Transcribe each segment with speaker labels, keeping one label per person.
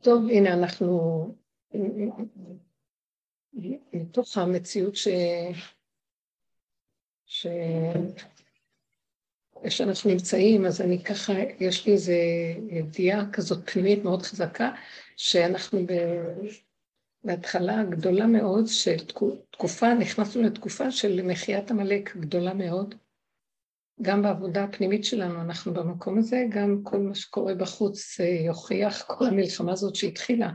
Speaker 1: טוב, הנה אנחנו מתוך המציאות ש... ש... שאנחנו נמצאים, אז אני ככה, יש לי איזו ידיעה כזאת פנימית מאוד חזקה, שאנחנו ב... בהתחלה גדולה מאוד של תקופה, נכנסנו לתקופה של מחיית עמלק גדולה מאוד. גם בעבודה הפנימית שלנו אנחנו במקום הזה, גם כל מה שקורה בחוץ אה, יוכיח, כל המלחמה הזאת שהתחילה,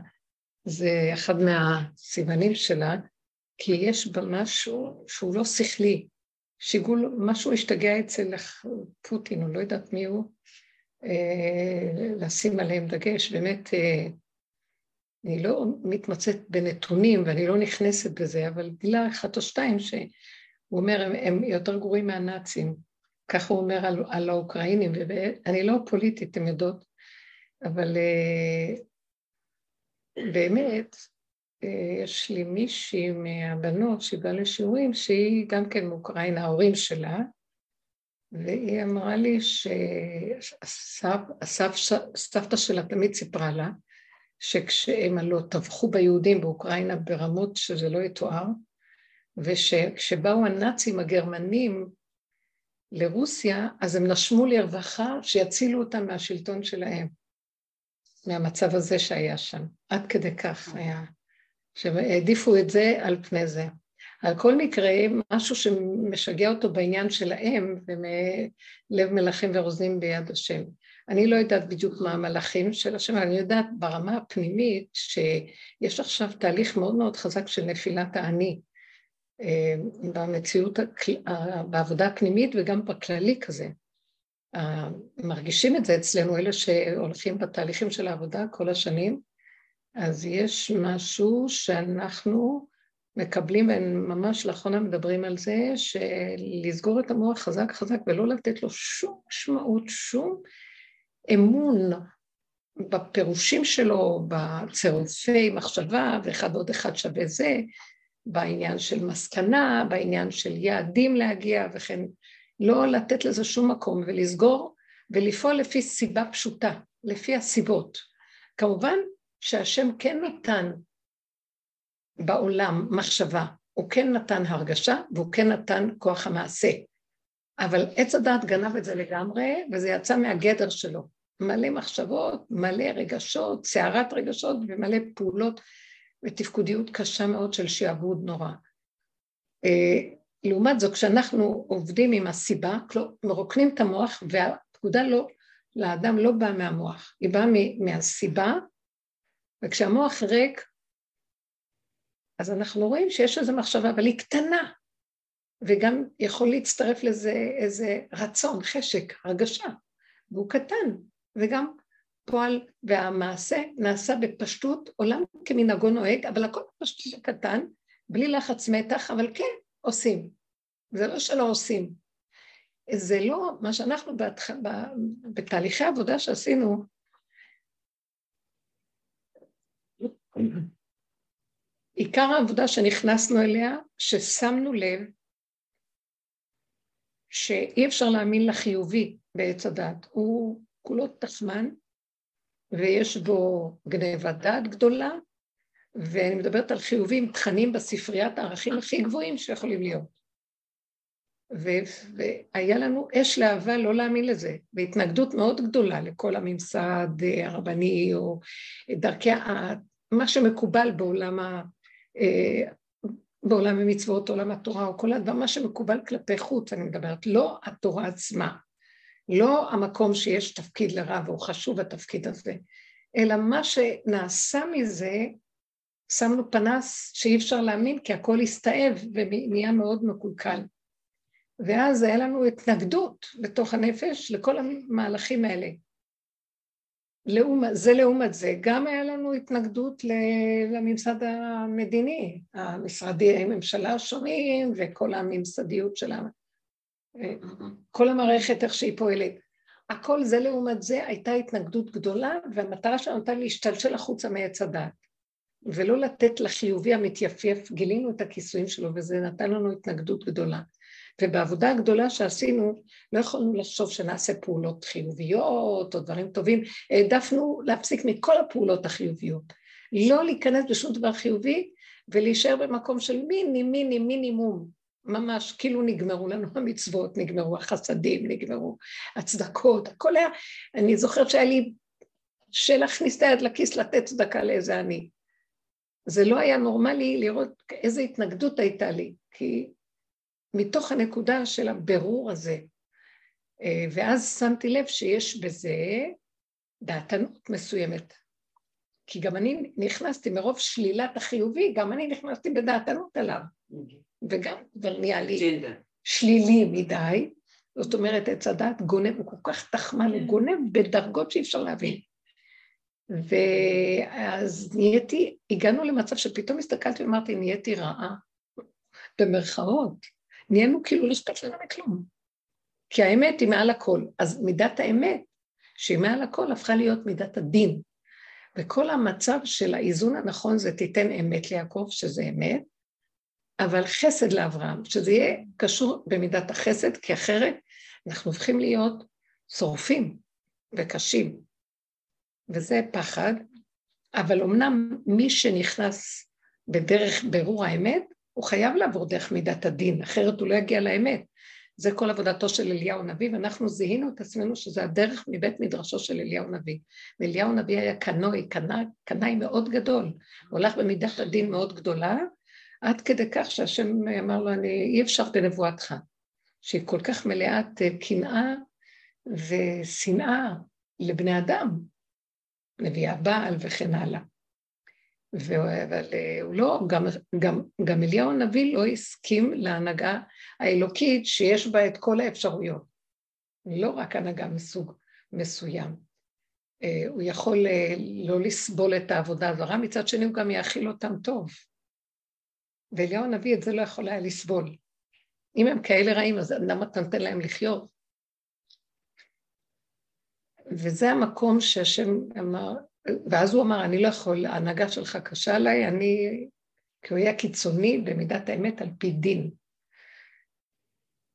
Speaker 1: זה אחד מהסימנים שלה, כי יש בה משהו שהוא לא שכלי, שיגול, משהו השתגע אצל פוטין, או לא יודעת מי הוא, אה, לשים עליהם דגש, באמת, אה, אני לא מתמצאת בנתונים ואני לא נכנסת בזה, אבל גילה אחת או שתיים שהוא אומר, הם, הם יותר גרועים מהנאצים, ככה הוא אומר על, על האוקראינים, ואני לא פוליטית, אתם יודעות, אבל אה, באמת, אה, יש לי מישהי מהבנות שהיא באה לשיעורים, שהיא גם כן מאוקראינה, ההורים שלה, והיא אמרה לי שהסבתא שלה תמיד סיפרה לה, שכשהם הלא טבחו ביהודים באוקראינה ברמות שזה לא יתואר, וכשבאו הנאצים הגרמנים לרוסיה, אז הם נשמו לרווחה שיצילו אותם מהשלטון שלהם, מהמצב הזה שהיה שם. עד כדי כך היה. שהעדיפו את זה על פני זה. על כל מקרה, משהו שמשגע אותו בעניין שלהם, ומלב מלכים ורוזנים ביד השם. אני לא יודעת בדיוק מה המלאכים של השם, אבל אני יודעת ברמה הפנימית שיש עכשיו תהליך מאוד מאוד חזק של נפילת האני אה, במציאות, בעבודה הפנימית וגם בכללי כזה. מרגישים את זה אצלנו, אלה שהולכים בתהליכים של העבודה כל השנים, אז יש משהו שאנחנו מקבלים, וממש לאחרונה מדברים על זה, שלסגור את המוח חזק חזק ולא לתת לו שום משמעות, שום אמון בפירושים שלו, בצירופי מחשבה, ואחד עוד אחד שווה זה, בעניין של מסקנה, בעניין של יעדים להגיע וכן, לא לתת לזה שום מקום ולסגור ולפעול לפי סיבה פשוטה, לפי הסיבות. כמובן שהשם כן נתן בעולם מחשבה, הוא כן נתן הרגשה והוא כן נתן כוח המעשה. אבל עץ הדעת גנב את זה לגמרי, וזה יצא מהגדר שלו. מלא מחשבות, מלא רגשות, סערת רגשות ומלא פעולות ותפקודיות קשה מאוד של שעבוד נורא. אה, לעומת זאת, כשאנחנו עובדים עם הסיבה, מרוקנים את המוח, והפקודה לא, לאדם לא באה מהמוח, היא באה מהסיבה, וכשהמוח ריק, אז אנחנו רואים שיש איזו מחשבה, אבל היא קטנה, וגם יכול להצטרף לזה איזה רצון, חשק, הרגשה, והוא קטן, וגם פועל והמעשה נעשה בפשטות, עולם כמנהגו נוהג, אבל הכל פשוט וקטן, בלי לחץ מתח, אבל כן, עושים. זה לא שלא עושים. זה לא, מה שאנחנו בתח... בתהליכי עבודה שעשינו, עיקר העבודה שנכנסנו אליה, ששמנו לב שאי אפשר להאמין לחיובי בעץ הדת, הוא כולו תחמן, ויש בו גנבת דעת גדולה, ואני מדברת על חיובים, תכנים בספריית הערכים הכי גבוהים שיכולים להיות. ו- והיה לנו אש להבה לא להאמין לזה, והתנגדות מאוד גדולה לכל הממסד הרבני, או דרכי, ה- מה שמקובל בעולם, ה- אה, בעולם המצוות, עולם התורה, או כל הדבר, מה שמקובל כלפי חוץ, אני מדברת, לא התורה עצמה. לא המקום שיש תפקיד לרב, הוא חשוב התפקיד הזה, אלא מה שנעשה מזה, שמנו פנס שאי אפשר להאמין, כי הכל הסתאב ונהיה מאוד מקולקל. ואז היה לנו התנגדות בתוך הנפש לכל המהלכים האלה. לעומת, זה לעומת זה, גם היה לנו התנגדות לממסד המדיני, המשרדי הממשלה השונים וכל הממסדיות שלנו. כל המערכת איך שהיא פועלת. הכל זה לעומת זה הייתה התנגדות גדולה, והמטרה שלנו הייתה להשתלשל החוצה מעץ הדעת. ולא לתת לחיובי המתייפייף, גילינו את הכיסויים שלו וזה נתן לנו התנגדות גדולה. ובעבודה הגדולה שעשינו, לא יכולנו לחשוב שנעשה פעולות חיוביות או דברים טובים, העדפנו להפסיק מכל הפעולות החיוביות. לא להיכנס בשום דבר חיובי ולהישאר במקום של מיני, מיני, מינימום. ממש, כאילו נגמרו לנו המצוות, נגמרו החסדים, נגמרו הצדקות, הכל היה, אני זוכרת שהיה לי שלהכניס את היד לכיס לתת צדקה לאיזה עני. זה לא היה נורמלי לראות איזה התנגדות הייתה לי, כי מתוך הנקודה של הבירור הזה, אה, ואז שמתי לב שיש בזה דעתנות מסוימת. כי גם אני נכנסתי מרוב שלילת החיובי, גם אני נכנסתי בדעתנות עליו. וגם כבר נהיה לי שלילי מדי, זאת אומרת, עץ הדת גונב, הוא כל כך תחמן, הוא כן. גונב בדרגות שאי אפשר להבין. ואז נהייתי, הגענו למצב שפתאום הסתכלתי ואמרתי, נהייתי רעה, במרכאות. נהיינו כאילו לא אכפת לנו מכלום. כי האמת היא מעל הכל. אז מידת האמת, שהיא מעל הכל, הפכה להיות מידת הדין. וכל המצב של האיזון הנכון זה תיתן אמת ליעקב, שזה אמת, אבל חסד לאברהם, שזה יהיה קשור במידת החסד, כי אחרת אנחנו הופכים להיות שורפים וקשים. וזה פחד, אבל אמנם מי שנכנס בדרך ברור האמת, הוא חייב לעבור דרך מידת הדין, אחרת הוא לא יגיע לאמת. זה כל עבודתו של אליהו הנביא, ואנחנו זיהינו את עצמנו שזה הדרך מבית מדרשו של אליהו הנביא. ואליהו הנביא היה קנאי, קנאי מאוד גדול, הוא הלך במידת הדין מאוד גדולה, עד כדי כך שהשם אמר לו, אני, אי אפשר בנבואתך, שהיא כל כך מלאת אה, קנאה ושנאה לבני אדם, נביא הבעל וכן הלאה. אבל אה, הוא לא, גם, גם, גם אליהו הנביא לא הסכים להנהגה האלוקית שיש בה את כל האפשרויות, לא רק הנהגה מסוג מסוים. אה, הוא יכול לא לסבול את העבודה הזרה, מצד שני הוא גם יאכיל אותם טוב. ואליהו הנביא את זה לא יכול היה לסבול. אם הם כאלה רעים, אז למה אתה נותן להם לחיות? וזה המקום שהשם אמר, ואז הוא אמר, אני לא יכול, ההנהגה שלך קשה עליי, אני, כי הוא היה קיצוני במידת האמת על פי דין.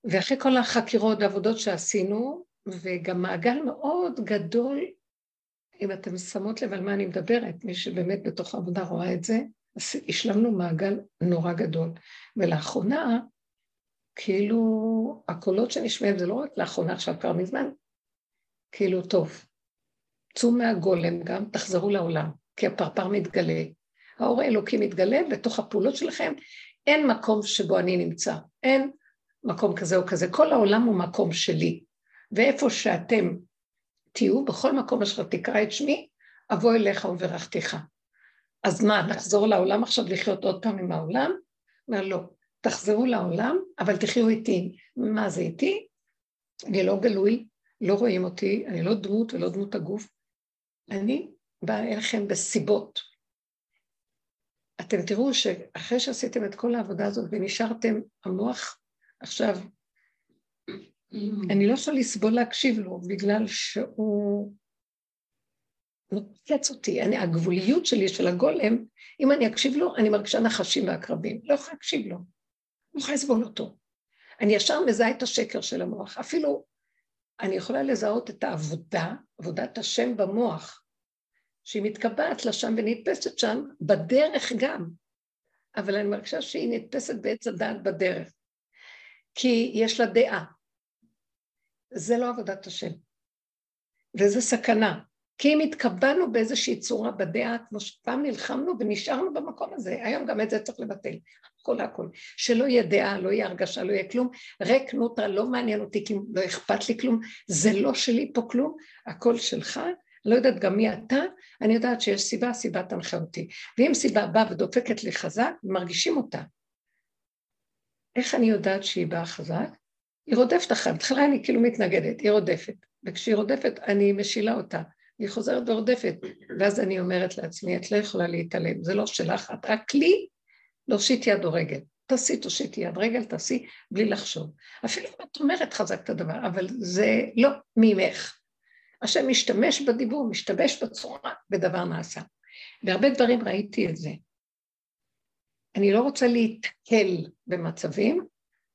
Speaker 1: ואחרי כל החקירות והעבודות שעשינו, וגם מעגל מאוד גדול, אם אתם שמות לב על מה אני מדברת, מי שבאמת בתוך העבודה רואה את זה, השלמנו מעגל נורא גדול. ולאחרונה, כאילו, הקולות שנשמעים, זה לא רק לאחרונה, עכשיו כבר מזמן, כאילו, טוב, צאו מהגולם גם, תחזרו לעולם, כי הפרפר מתגלה. האור האלוקי מתגלה, בתוך הפעולות שלכם אין מקום שבו אני נמצא, אין מקום כזה או כזה, כל העולם הוא מקום שלי, ואיפה שאתם תהיו, בכל מקום אשר תקרא את שמי, אבוא אליך וברכתיך. אז מה, נחזור לעולם עכשיו לחיות עוד פעם עם העולם? אומר, לא, תחזרו לעולם, אבל תחיו איתי. מה זה איתי? אני לא גלוי, לא רואים אותי, אני לא דמות ולא דמות הגוף. אני באה אליכם בסיבות. אתם תראו שאחרי שעשיתם את כל העבודה הזאת ונשארתם, המוח עכשיו, אני לא יכולה לסבול להקשיב לו, בגלל שהוא נוצץ אותי, אני, הגבוליות שלי של הגולם, אם אני אקשיב לו, אני מרגישה נחשים ועקרבים, לא יכולה להקשיב לו, לא יכולה לסבול אותו. אני ישר מזהה את השקר של המוח, אפילו אני יכולה לזהות את העבודה, עבודת השם במוח, שהיא מתקבעת לשם ונתפסת שם, בדרך גם, אבל אני מרגישה שהיא נתפסת בעץ הדעת בדרך, כי יש לה דעה. זה לא עבודת השם, וזה סכנה, כי אם התקבענו באיזושהי צורה בדעה, כמו שפעם נלחמנו ונשארנו במקום הזה, היום גם את זה צריך לבטל, הכל הכל. שלא יהיה דעה, לא יהיה הרגשה, לא יהיה כלום, ריק נוטרה, לא מעניין אותי, כי לא אכפת לי כלום, זה לא שלי פה כלום, הכל שלך, לא יודעת גם מי אתה, אני יודעת שיש סיבה, סיבה תנחה אותי. ואם סיבה באה ודופקת לי חזק, מרגישים אותה. איך אני יודעת שהיא באה חזק? היא רודפת אחריי, בהתחלה אני כאילו מתנגדת, היא רודפת, וכשהיא רודפת אני משילה אותה. היא חוזרת ורודפת, ואז אני אומרת לעצמי, את לא יכולה להתעלם, זה לא שלך, את רק לי להושיט יד או רגל. תעשי, תושיטי יד רגל, תעשי, בלי לחשוב. אפילו אם את אומרת חזק את הדבר, אבל זה לא ממך. השם משתמש בדיבור, משתמש בצורה, ודבר נעשה. בהרבה דברים ראיתי את זה. אני לא רוצה להתקל במצבים,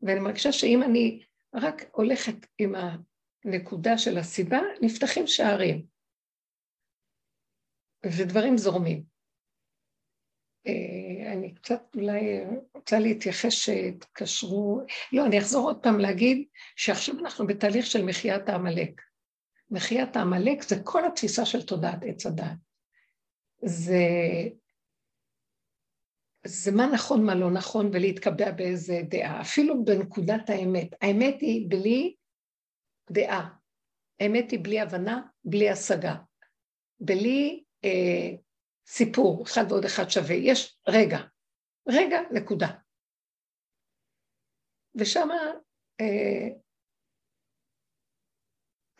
Speaker 1: ואני מרגישה שאם אני רק הולכת עם הנקודה של הסיבה, נפתחים שערים. ודברים זורמים. אה, אני קצת אולי רוצה להתייחס שתקשרו, לא, אני אחזור עוד פעם להגיד שעכשיו אנחנו בתהליך של מחיית העמלק. מחיית העמלק זה כל התפיסה של תודעת עץ הדעת. זה, זה מה נכון, מה לא נכון, ולהתקבע באיזה דעה, אפילו בנקודת האמת. האמת היא בלי דעה, האמת היא בלי הבנה, בלי השגה, בלי אה, סיפור, אחד ועוד אחד שווה, יש רגע, רגע, נקודה. ושמה אה,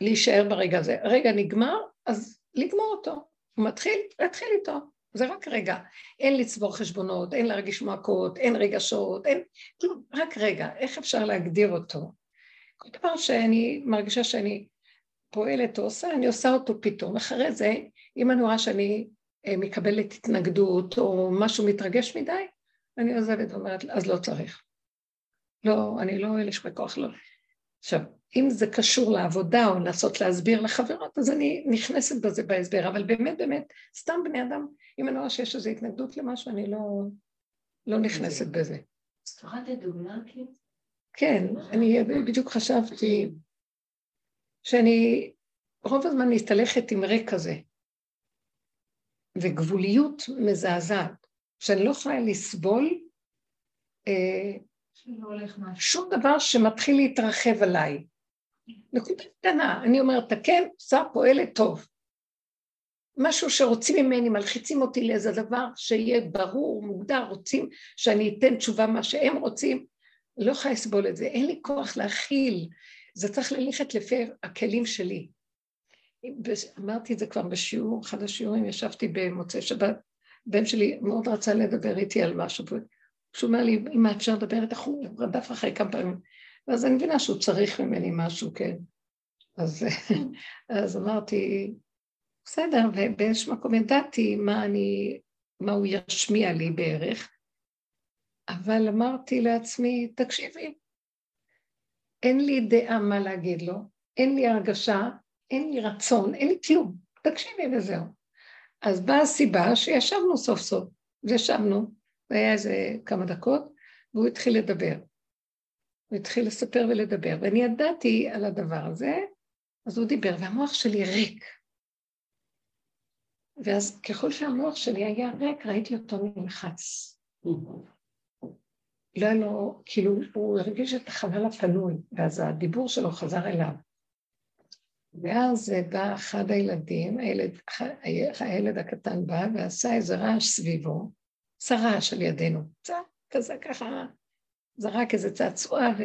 Speaker 1: להישאר ברגע הזה. רגע נגמר, אז לגמור אותו. הוא מתחיל, להתחיל איתו. זה רק רגע. אין לצבור חשבונות, אין להרגיש מועקות, אין רגשות, אין... כלום, רק רגע. איך אפשר להגדיר אותו? כל דבר שאני מרגישה שאני פועלת או עושה, אני עושה אותו פתאום. אחרי זה, אם אני רואה שאני אה, מקבלת התנגדות או משהו מתרגש מדי, אני עוזבת ואומרת, אז לא צריך. לא, אני לא אלה שבכוח לא. עכשיו, אם זה קשור לעבודה או לנסות להסביר לחברות, אז אני נכנסת בזה בהסבר, אבל באמת באמת, סתם בני אדם, אם אני רואה שיש איזו התנגדות למשהו, אני לא, לא נכנסת בזה.
Speaker 2: אז תוכל לתת דוגמה כאילו?
Speaker 1: כן, אני בדיוק חשבתי שאני רוב הזמן מסתלכת עם ריק כזה, וגבוליות מזעזעת, שאני לא יכולה לסבול אה, שום דבר שמתחיל להתרחב עליי. נקודה קטנה, אני אומרת, כן, עושה פועלת טוב. משהו שרוצים ממני, מלחיצים אותי לאיזה דבר שיהיה ברור, מוגדר, רוצים שאני אתן תשובה מה שהם רוצים, לא יכולה לסבול את זה, אין לי כוח להכיל, זה צריך ללכת לפי הכלים שלי. אמרתי את זה כבר בשיעור, אחד השיעורים, ישבתי במוצאי שבת, בן שלי מאוד רצה לדבר איתי על משהו, כשהוא אומר לי, אם אפשר לדבר איתך, הוא רדף אחרי כמה פעמים, ואז אני מבינה שהוא צריך ממני משהו, כן. אז, אז אמרתי, בסדר, ובאיזשהו מקום ידעתי מה אני, מה הוא ישמיע לי בערך, אבל אמרתי לעצמי, תקשיבי, אין לי דעה מה להגיד לו, אין לי הרגשה, אין לי רצון, אין לי כלום, תקשיבי וזהו. אז באה הסיבה שישבנו סוף סוף, וישבנו, והיה איזה כמה דקות, והוא התחיל לדבר. הוא התחיל לספר ולדבר, ואני ידעתי על הדבר הזה, אז הוא דיבר, והמוח שלי ריק. ואז ככל שהמוח שלי היה ריק, ראיתי אותו נלחץ. לא היה לו, כאילו, הוא הרגיש את החלל הפנוי, ואז הדיבור שלו חזר אליו. ואז בא אחד הילדים, הילד, הילד הקטן בא ועשה איזה רעש סביבו, עשה רעש על ידינו, קצת כזה ככה, זרק איזה צעצוע, ו...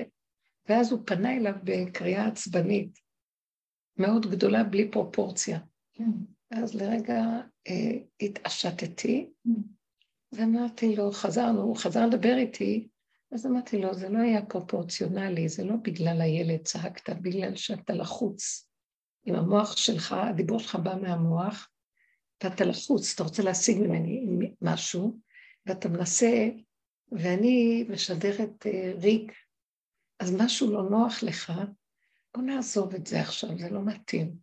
Speaker 1: ואז הוא פנה אליו בקריאה עצבנית, מאוד גדולה, בלי פרופורציה. ואז לרגע אה, התעשתתי, ואמרתי לו, חזרנו, הוא חזר לדבר איתי, אז אמרתי לו, זה לא היה פרופורציונלי, זה לא בגלל הילד צעקת, בגלל שאתה לחוץ. עם המוח שלך, הדיבור שלך בא מהמוח, ואתה לחוץ, אתה רוצה להשיג ממני משהו, ואתה מנסה, ואני משדרת אה, ריק, אז משהו לא נוח לך, בוא נעזוב את זה עכשיו, זה לא מתאים.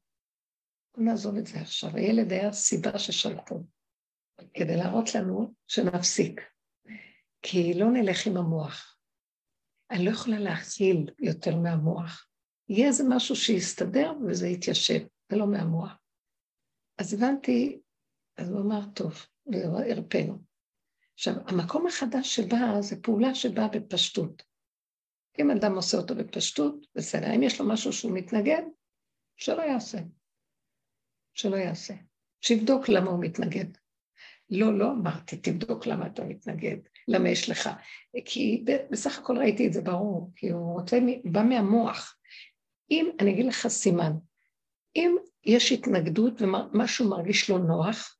Speaker 1: בוא נעזוב את זה עכשיו. הילד היה סיבה ששלטו, כדי להראות לנו שנפסיק. כי לא נלך עם המוח. אני לא יכולה להכיל יותר מהמוח. יהיה איזה משהו שיסתדר וזה יתיישב, זה לא מהמוח. אז הבנתי, אז הוא אמר, טוב, הרפאנו. עכשיו, המקום החדש שבא, זה פעולה שבאה בפשטות. אם אדם עושה אותו בפשטות, בסדר. אם יש לו משהו שהוא מתנגד, שלא יעשה. שלא יעשה. שיבדוק למה הוא מתנגד. לא, לא אמרתי, תבדוק למה אתה מתנגד, למה יש לך. כי בסך הכל ראיתי את זה ברור, כי הוא רוצה, בא מהמוח. אם, אני אגיד לך סימן, אם יש התנגדות ומשהו מרגיש לא נוח,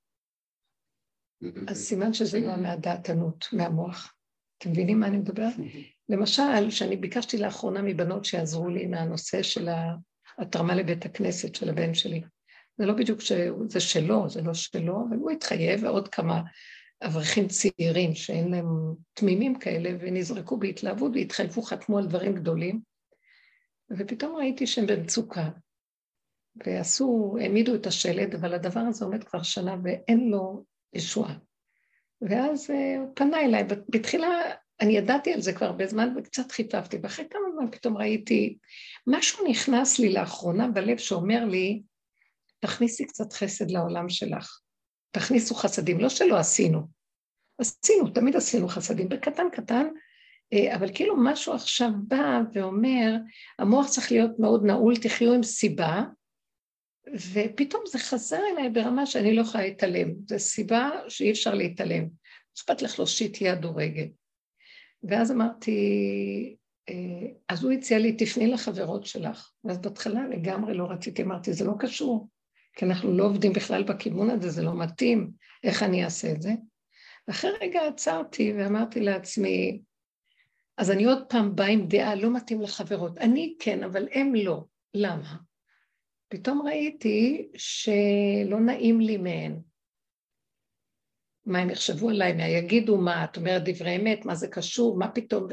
Speaker 1: אז סימן שזה לא מהדעתנות, מהמוח. אתם מבינים מה אני מדברת? למשל, שאני ביקשתי לאחרונה מבנות שיעזרו לי מהנושא של התרמה לבית הכנסת של הבן שלי. זה לא בדיוק שזה שלו, זה לא שלו, אבל הוא התחייב, ועוד כמה אברכים צעירים שאין להם תמימים כאלה, ונזרקו בהתלהבות והתחייבו, חתמו על דברים גדולים, ופתאום ראיתי שהם במצוקה, ועשו, העמידו את השלד, אבל הדבר הזה עומד כבר שנה ואין לו ישועה. ואז אה, הוא פנה אליי, בתחילה אני ידעתי על זה כבר הרבה זמן וקצת חיפפתי, ואחרי כמה זמן פתאום ראיתי, משהו נכנס לי לאחרונה בלב שאומר לי, תכניסי קצת חסד לעולם שלך, תכניסו חסדים, לא שלא עשינו, עשינו, תמיד עשינו חסדים, בקטן קטן, אבל כאילו משהו עכשיו בא ואומר, המוח צריך להיות מאוד נעול, תחיו עם סיבה, ופתאום זה חזר אליי ברמה שאני לא יכולה להתעלם. זו סיבה שאי אפשר להתעלם. אכפת לך להושיט יד או רגל. ואז אמרתי, אה, אז הוא הציע לי, תפני לחברות שלך. ואז בהתחלה לגמרי לא רציתי, אמרתי, זה לא קשור, כי אנחנו לא עובדים בכלל בכיוון הזה, זה לא מתאים, איך אני אעשה את זה? ואחרי רגע עצרתי ואמרתי לעצמי, אז אני עוד פעם באה עם דעה, לא מתאים לחברות. אני כן, אבל הם לא. למה? פתאום ראיתי שלא נעים לי מהן. מה הם יחשבו עליי, מה יגידו, מה, את אומרת דברי אמת, מה זה קשור, מה פתאום...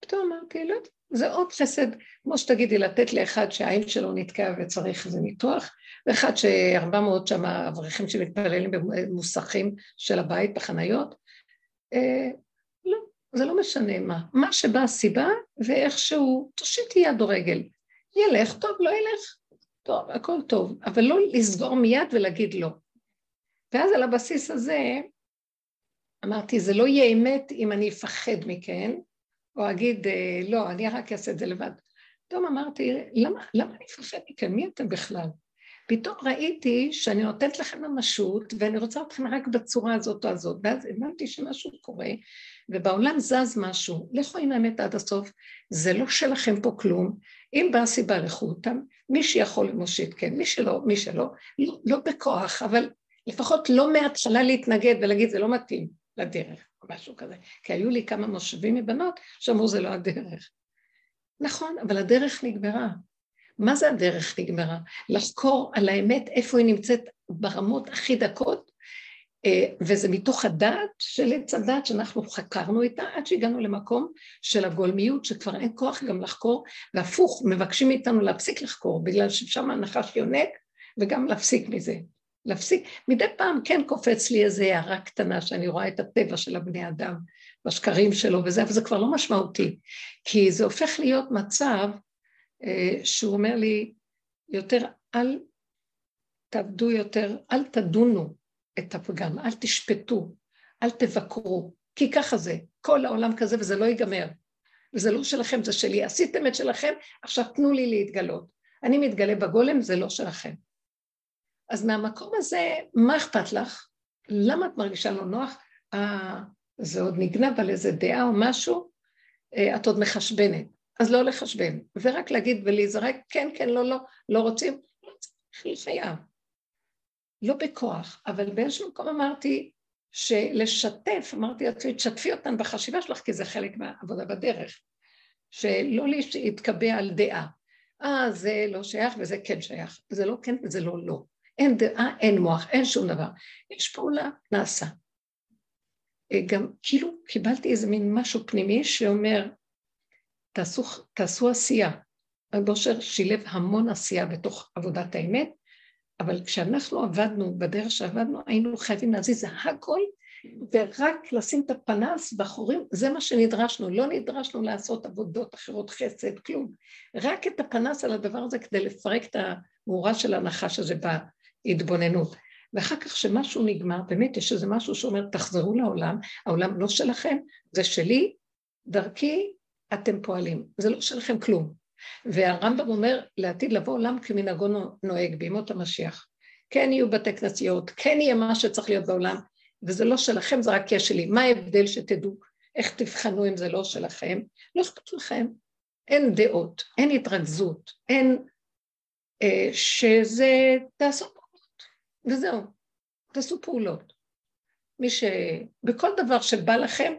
Speaker 1: פתאום אמרתי, לא יודעת, זה עוד חסד, כמו שתגידי, לתת לאחד שהעין שלו נתקע וצריך איזה ניתוח, ואחד שארבע מאות שם אברכים שמתפללים במוסכים של הבית, בחניות. זה לא משנה מה. מה שבא הסיבה, ואיכשהו, תושיטי יד או רגל. ילך, טוב, לא ילך, טוב, הכל טוב, אבל לא לסגור מיד ולהגיד לא. ואז על הבסיס הזה אמרתי, זה לא יהיה אמת אם אני אפחד מכן, או אגיד, אה, לא, אני רק אעשה את זה לבד. פתאום אמרתי, למה, למה אני אפחד מכם? מי אתם בכלל? פתאום ראיתי שאני נותנת לכם ממשות, ואני רוצה אתכם רק בצורה הזאת או הזאת, ואז הבנתי שמשהו קורה, ובעולם זז משהו. לכו עם האמת עד הסוף, זה לא שלכם פה כלום. אם באה סיבה, לכו אותם. מי שיכול מושיט, כן, מי שלא, מי שלא, לא, לא בכוח, אבל לפחות לא מההתחלה להתנגד ולהגיד, זה לא מתאים לדרך, או משהו כזה. כי היו לי כמה מושבים מבנות שאמרו, זה לא הדרך. נכון, אבל הדרך נגמרה. מה זה הדרך נגמרה? לחקור על האמת איפה היא נמצאת ברמות הכי דקות, וזה מתוך הדעת של עץ הדעת שאנחנו חקרנו איתה עד שהגענו למקום של הגולמיות שכבר אין כוח גם לחקור, והפוך, מבקשים מאיתנו להפסיק לחקור בגלל ששם הנחש יונק וגם להפסיק מזה. להפסיק, מדי פעם כן קופץ לי איזו הערה קטנה שאני רואה את הטבע של הבני אדם בשקרים שלו וזה, אבל זה כבר לא משמעותי, כי זה הופך להיות מצב אה, שהוא אומר לי, יותר אל תעבדו יותר, אל תדונו את הפגם, אל תשפטו, אל תבקרו, כי ככה זה, כל העולם כזה וזה לא ייגמר. וזה לא שלכם, זה שלי. עשיתם את שלכם, עכשיו תנו לי להתגלות. אני מתגלה בגולם, זה לא שלכם. אז מהמקום הזה, מה אכפת לך? למה את מרגישה לא נוח? אה, זה עוד נגנב על איזה דעה או משהו? אה, את עוד מחשבנת. אז לא לחשבן, ורק להגיד ולהיזרק, כן, כן, לא, לא, לא רוצים, לא לחייב. לא בכוח, אבל באיזשהו מקום אמרתי שלשתף, אמרתי לעצמי, תשתפי אותן בחשיבה שלך, כי זה חלק מהעבודה בדרך. שלא להתקבע על דעה. אה, זה לא שייך וזה כן שייך. זה לא כן וזה לא לא. אין דעה, אין מוח, אין שום דבר. יש פעולה, נעשה. אה, גם כאילו קיבלתי איזה מין משהו פנימי שאומר, תעשו, תעשו עשייה. הבושר שילב המון עשייה בתוך עבודת האמת, אבל כשאנחנו עבדנו, בדרך שעבדנו, היינו חייבים להזיז הכל, ורק לשים את הפנס בחורים, זה מה שנדרשנו, לא נדרשנו לעשות עבודות אחרות, חסד, כלום. רק את הפנס על הדבר הזה כדי לפרק את המאורה של הנחש הזה בהתבוננות. ואחר כך כשמשהו נגמר, באמת יש איזה משהו שאומר, תחזרו לעולם, העולם לא שלכם, זה שלי, דרכי אתם פועלים, זה לא שלכם כלום. והרמב"ם אומר, לעתיד לבוא עולם כמנהגו נוהג בימות המשיח. כן יהיו בתי כנסיות, כן יהיה מה שצריך להיות בעולם, וזה לא שלכם, זה רק יש שלי. מה ההבדל שתדעו? איך תבחנו אם זה לא שלכם? לא אכפת לכם. אין דעות, אין התרכזות, אין... אה, שזה... תעשו פעולות, וזהו. תעשו פעולות. מי ש... בכל דבר שבא לכם,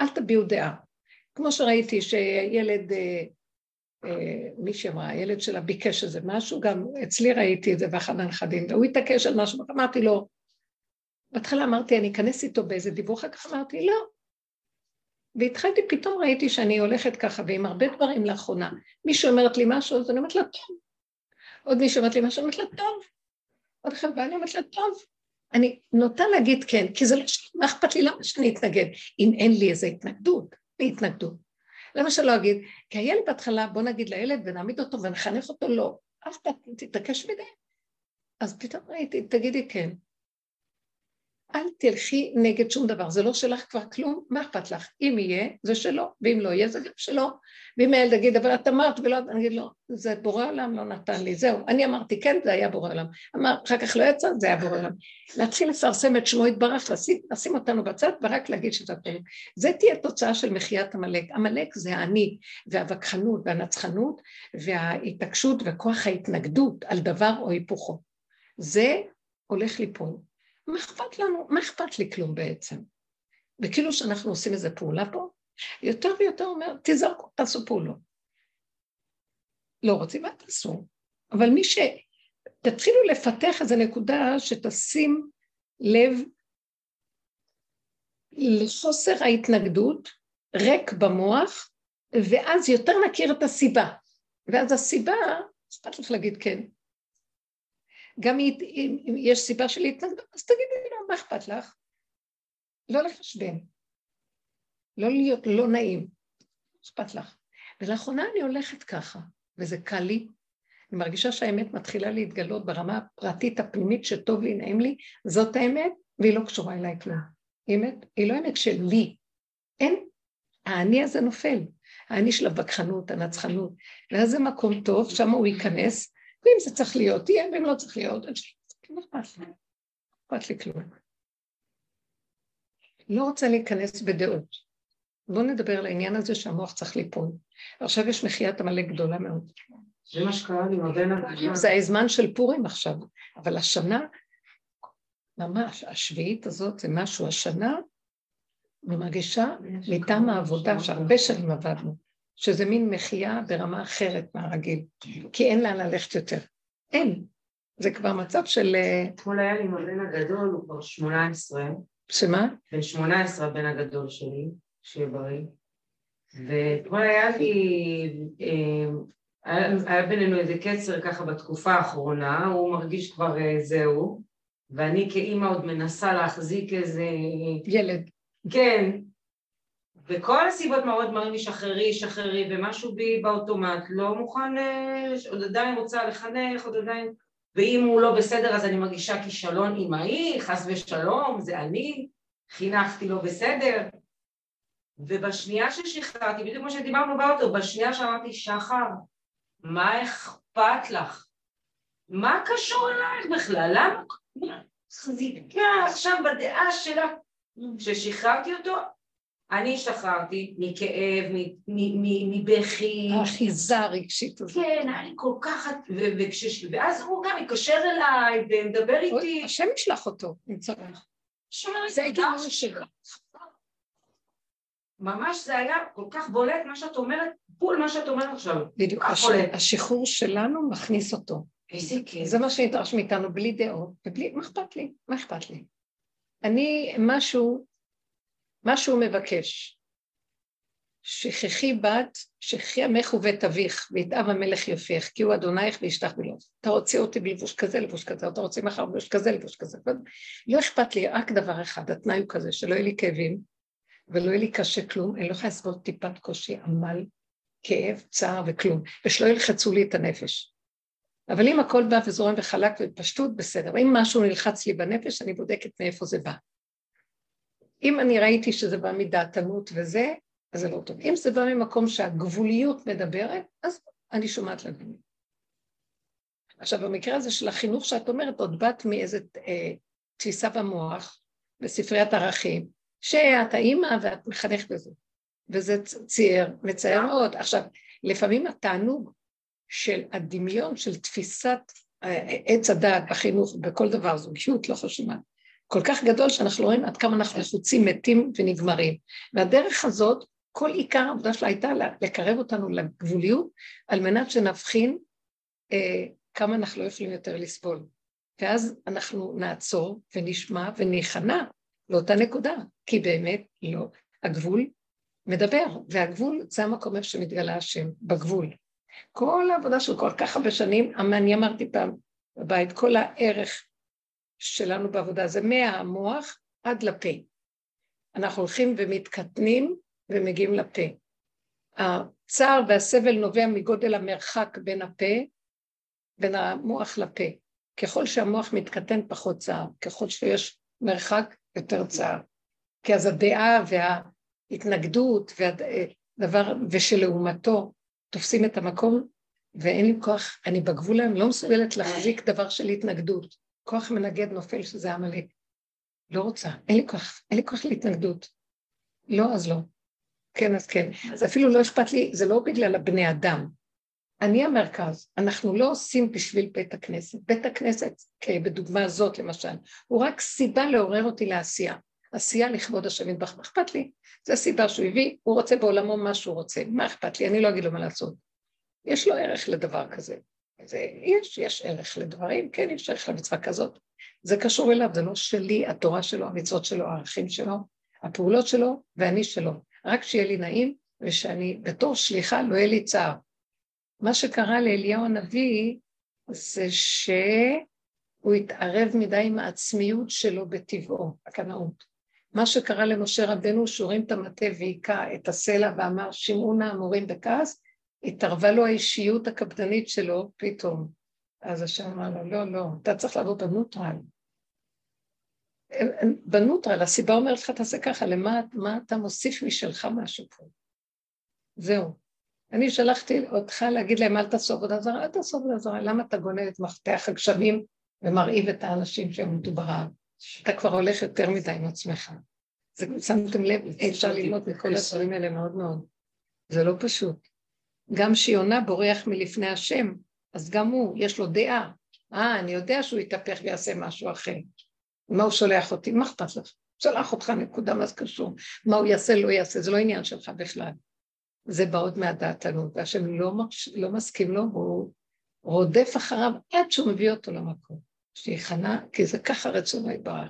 Speaker 1: אל תביעו דעה. כמו שראיתי שילד, אה, אה, מישהי אמרה, הילד שלה ביקש איזה משהו, גם אצלי ראיתי את זה באחד הנכדים, והוא התעקש על משהו, אמרתי לו, בהתחלה אמרתי, אני אכנס איתו באיזה דיווח, אחר כך אמרתי, לא. והתחלתי, פתאום ראיתי שאני הולכת ככה, ועם הרבה דברים לאחרונה. מישהו אומרת לי משהו, אז אני אומרת לה, טוב. עוד מישהו אומרת לי משהו, אני אומרת לה, טוב. עוד חברה, אני אומרת לה, טוב. אני נוטה להגיד כן, כי זה לא, מה אכפת לי, למה שאני אתנגד? אם אין לי איזו התנגדות, התנגדות. למה שלא אגיד? כי הילד בהתחלה, בוא נגיד לילד ונעמיד אותו ונחנך אותו, לא. פעם תתעקש מדי. אז פתאום ראיתי, תגידי כן. אל תלכי נגד שום דבר, זה לא שלך כבר כלום, מה אכפת לך? אם יהיה, זה שלו, ואם לא יהיה, זה גם שלו. ואם הילד יגיד, אבל את אמרת ולא, אני אגיד לו, זה בורא עולם לא נתן לי, זהו, אני אמרתי כן, זה היה בורא עולם. אמר, אחר כך לא יצא, זה היה בורא עולם. להתחיל לפרסם את שמו יתברך, לשים, לשים אותנו בצד ורק להגיד שזה הפרק. זה תהיה תוצאה של מחיית עמלק. עמלק זה האני, והווכחנות, והנצחנות, וההתעקשות וכוח ההתנגדות על דבר או היפוכו. זה הולך ליפול. מה אכפת לנו? מה אכפת לי כלום בעצם? וכאילו שאנחנו עושים איזה פעולה פה, יותר ויותר אומר, תזרקו, תעשו פעולות. לא רוצים, מה תעשו? אבל מי ש... תתחילו לפתח איזו נקודה שתשים לב לחוסר ההתנגדות, ריק במוח, ואז יותר נכיר את הסיבה. ואז הסיבה, אכפת לך להגיד כן, גם אם יש סיבה של התנגדות, אז תגידי לו, מה אכפת לך? לא לחשבן. לא להיות לא נעים. אכפת לך. ולאחרונה אני הולכת ככה, וזה קל לי. אני מרגישה שהאמת מתחילה להתגלות ברמה הפרטית הפנימית שטוב לי, נעים לי, זאת האמת, והיא לא קשורה אליי כלום. אמת, היא לא אמת שלי. אין, האני הזה נופל. האני של הווכחנות, הנצחנות. ואז זה מקום טוב, שם הוא ייכנס, ואם זה צריך להיות, יהיה, ואם לא צריך להיות, לא אכפת לי. אכפת לי כלום. לא רוצה להיכנס בדעות. בואו נדבר על העניין הזה שהמוח צריך ליפול. עכשיו יש מחיית עמלק גדולה מאוד.
Speaker 3: זה מה שקרה לי מודנה.
Speaker 1: זה הזמן של פורים עכשיו, אבל השנה, ממש, השביעית הזאת זה משהו, השנה, אני מרגישה מטעם העבודה שהרבה שנים עבדנו, שזה מין מחייה ברמה אחרת מהרגיל, כי אין לאן ללכת יותר. אין. זה כבר מצב של... אה,
Speaker 3: אתמול היה לי מודן הגדול, הוא כבר 18.
Speaker 1: שמה?
Speaker 3: בן 18 הבן הגדול שלי, שיהיה בריא. ואתמול היה לי, אה, היה, היה בינינו איזה קצר ככה בתקופה האחרונה, הוא מרגיש כבר אה, זהו, ואני כאימא עוד מנסה להחזיק איזה...
Speaker 1: ילד.
Speaker 3: כן, וכל הסיבות מאוד מראים לי שחררי, שחררי, ומשהו בי באוטומט לא מוכן, אה, עוד עדיין רוצה לחנך, עוד עדיין... ואם הוא לא בסדר אז אני מרגישה כישלון אמאי, חס ושלום, זה אני, חינכתי לא בסדר. ובשנייה ששחררתי, בדיוק כמו שדיברנו באוטו, בשנייה שאמרתי, שחר, מה אכפת לך? מה קשור אלייך בכלל? למה? חזיקה עכשיו בדעה שלה. כששחררתי אותו, אני השתחררתי מכאב, מבכי.
Speaker 1: האחיזה הרגשית הזאת.
Speaker 3: כן, לי כל כך... ואז הוא גם התקשר אליי ומדבר איתי.
Speaker 1: השם ישלח אותו, אם צריך. זה ההיגיון שלו.
Speaker 3: ממש זה היה כל כך בולט מה שאת אומרת, בול מה שאת אומרת עכשיו.
Speaker 1: בדיוק, השחרור שלנו מכניס אותו.
Speaker 3: איזה כיף.
Speaker 1: זה מה שנדרש מאיתנו, בלי דעות, ובלי, מה אכפת לי? מה אכפת לי? אני משהו מה שהוא מבקש. שכחי בת, שכחי עמך ובית אביך, ויתאב המלך יופייך, כי הוא אדונייך וישתח בלוב. אתה רוצה אותי בלבוש כזה, לבוש כזה, אתה רוצה מחר בלבוש כזה, לבוש כזה. לא אכפת לי, רק דבר אחד, התנאי הוא כזה, שלא יהיה לי כאבים, ולא יהיה לי קשה כלום, אני לא יכולה לסבול טיפת קושי, עמל, כאב, צער וכלום, ושלא ילחצו לי את הנפש. אבל אם הכל בא וזורם וחלק ובפשטות, בסדר. אם משהו נלחץ לי בנפש, אני בודקת מאיפה זה בא. אם אני ראיתי שזה בא מדעתנות וזה, אז זה לא טוב. אם זה בא ממקום שהגבוליות מדברת, אז אני שומעת לגבוליות. עכשיו, במקרה הזה של החינוך שאת אומרת, עוד באת מאיזו אה, תפיסה במוח, בספריית ערכים, שאת האימא ואת מחנכת בזה. וזה צייר, מצער מאוד. עכשיו, לפעמים התענוג של הדמיון, של תפיסת אה, עץ הדעת בחינוך, בכל דבר, זוגיות, לא חשוב מה, כל כך גדול שאנחנו לא רואים עד כמה אנחנו לחוצים, מתים ונגמרים. והדרך הזאת, כל עיקר העבודה שלה הייתה לקרב אותנו לגבוליות, על מנת שנבחין אה, כמה אנחנו לא יכולים יותר לסבול. ואז אנחנו נעצור ונשמע וניכנע לאותה נקודה, כי באמת לא. הגבול מדבר, והגבול זה המקום איפה שמתגלה השם, בגבול. כל העבודה של כל כך הרבה שנים, אני אמרתי פעם בבית, כל הערך שלנו בעבודה זה מהמוח עד לפה. אנחנו הולכים ומתקטנים ומגיעים לפה. הצער והסבל נובע מגודל המרחק בין הפה, בין המוח לפה. ככל שהמוח מתקטן פחות צער, ככל שיש מרחק יותר צער. כי אז הדעה וההתנגדות והדבר, ושלעומתו תופסים את המקום, ואין לי כוח, אני בגבול היום לא מסוגלת להחזיק דבר של התנגדות. כוח מנגד נופל שזה עמלק. לא רוצה, אין לי כוח, אין לי כוח להתנגדות. לא, אז לא. כן, אז כן. אז אפילו לא אכפת לי, זה לא בגלל הבני אדם. אני המרכז, אנחנו לא עושים בשביל בית הכנסת. בית הכנסת, בדוגמה הזאת למשל, הוא רק סיבה לעורר אותי לעשייה. עשייה לכבוד השם יתברך, מה אכפת לי? זו הסיבה שהוא הביא, הוא רוצה בעולמו מה שהוא רוצה, מה אכפת לי? אני לא אגיד לו מה לעשות. יש לו ערך לדבר כזה. זה, יש, יש ערך לדברים, כן, יש ערך למצווה כזאת. זה קשור אליו, זה לא שלי, התורה שלו, המצוות שלו, הערכים שלו, הפעולות שלו ואני שלו. רק שיהיה לי נעים ושאני בתור שליחה לא יהיה לי צער. מה שקרה לאליהו הנביא זה שהוא התערב מדי עם העצמיות שלו בטבעו, הקנאות. מה שקרה למשה רבנו, שהוא הרים את המטה והיכה את הסלע ואמר, שמעו נא המורים בכעס, התערבה לו האישיות הקפדנית שלו פתאום. אז השם אמר לו, לא, לא, אתה צריך לעבור בנוטרל. בנוטרל, הסיבה אומרת לך, תעשה ככה, למה מה אתה מוסיף משלך משהו פה? זהו. אני שלחתי אותך להגיד להם, אל תעשו עבודה זרה, אל תעשו עבודה זרה, למה אתה גונן את מפתח הגשמים ומרעיב את האנשים שעמדו ברעב? אתה כבר הולך יותר מדי עם עצמך. זה, שמתם לב, אפשר ללמוד מכל הדברים האלה מאוד מאוד. זה לא פשוט. גם שיונה בורח מלפני השם, אז גם הוא, יש לו דעה. אה, אני יודע שהוא יתהפך ויעשה משהו אחר. מה הוא שולח אותי? מה אכפת לך? שלח אותך נקודה, מה זה קשור? מה הוא יעשה, לא יעשה, זה לא עניין שלך בכלל. זה בא עוד מהדעתנות, והשם לא, לא מסכים לו, והוא רודף אחריו עד שהוא מביא אותו למקום. שיכנע, כי זה ככה רצונו יתברך.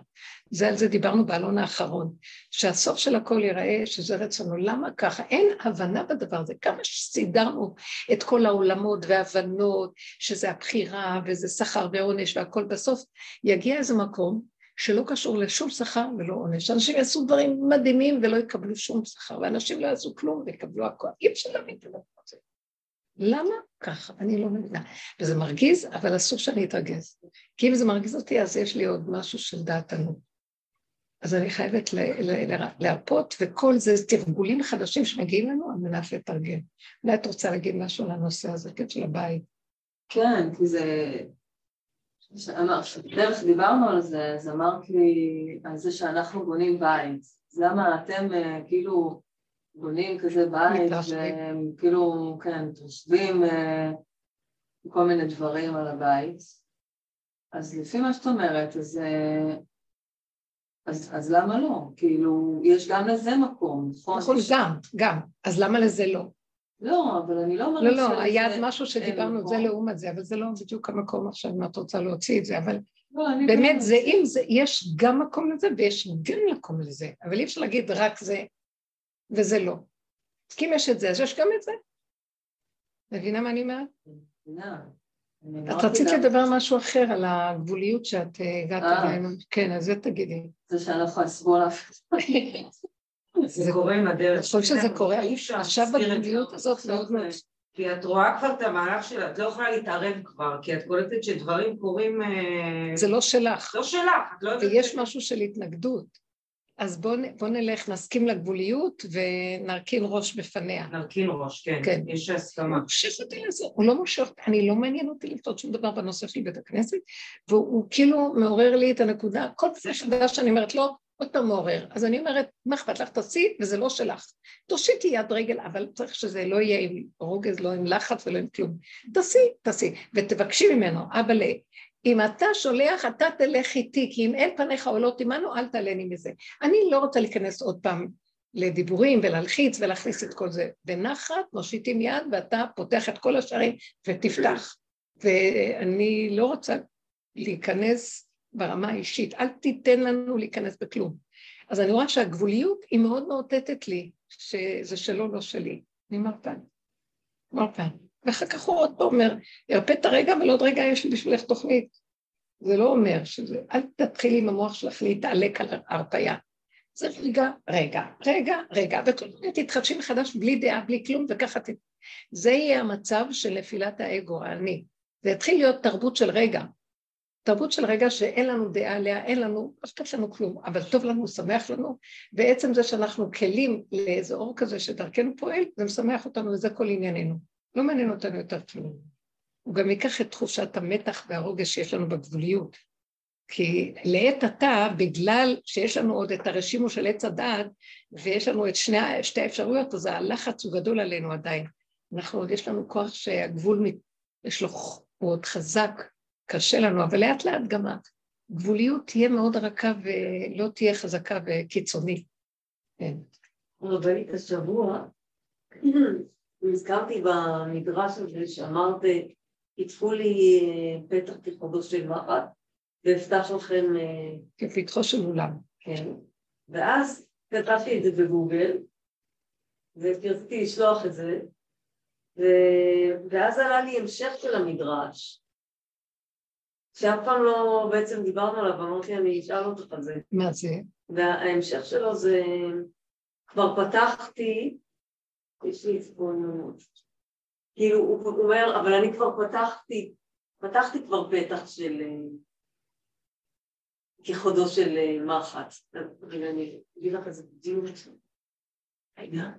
Speaker 1: זה על זה דיברנו בעלון האחרון, שהסוף של הכל ייראה שזה רצונו. למה ככה? אין הבנה בדבר הזה. כמה שסידרנו את כל העולמות והבנות, שזה הבחירה וזה שכר ועונש והכל, בסוף יגיע איזה מקום שלא קשור לשום שכר ולא עונש. אנשים יעשו דברים מדהימים ולא יקבלו שום שכר, ואנשים לא יעשו כלום ויקבלו הכל. אי אפשר להבין את הזה. למה ככה? אני לא מבינה. וזה מרגיז, אבל אסור שאני אתרגז. כי אם זה מרגיז אותי, אז יש לי עוד משהו של דעתנות. אז אני חייבת להרפות, וכל זה תרגולים חדשים שמגיעים לנו על מנת לתרגם. אולי את רוצה להגיד משהו לנושא הזה, כן, של הבית.
Speaker 2: כן, כי זה... דרך דיברנו על זה, אז אמרת לי על זה שאנחנו בונים בית. למה אתם אה, כאילו בונים כזה בית, וכאילו, כן, מתרשבים אה, כל מיני דברים על הבית. אז לפי מה שאת אומרת, אז, אה, אז, אז למה לא? כאילו, יש גם לזה מקום, נכון?
Speaker 1: נכון, גם, גם. אז למה לזה לא?
Speaker 2: לא, אבל אני לא אומרת...
Speaker 1: לא, לא, היה משהו שדיברנו, זה לעומת זה, אבל זה לא בדיוק המקום עכשיו, אם את רוצה להוציא את זה, אבל לא, באמת, זה אם זה, יש גם מקום לזה ויש גם מקום לזה, אבל אי אפשר להגיד רק זה וזה לא. כי אם יש את זה, אז יש גם את זה. מבינה מה אני אומרת? את רצית לדבר משהו אחר על הגבוליות שאת אה, הגעת
Speaker 2: אה.
Speaker 1: אלינו. כן, אז זה תגידי.
Speaker 2: זה שאני לא יכולה לסבול אף
Speaker 3: זה קורה עם הדרך.
Speaker 1: אני חושבת שזה קורה עכשיו בגבוליות הזאת מאוד מאוד.
Speaker 3: כי את רואה כבר את המהלך שלה, את לא יכולה להתערב כבר, כי את קולטת שדברים קורים... אה,
Speaker 1: זה לא שלך.
Speaker 3: לא שלך, את לא יודעת...
Speaker 1: ויש משהו של התנגדות. אז בואו בוא נלך, נסכים לגבוליות ונרכין ראש בפניה.
Speaker 3: נרכין ראש, כן, כן. יש הסכמה. הוא מושך אותי לזה, הוא לא מושך, אני לא מעניין אותי לפתור שום דבר בנושא של בית הכנסת, והוא כאילו מעורר לי את הנקודה, כל פעם חדש שאני אומרת לו, עוד פעם מעורר. אז אני אומרת, מה אכפת לך? תעשי, וזה לא שלך. תושיטי יד רגל, אבל צריך שזה לא יהיה עם רוגז, לא עם לחץ ולא עם כלום. תעשי, תעשי, ותבקשי ממנו, אבל אם אתה שולח, אתה תלך איתי, כי אם אין פניך עולות עמנו, אל תעלני מזה. אני לא רוצה להיכנס עוד פעם לדיבורים ולהלחיץ ולהכניס את כל זה. בנחת מושיטים יד ואתה פותח את כל השערים ותפתח. ואני לא רוצה
Speaker 1: להיכנס ברמה האישית, אל תיתן לנו להיכנס בכלום. אז אני רואה שהגבוליות היא מאוד מאותתת לי שזה שלו, לא שלי. אני מרפן. מרפן. ואחר כך הוא עוד פעם אומר, הרפא את הרגע, אבל עוד רגע יש לי בשבילך תוכנית. זה לא אומר שזה, אל תתחילי עם המוח שלך להתעלק על ההרפאיה. זה רגע, רגע, רגע, רגע, וכל מיני תתחדשי מחדש בלי דעה, בלי כלום, וככה ת... זה יהיה המצב של נפילת האגו, האני. זה יתחיל להיות תרבות של רגע. תרבות של רגע שאין לנו דעה עליה, אין לנו, לא אכפת לנו כלום, אבל טוב לנו, שמח לנו, ועצם זה שאנחנו כלים לאיזה אור כזה שדרכנו פועל, זה משמח אותנו וזה כל ענייננו. לא מעניין אותנו יותר כלום. הוא גם ייקח את תחושת המתח והרוגש שיש לנו בגבוליות. כי לעת עתה, בגלל שיש לנו עוד את הרשימו של עץ הדעת, ויש לנו את שני, שתי האפשרויות, אז הלחץ הוא גדול עלינו עדיין. אנחנו עוד, יש לנו כוח שהגבול, יש לו, הוא עוד חזק, קשה לנו, אבל לאט לאט גם הגבוליות תהיה מאוד רכה ולא תהיה חזקה וקיצונית. כן.
Speaker 2: רבנית השבוע, נזכרתי במדרש הזה שאמרת, יצפו לי פתח כחודו של מחט, ואפתח לכם... אה,
Speaker 1: כפתחו של אולם.
Speaker 2: כן. ואז כתבתי את זה בגוגל, ורציתי לשלוח את זה, ו... ואז עלה לי המשך של המדרש, שאף פעם לא בעצם דיברנו עליו, אמרתי אני אשאל אותך על זה.
Speaker 1: מה זה?
Speaker 2: וההמשך שלו זה, כבר פתחתי, יש לי צפון, כאילו הוא אומר, אבל אני כבר פתחתי, פתחתי כבר פתח של כחודו של אה, מחט. רגע, אני אגיד לך איזה בדיוק. רגע.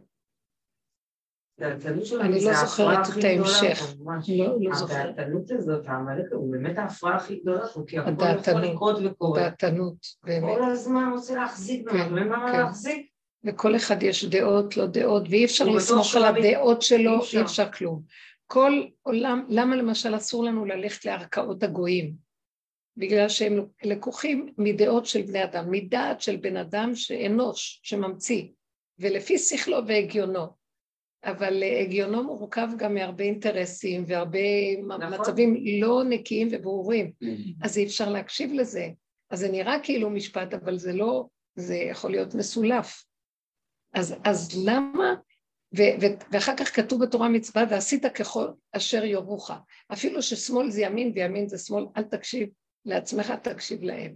Speaker 1: אני לא זוכרת את ההמשך, לא, לא זוכרת.
Speaker 3: הדעתנות הזאת, העמלק, הוא באמת ההפרעה הכי גדולה כי הכל יכול לקרות וקורה.
Speaker 1: הדעתנות, באמת.
Speaker 3: כל הזמן רוצה להחזיק, ואנחנו אין מה להחזיק.
Speaker 1: לכל אחד יש דעות, לא דעות, ואי אפשר לסמוך על הדעות שלו, אי אפשר כלום. כל עולם, למה למשל אסור לנו ללכת לערכאות הגויים? בגלל שהם לקוחים מדעות של בני אדם, מדעת של בן אדם שאנוש, שממציא, ולפי שכלו והגיונו. אבל הגיונו מורכב גם מהרבה אינטרסים והרבה נכון. מצבים לא נקיים וברורים, אז אי אפשר להקשיב לזה. אז זה נראה כאילו משפט, אבל זה לא, זה יכול להיות מסולף. אז, אז למה, ו, ו, ואחר כך כתוב בתורה מצווה, ועשית ככל אשר יורוך. אפילו ששמאל זה ימין וימין זה שמאל, אל תקשיב לעצמך תקשיב להם.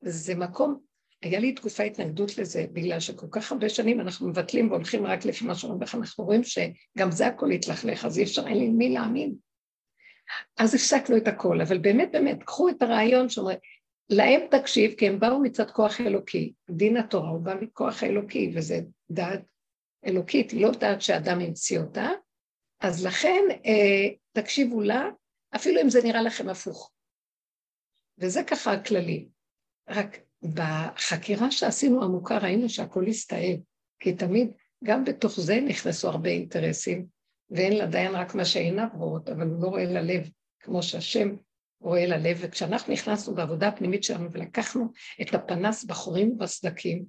Speaker 1: זה מקום, היה לי תקופה התנגדות לזה, בגלל שכל כך הרבה שנים אנחנו מבטלים והולכים רק לפי מה שאומרים לך, אנחנו רואים שגם זה הכל התלכלך, אז אי אפשר, אין לי מי להאמין. אז הפסקנו את הכל, אבל באמת באמת, קחו את הרעיון שאומר, להם תקשיב, כי הם באו מצד כוח אלוקי, דין התורה הוא בא מכוח האלוקי, וזה דעת אלוקית, היא לא דעת שאדם המציא אותה, אז לכן אה, תקשיבו לה, אפילו אם זה נראה לכם הפוך. וזה ככה הכללי. רק בחקירה שעשינו עמוקה ראינו שהכל הסתאב, כי תמיד גם בתוך זה נכנסו הרבה אינטרסים, ואין לדיין רק מה שעיניו רואות, אבל הוא לא רואה ללב, כמו שהשם רואה ללב, וכשאנחנו נכנסנו בעבודה הפנימית שלנו ולקחנו את הפנס בחורים ובסדקים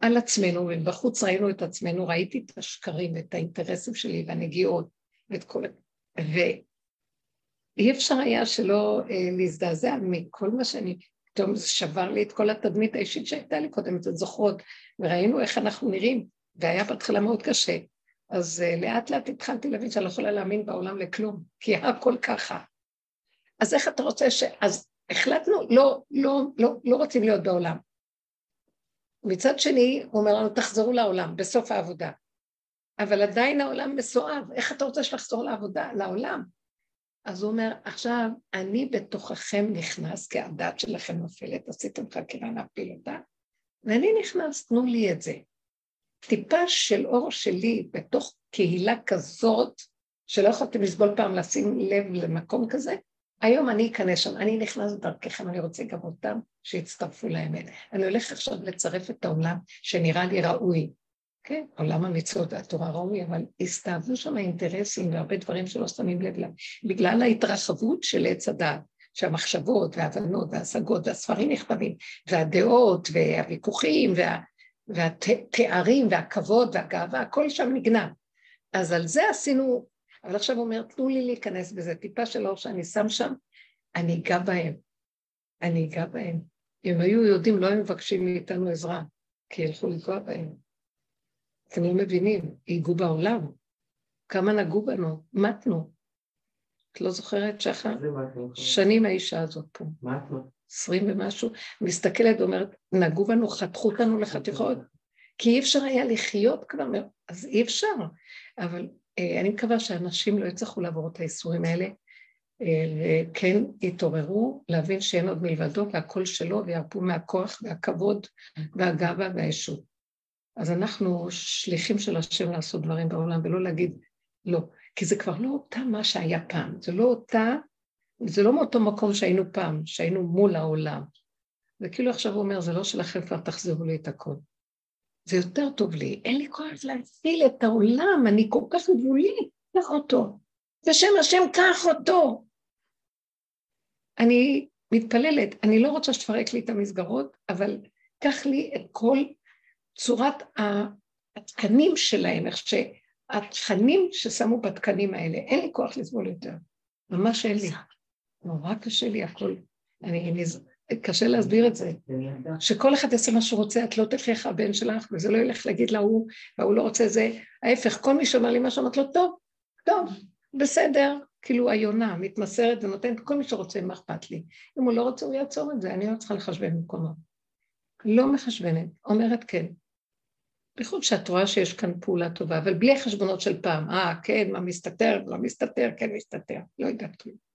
Speaker 1: על עצמנו, ובחוץ ראינו את עצמנו, ראיתי את השקרים ואת האינטרסים שלי והנגיעות ואת כל... ו... אי אפשר היה שלא אה, להזדעזע מכל מה שאני, פתאום זה שבר לי את כל התדמית האישית שהייתה לי קודם, אתן זוכרות, וראינו איך אנחנו נראים, והיה בהתחלה מאוד קשה. אז אה, לאט לאט התחלתי להבין שאני לא יכולה להאמין בעולם לכלום, כי הכל ככה. אז איך אתה רוצה ש... אז החלטנו, לא, לא, לא, לא רוצים להיות בעולם. מצד שני, הוא אומר לנו, תחזרו לעולם, בסוף העבודה. אבל עדיין העולם מסואב, איך אתה רוצה שתחזור לעבודה, לעולם? אז הוא אומר, עכשיו אני בתוככם נכנס, כי הדת שלכם נופלת, עשיתם חקירה להפיל אותה, ואני נכנס, תנו לי את זה. טיפה של אור שלי בתוך קהילה כזאת, שלא יכולתם לסבול פעם לשים לב למקום כזה, היום אני אכנס שם, אני נכנס דרככם, אני רוצה גם אותם שיצטרפו לאמת. אני הולך עכשיו לצרף את העולם שנראה לי ראוי, כן, עולם המצוות והתורה ראוי, אבל הסתאבו שם אינטרסים והרבה דברים שלא שמים לב להם, בגלל ההתרחבות של עץ הדעת, שהמחשבות וההבנות וההשגות והספרים נכתבים, והדעות והוויכוחים וה, והתארים והכבוד והגאווה, הכל שם נגנב. אז על זה עשינו, אבל עכשיו הוא אומר, תנו לי להיכנס בזה, טיפה של אור שאני שם שם, אני אגע בהם. אני אגע בהם. אם היו יהודים, לא היו מבקשים מאיתנו עזרה, כי ילכו לפגוע בהם. אתם לא מבינים, ייגעו בעולם. כמה נגעו בנו, מתנו. את לא זוכרת, שחר? שנים האישה הזאת פה. מתנו. עשרים ומשהו, מסתכלת ואומרת, נגעו בנו, חתכו אותנו לחתיכות, כי אי אפשר היה לחיות כבר, אז אי אפשר. אבל אני מקווה שאנשים לא יצטרכו לעבור את האיסורים האלה, אה, וכן יתעוררו להבין שאין עוד מלבדו והכל שלו, וירפו מהכוח והכבוד והגאווה והישות. אז אנחנו שליחים של השם לעשות דברים בעולם, ולא להגיד לא, כי זה כבר לא אותה מה שהיה פעם, זה לא אותה, זה לא מאותו מקום שהיינו פעם, שהיינו מול העולם. זה כאילו עכשיו הוא אומר, זה לא שלכם, כבר תחזירו לי את הכל. זה יותר טוב לי, אין לי כוח להציל את העולם, אני כל כך גבולי, קח אותו. בשם השם, קח אותו. אני מתפללת, אני לא רוצה שתפרק לי את המסגרות, אבל קח לי את כל צורת התקנים שלהם, איך שהתכנים ששמו בתקנים האלה, אין לי כוח לסבול יותר, ממש אין לי. נורא קשה לי הכל. אני, קשה להסביר את זה. שכל אחד יעשה מה שהוא רוצה, את לא תלכי איך הבן שלך, וזה לא ילך להגיד להוא, והוא לא רוצה זה. ההפך, כל מי שאומר לי משהו, אמרת לו, טוב, טוב, בסדר. כאילו היונה מתמסרת ונותנת כל מי שרוצה, מה אכפת לי. אם הוא לא רוצה, הוא יעצור את זה, אני לא צריכה לחשבן במקומו. לא מחשבנת, אומרת כן. בייחוד שאת רואה שיש כאן פעולה טובה, אבל בלי החשבונות של פעם, אה, כן, מה מסתתר, לא מסתתר, כן מסתתר, לא יודעת כלום.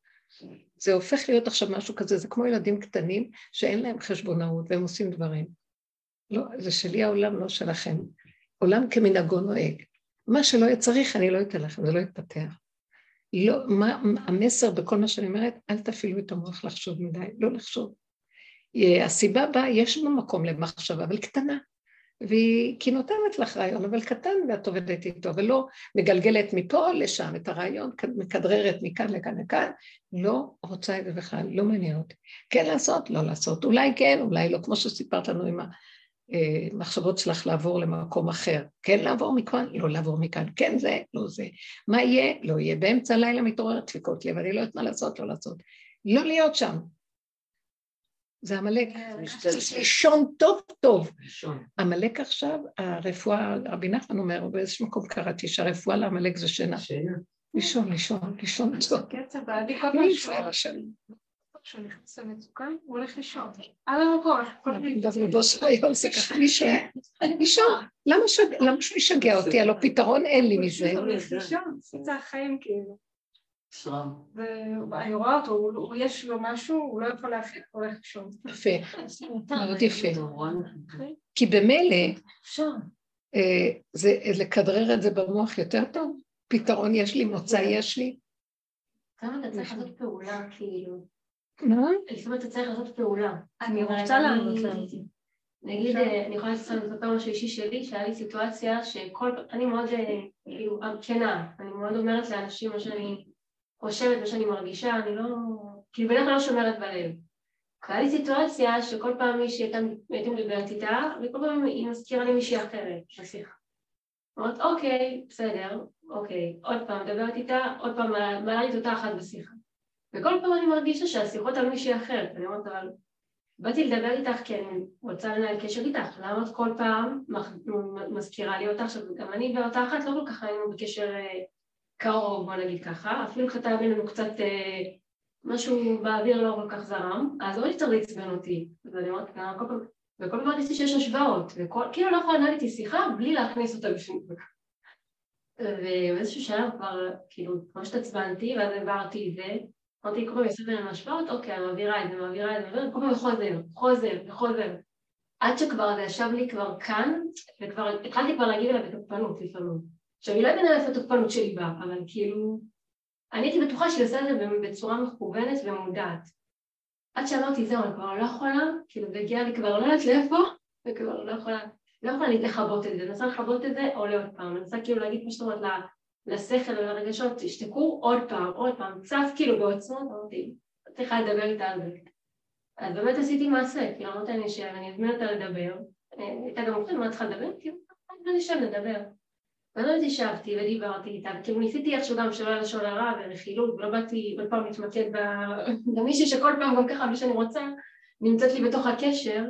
Speaker 1: זה הופך להיות עכשיו משהו כזה, זה כמו ילדים קטנים שאין להם חשבונאות והם עושים דברים. לא, זה שלי העולם, לא שלכם. עולם כמנהגו נוהג. מה שלא יהיה צריך, אני לא אתן לכם, זה לא יתפתח. לא, מה, המסר בכל מה שאני אומרת, אל תפעילו את המוח לחשוב מדי, לא לחשוב. הסיבה בה, יש לנו מקום למחשבה, אבל קטנה. והיא, כי נותנת לך רעיון, אבל קטן ואת עובדת איתו, אבל לא מגלגלת מפה לשם את הרעיון, מכדררת מכאן לכאן לכאן, לא רוצה את זה בכלל, לא מעניין אותי. כן לעשות, לא לעשות, אולי כן, אולי לא, כמו שסיפרת לנו עם המחשבות אה, שלך לעבור למקום אחר. כן לעבור מכאן, לא לעבור מכאן, כן זה, לא זה. מה יהיה? לא יהיה. באמצע הלילה מתעוררת דפיקות לב, אני לא יודעת מה לעשות, לא לעשות. לא להיות שם, זה עמלק, אה, לישון טוב טוב. עמלק עכשיו, הרפואה, רבי נחמן אומר, באיזשהו מקום קראתי שהרפואה לעמלק זה שינה. לישון, לישון, לישון טוב. קצב, אני כל פעם כשהוא נכנס למצוקה, הוא הולך לישון. על המקום. זה ככה לישון. למה שהוא ישגע אותי? הלא פתרון אין לי מזה. לישון, זה החיים כאילו. ואני רואה אותו, יש לו משהו, הוא לא יכול להפעיל, הוא הולך לישון. יפה, מאוד יפה. כי במילא, אה, זה לכדרר את זה במוח יותר טוב, פתרון יש לי, מוצא יש לי.
Speaker 4: כמה אתה צריך לעשות פעולה, כאילו.
Speaker 1: מה?
Speaker 4: לפעמים אתה צריך לעשות פעולה. אני רוצה לענות להם. נגיד, אה, אני יכולה לספר משהו אישי שלי, שהיה לי סיטואציה שכל, אני מאוד, אה, כאילו, כנה, אני מאוד אומרת לאנשים מה שאני חושבת מה שאני מרגישה, אני לא... כאילו בדרך כלל לא שומרת בלב. קרה לי סיטואציה שכל פעם מישהי הייתי מדברת איתה, וכל פעם היא מזכירה לי מישהי אחרת בשיחה. אומרת, אוקיי, בסדר, אוקיי, עוד פעם מדברת איתה, עוד פעם מעלה לי את אותה אחת בשיחה. וכל פעם אני מרגישה שהשיחות על מישהי אחרת, אני אומרת, אבל באתי לדבר איתך כי אני רוצה לנהל קשר איתך, למה את כל פעם מזכירה לי אותך, עכשיו גם אני ואותה אחת לא כל כך היינו בקשר אה, קרוב, בוא נגיד ככה, אפילו כתב בינינו קצת אה, משהו באוויר לא כל כך זרם, אז לא יותר לעצבן אותי, ואני אומרת, כל פעם, וכל פעם מרגישתי שיש השוואות, וכאילו לא יכולה לנהל איתי שיחה בלי להכניס אותה בפנים. ובאיזשהו שלב כבר, כאילו, כמו שהתעצבנתי, ואז העברתי את זה, אמרתי, כל פעם יעשו בינינו השוואות, אוקיי, אני מעבירה את זה, מעבירה את זה, כל פעם חוזר, חוזר וחוזר. עד שכבר זה ישב לי כבר כאן, וכבר התחלתי כבר להגיד עליו בתוקפנות לפעמים. עכשיו, לא יודעת איפה התוקפנות שלי בה, אבל כאילו, אני הייתי בטוחה שהיא עושה את זה בצורה מכוונת ומודעת. עד שאמרתי, זהו, אני כבר לא יכולה, כאילו, והגיעה לי כבר לא יודעת לאיפה, וכבר לא יכולה, לא יכולה לכבות את זה, אני רוצה לכבות את זה, עולה עוד פעם, אני רוצה כאילו להגיד, כמו שאת אומרת, לשכל ולרגשות, תשתקו עוד פעם, עוד פעם, צף כאילו בעוצמות, אמרתי, צריכה לדבר איתה על זה. אז באמת עשיתי מעשה, כאילו אמרתי אני אשב, אני אזמין אותה לדבר, אה, הייתה גם מוכן, מה צריכה לדבר? כאילו, אני אשב ואז ישבתי ודיברתי איתה, וכאילו ניסיתי איכשהו גם שלא לשון הרע ורכילות, ולא באתי עוד פעם להתמקד במישהי שכל פעם גם ככה בלי שאני רוצה, נמצאת לי בתוך הקשר,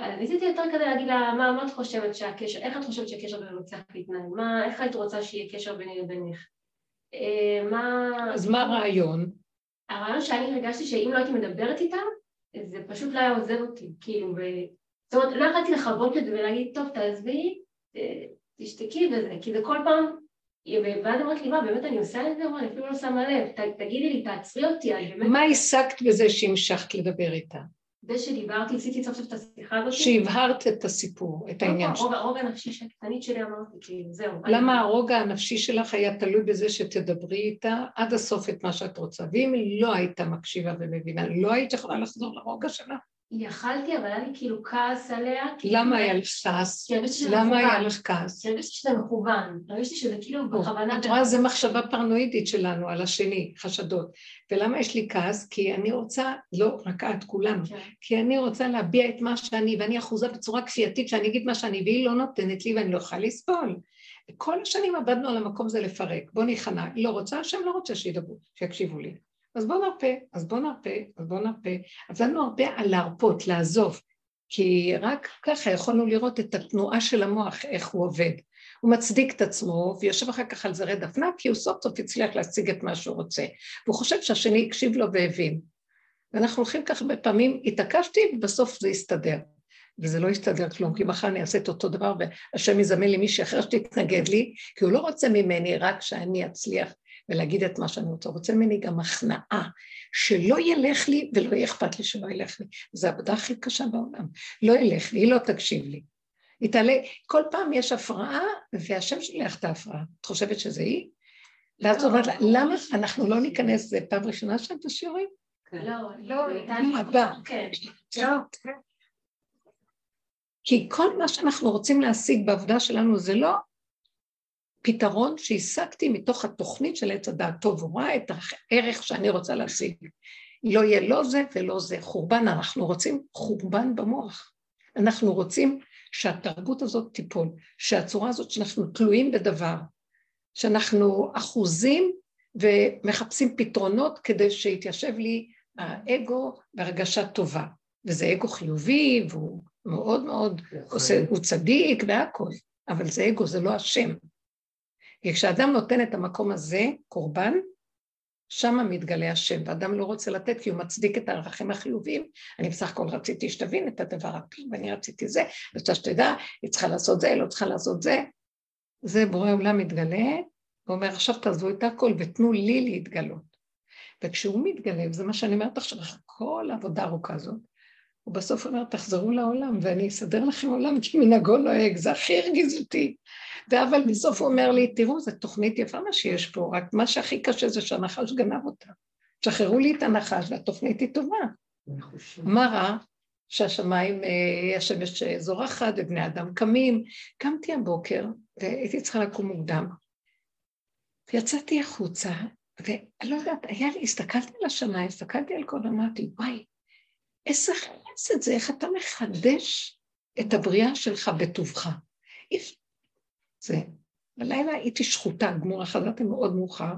Speaker 4: וניסיתי יותר כדי להגיד לה, מה, מה את חושבת שהקשר, איך את חושבת שהקשר בינינו צריך להתנהל? מה, איך היית רוצה שיהיה קשר ביני לבינך?
Speaker 1: אה, מה... אז מה הרעיון?
Speaker 4: הרעיון שאני הרגשתי שאם לא הייתי מדברת איתה, זה פשוט לא היה עוזב אותי, כאילו, ו... זאת אומרת, לא יכולתי לכבות את זה ולהגיד, טוב, תעזבי, אה, תשתקי וזה, כי זה כל פעם, ואז אמרת לי, מה, באמת אני עושה את זה? אני אפילו לא שמה לב, תגידי לי, תעצרי אותי, אני באמת...
Speaker 1: מה השגת בזה שהמשכת לדבר איתה?
Speaker 4: זה שדיברתי, עשיתי סוף סוף את השיחה הזאת.
Speaker 1: שהבהרת את הסיפור, את העניין
Speaker 4: שלך. הרוגע הנפשי הקטנית שלי אמרתי, כאילו, זהו.
Speaker 1: למה הרוגע הנפשי שלך היה תלוי בזה שתדברי איתה עד הסוף את מה שאת רוצה, ואם היא לא הייתה מקשיבה ומבינה, לא היית יכולה לחזור לרוגע שלה?
Speaker 4: יכלתי, אבל היה לי כאילו כעס עליה.
Speaker 1: למה היה לך כעס? למה היה לך כעס?
Speaker 4: כי הרגשתי שזה מכוון, הרגשתי שזה כאילו בכוונה...
Speaker 1: את רואה, זו מחשבה פרנואידית שלנו על השני, חשדות. ולמה יש לי כעס? כי אני רוצה, לא רק את, כולנו, כן. כי אני רוצה להביע את מה שאני, ואני אחוזה בצורה כפייתית שאני אגיד מה שאני, והיא לא נותנת לי ואני לא יכולה לסבול. כל השנים עבדנו על המקום הזה לפרק, בוא ניכנע, לא רוצה, השם לא רוצה שידברו, שיקשיבו לי. אז בוא נרפה, אז בוא נרפה, אז בוא נרפה. עבדנו הרבה על להרפות, לעזוב, כי רק ככה יכולנו לראות את התנועה של המוח, איך הוא עובד. הוא מצדיק את עצמו, ויושב אחר כך על זרי דפנה, כי הוא סוף סוף הצליח להשיג את מה שהוא רוצה. והוא חושב שהשני הקשיב לו והבין. ואנחנו הולכים ככה בפעמים, התעקשתי, ובסוף זה יסתדר. וזה לא יסתדר כלום, כי מחר אני אעשה את אותו דבר, והשם יזמן לי מישהי אחר שתתנגד לי, כי הוא לא רוצה ממני רק שאני אצליח ולהגיד את מה שאני רוצה, הוא רוצה ממני גם הכנעה, שלא ילך לי ולא יהיה אכפת לי שלא ילך לי. זו העבודה הכי קשה בעולם. לא ילך לי, היא לא תקשיב לי. היא תעלה, כל פעם יש הפרעה, והשם שולח את ההפרעה. את חושבת שזה היא? ואז היא אומרת לה, למה אנחנו לא ניכנס, זה פעם ראשונה שאת בשיעורים?
Speaker 4: לא, לא,
Speaker 1: כן. לא. כי כל מה שאנחנו רוצים להשיג בעבודה שלנו זה לא פתרון שהשגתי מתוך התוכנית של עץ הדעת טוב, ראה את הערך שאני רוצה להשיג. לא יהיה לא זה ולא זה. חורבן, אנחנו רוצים חורבן במוח. אנחנו רוצים שהתרבות הזאת תיפול, שהצורה הזאת שאנחנו תלויים בדבר, שאנחנו אחוזים ומחפשים פתרונות כדי שיתיישב לי האגו בהרגשה טובה. וזה אגו חיובי, והוא מאוד מאוד עושה, הוא צדיק והכול, אבל זה אגו, זה לא השם. כי כשאדם נותן את המקום הזה, קורבן, שם מתגלה השם, ואדם לא רוצה לתת כי הוא מצדיק את הערכים החיוביים. אני בסך הכל רציתי שתבין את הדבר הטוב, ואני רציתי זה, רוצה שתדע, היא צריכה לעשות זה, לא צריכה לעשות זה. זה בורא עולם מתגלה, ואומר עכשיו תעזבו את הכל ותנו לי להתגלות. וכשהוא מתגלה, וזה מה שאני אומרת עכשיו, כל העבודה הארוכה הזאת, הוא בסוף אומר, תחזרו לעולם ואני אסדר לכם עולם כי מנהגו נוהג, זה הכי הרגיז אותי. אבל בסוף הוא אומר לי, תראו, זו תוכנית יפה מה שיש פה, רק מה שהכי קשה זה שהנחש גנב אותה. שחררו לי את הנחש והתוכנית היא טובה. מה רע? שהשמיים, אה, השמש זורחת ובני אדם קמים. קמתי הבוקר והייתי צריכה לקום מוקדם. ויצאתי החוצה, ואני לא יודעת, היה לי, הסתכלתי על השמיים, הסתכלתי על כל, אמרתי, וואי, איזה חסד זה, איך אתה מחדש את הבריאה שלך בטובך. זה, בלילה הייתי שחוטה, גמורה, חזרתי מאוד מאוחר,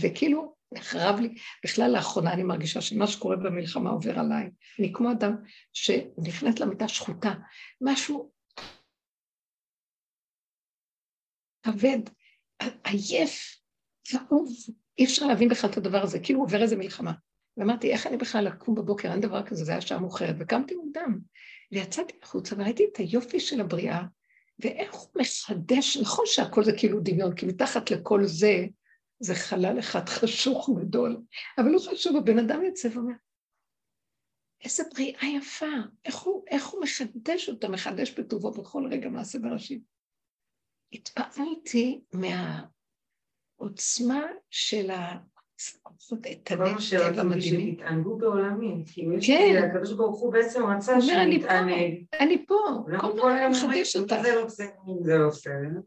Speaker 1: וכאילו נחרב לי, בכלל לאחרונה אני מרגישה שמה שקורה במלחמה עובר עליי. אני כמו אדם שנכנס למיטה שחוטה, משהו כבד, עייף, כאוב, אי אפשר להבין בכלל את הדבר הזה, כאילו עובר איזה מלחמה. ואמרתי, איך אני בכלל לקום בבוקר, אין דבר כזה, זה היה שעה מאוחרת, וקמתי מוקדם. ויצאתי החוצה וראיתי את היופי של הבריאה, ואיך הוא מחדש, נכון שהכל זה כאילו דמיון, כי מתחת לכל זה, זה חלל אחד חשוך גדול, אבל הוא חשוב, הבן אדם יוצא ואומר, איזה בריאה יפה, איך הוא, איך הוא מחדש אותה, מחדש בטובו בכל רגע מעשה בראשית. התפעלתי מהעוצמה של ה... לעשות את
Speaker 3: טבע מדהימים. שיתענגו בעולמים, כאילו כן. הקדוש ברוך הוא בעצם רצה שנתענג.
Speaker 1: אני פה, כל פעם מחדש אותך.
Speaker 3: זה לא בסדר, זה לא בסדר.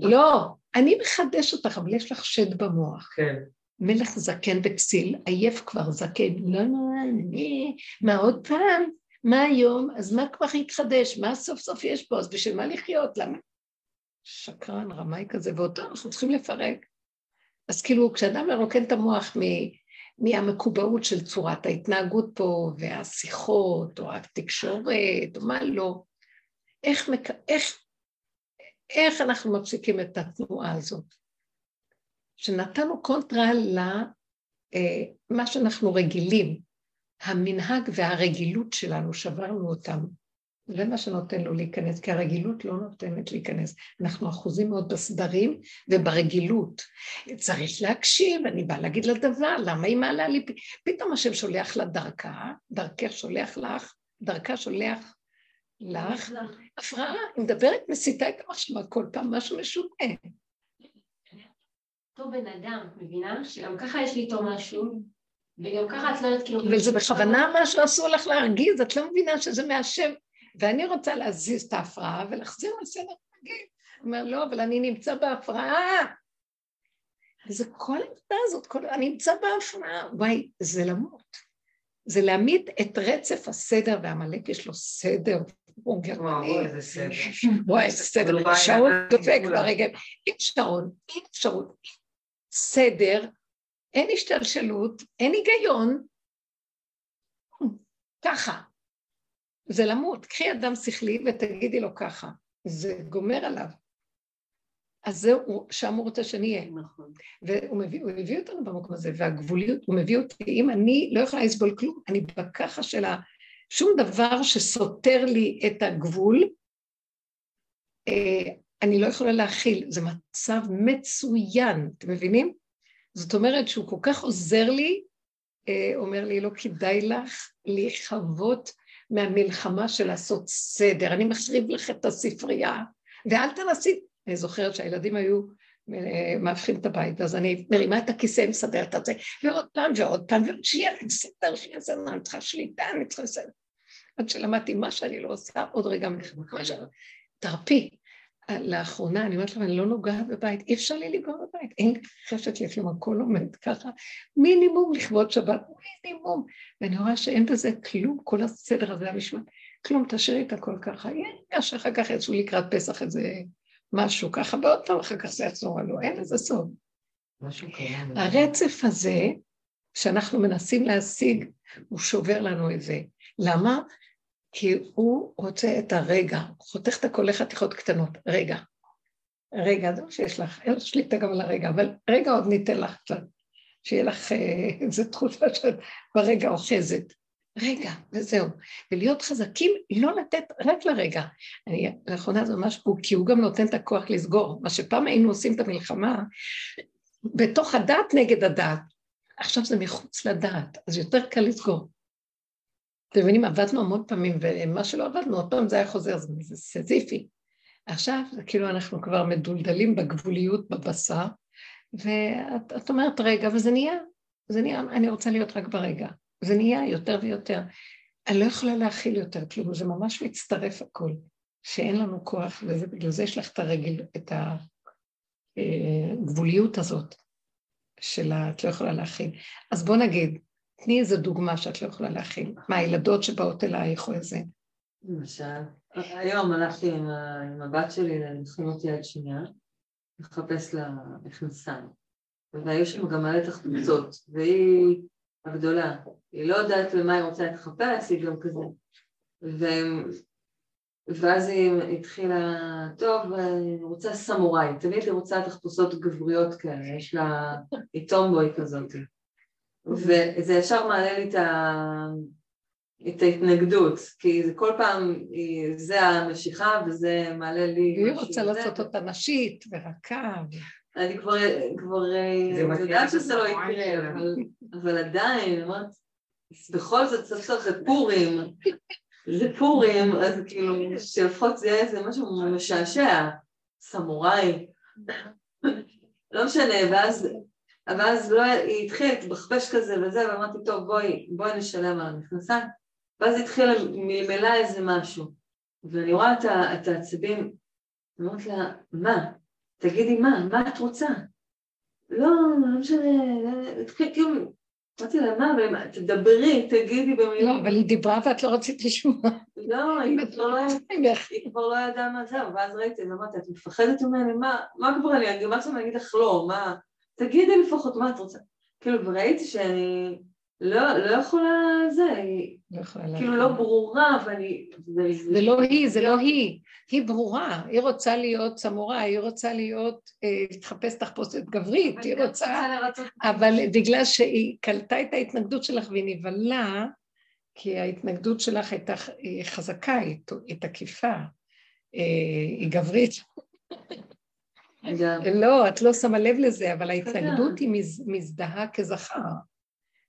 Speaker 1: לא, אני מחדש אותך, אבל יש לך שד במוח.
Speaker 3: כן.
Speaker 1: מלך זקן וכסיל, עייף כבר זקן, לא נורא, אני, מה עוד פעם? מה היום? אז מה כבר התחדש? מה סוף סוף יש פה? אז בשביל מה לחיות? למה? שקרן, רמאי כזה, ואותו אנחנו צריכים לפרק. אז כאילו, כשאדם מרוקן את המוח מהמקובעות של צורת ההתנהגות פה, והשיחות, או התקשורת, או מה לא. איך, איך, איך אנחנו מפסיקים את התנועה הזאת? שנתנו קונטרה למה אה, שאנחנו רגילים, המנהג והרגילות שלנו, שברנו אותם. זה מה שנותן לו להיכנס, כי הרגילות לא נותנת להיכנס. אנחנו אחוזים מאוד בסדרים וברגילות. צריך להקשיב, אני באה להגיד לה דבר, למה היא מעלה לי? פתאום השם שולח לה דרכה, דרכך שולח לך, דרכה שולח לך, הפרעה, היא מדברת, מסיתה את המחשבה כל פעם, משהו משונה.
Speaker 4: אותו בן אדם, מבינה? שגם ככה יש לי איתו משהו, וגם ככה את לא יודעת כאילו...
Speaker 1: וזה בכוונה מה שעשו לך להרגיז, את לא מבינה שזה מהשם. ואני רוצה להזיז את ההפרעה ולהחזיר לסדר רגיל. הוא אומר, לא, אבל אני נמצא בהפרעה. וזה כל העבודה הזאת, כל... אני נמצא בהפרעה. וואי, זה למות. זה להעמיד את רצף הסדר, ועמלק יש לו סדר,
Speaker 3: וואו, איזה סדר.
Speaker 1: וואי, איזה סדר. שעון דופק ברגל. עם שעון, עם אפשרות, סדר, אין השתלשלות, אין היגיון. ככה. זה למות. קחי אדם שכלי ותגידי לו ככה. זה גומר עליו. אז זהו, שם הוא רוצה שנהיה. נכון. והוא מביא, מביא אותנו במקום הזה, והגבוליות, הוא מביא אותי, אם אני לא יכולה לסבול כלום, אני בככה של ה... שום דבר שסותר לי את הגבול, אה, אני לא יכולה להכיל. זה מצב מצוין, אתם מבינים? זאת אומרת שהוא כל כך עוזר לי, אה, אומר לי, לא כדאי לך לחוות מהמלחמה של לעשות סדר, אני מחריב לך את הספרייה, ואל תנסי, אני זוכרת שהילדים היו אה, מאבחים את הבית, אז אני מרימה את הכיסא, מסדרת את זה, ועוד פעם ועוד פעם, ושיהיה לי סדר, שיהיה סדר, אני צריכה שליטה, אני צריכה סדר. עד שלמדתי מה שאני לא עושה, עוד רגע מלחמה, תרפי. לאחרונה, אני אומרת להם, אני לא נוגעת בבית, אי אפשר לי לגוע בבית, אין חשת לי אפילו הכל עומד ככה, מינימום לכבוד שבת, מינימום. ואני רואה שאין בזה כלום, כל הסדר הזה המשמעת, כלום, תשאירי את הכל ככה, יהיה שאחר כך יצאו לקראת פסח איזה משהו ככה, ועוד פעם אחר כך זה יחזור עלו, אין לזה סוף. הרצף הזה, שאנחנו מנסים להשיג, הוא שובר לנו את זה. למה? כי הוא רוצה את הרגע, הוא חותך את הכל לחתיכות קטנות, רגע. רגע, זה מה שיש לך, אין לך שליטה גם על הרגע, אבל רגע עוד ניתן לך קצת, שיהיה לך איזו אה, תחושה שאת ברגע אוחזת. רגע, וזהו. ולהיות חזקים, לא לתת רק לרגע. אני, לאחרונה זה ממש, הוא, כי הוא גם נותן את הכוח לסגור. מה שפעם היינו עושים את המלחמה, בתוך הדעת נגד הדעת. עכשיו זה מחוץ לדעת, אז יותר קל לסגור. אתם מבינים, עבדנו המון פעמים, ומה שלא עבדנו, עוד פעם זה היה חוזר, זה סזיפי. עכשיו, זה כאילו אנחנו כבר מדולדלים בגבוליות בבשר, ואת אומרת רגע, וזה נהיה, זה נהיה, אני רוצה להיות רק ברגע. זה נהיה יותר ויותר. אני לא יכולה להכיל יותר כלום, זה ממש מצטרף הכל, שאין לנו כוח, ובגלל זה יש לך את הרגל, את הגבוליות הזאת, של את לא יכולה להכיל. אז בוא נגיד, תני איזה דוגמה שאת לא יכולה להכין. מה, הילדות שבאות אלייך או איזה?
Speaker 2: למשל, היום הלכתי עם, עם הבת שלי למכינות יד שנייה, לחפש לה מכנסיים. והיו שם גם מלא תחפוצות, והיא הגדולה, היא לא יודעת למה היא רוצה לחפש, היא גם כזה. ו... ואז היא התחילה, טוב, אני רוצה סמוראי, תמיד היא רוצה תחפושות גבריות כאלה, יש לה, היא טומבוי כזאת. וזה ישר מעלה לי את, ה... את ההתנגדות, כי זה כל פעם, זה המשיכה וזה מעלה לי...
Speaker 1: והיא רוצה לעשות אותה נשית ורכה.
Speaker 2: אני כבר, כבר יודעת שזה לא יקרה, אבל, אבל עדיין, אמרת, בכל זאת סוף סוף זה פורים, זה פורים, אז כאילו שלפחות זה יהיה איזה משהו משעשע, סמוראי, לא משנה, ואז אבל אז לא, היא התחילה להתבחבש כזה וזה, ואמרתי, טוב, בואי, בואי נשלם על המכנסיים. ואז התחילה מלמלה איזה משהו. ואני רואה את, את העצבים, אמרתי לה, מה? תגידי מה, מה את רוצה? לא, לא משנה, התחיל כאילו, אמרתי לה, מה, תדברי, תגידי במילים.
Speaker 1: לא, אבל היא דיברה ואת לא רצית לשמוע.
Speaker 2: לא, היא כבר לא, היא כבר לא ידעה מה זה, ואז ראיתי, ואמרתי, את מפחדת ממני? מה, מה כבר אני, אני מקסימום אגיד לך לא, מה... תגידי לפחות מה את רוצה. כאילו, וראיתי שאני לא, לא יכולה זה, לא יכולה כאילו לא ברורה, ואני...
Speaker 1: זה לא היא, זה לא היא. היא ברורה, היא רוצה להיות סמורה, היא רוצה להיות, אה, להתחפש תחפושת גברית, היא רוצה... אבל בגלל שהיא קלטה את ההתנגדות שלך והיא נבהלה, כי ההתנגדות שלך הייתה חזקה, היא תקיפה, אה, היא גברית. לא, את לא שמה לב לזה, אבל ההתנגדות היא מזדהה כזכר.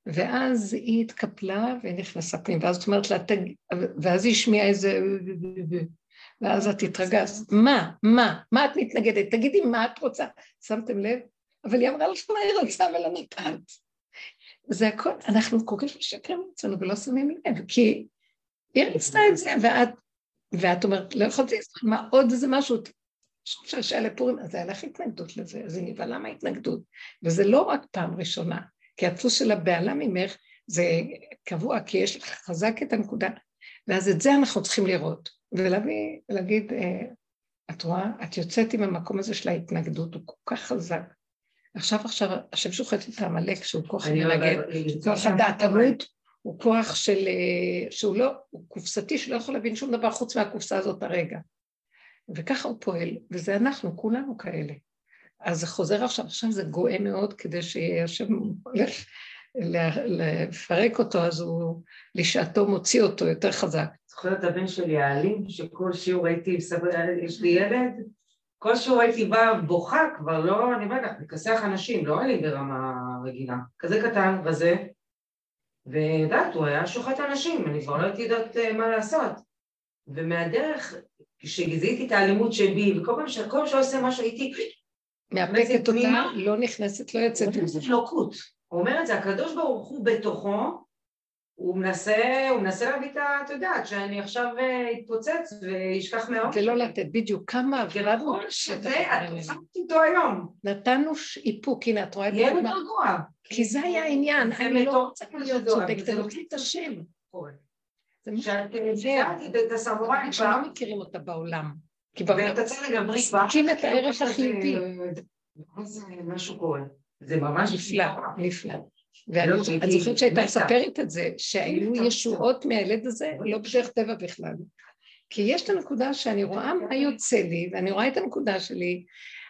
Speaker 1: ואז היא התקפלה ונכנסה פנים, ואז את אומרת לה. ואז היא השמיעה איזה... ואז את התרגזת, מה, מה, מה את מתנגדת? תגידי מה את רוצה. שמתם לב? אבל היא אמרה לך מה היא רוצה ולא נתנת. זה הכל, אנחנו כל כך משקרים לעצמנו ולא שמים לב, כי היא רצתה את זה, ואת, ואת אומרת, לא יכולתי לספר, מה עוד איזה משהו, שלושה שעה לפורים, אז היה לך התנגדות לזה, אז היא נבהלה מההתנגדות, וזה לא רק פעם ראשונה, כי הדפוס של הבהלה ממך זה קבוע, כי יש לך חזק את הנקודה, ואז את זה אנחנו צריכים לראות, ולהביא, ולהגיד, אה, את רואה, את יוצאת עם המקום הזה של ההתנגדות, הוא כל כך חזק. עכשיו עכשיו, השם שוחט את העמלק, שהוא כוח המנגד, כוח הדעתנות, הוא כוח של, אה, שהוא לא, הוא קופסתי שלא יכול להבין שום דבר חוץ מהקופסה הזאת הרגע. וככה הוא פועל, וזה אנחנו, כולנו כאלה. אז זה חוזר עכשיו, עכשיו זה גואה מאוד כדי שהשם הולך לפרק אותו, אז הוא לשעתו מוציא אותו יותר חזק.
Speaker 3: זוכרת הבן שלי האלים, שכל שיעור הייתי, יש לי ילד, כל שיעור הייתי באה בוכה, כבר לא, אני אומרת לך, מכסח אנשים, לא היה ברמה רגילה, כזה קטן, וזה, ויודעת, הוא היה שוחט אנשים, אני כבר לא הייתי יודעת אה, מה לעשות. ומהדרך, כשגזיתי את האלימות שבי, וכל פעם שכל פעם שעושה משהו הייתי
Speaker 1: מאפקת אותה, לא נכנסת, לא יוצאת
Speaker 3: עם זה. אלוקות. הוא אומר את זה, הקדוש ברוך הוא בתוכו, הוא מנסה, הוא מנסה להביא את ה... את יודעת, שאני עכשיו אה, אתפוצץ ואשכח מהאופן.
Speaker 1: ולא לתת, בדיוק, כמה עבדנו
Speaker 3: שזה, את עושה איתו היום.
Speaker 1: נתנו איפוק, הנה, את רואה את
Speaker 3: זה? יהיה רגוע.
Speaker 1: כי זה היה העניין, אני לא רוצה להיות צודקת, אני רוצה את השם.
Speaker 3: שאת יודעת את הסמוראים,
Speaker 1: שלא מכירים אותה בעולם.
Speaker 3: כי ואתה צריך לגמרי
Speaker 1: מסכים את הערך החיובי.
Speaker 3: משהו קורה. זה ממש
Speaker 1: נפלא, נפלא. ואני לא, זוכרת שהייתה מספרת את זה, שהיו ישועות מהילד הזה, לא בדרך טבע בכלל. כי יש את הנקודה שאני רואה מה יוצא לי, ואני רואה את הנקודה שלי.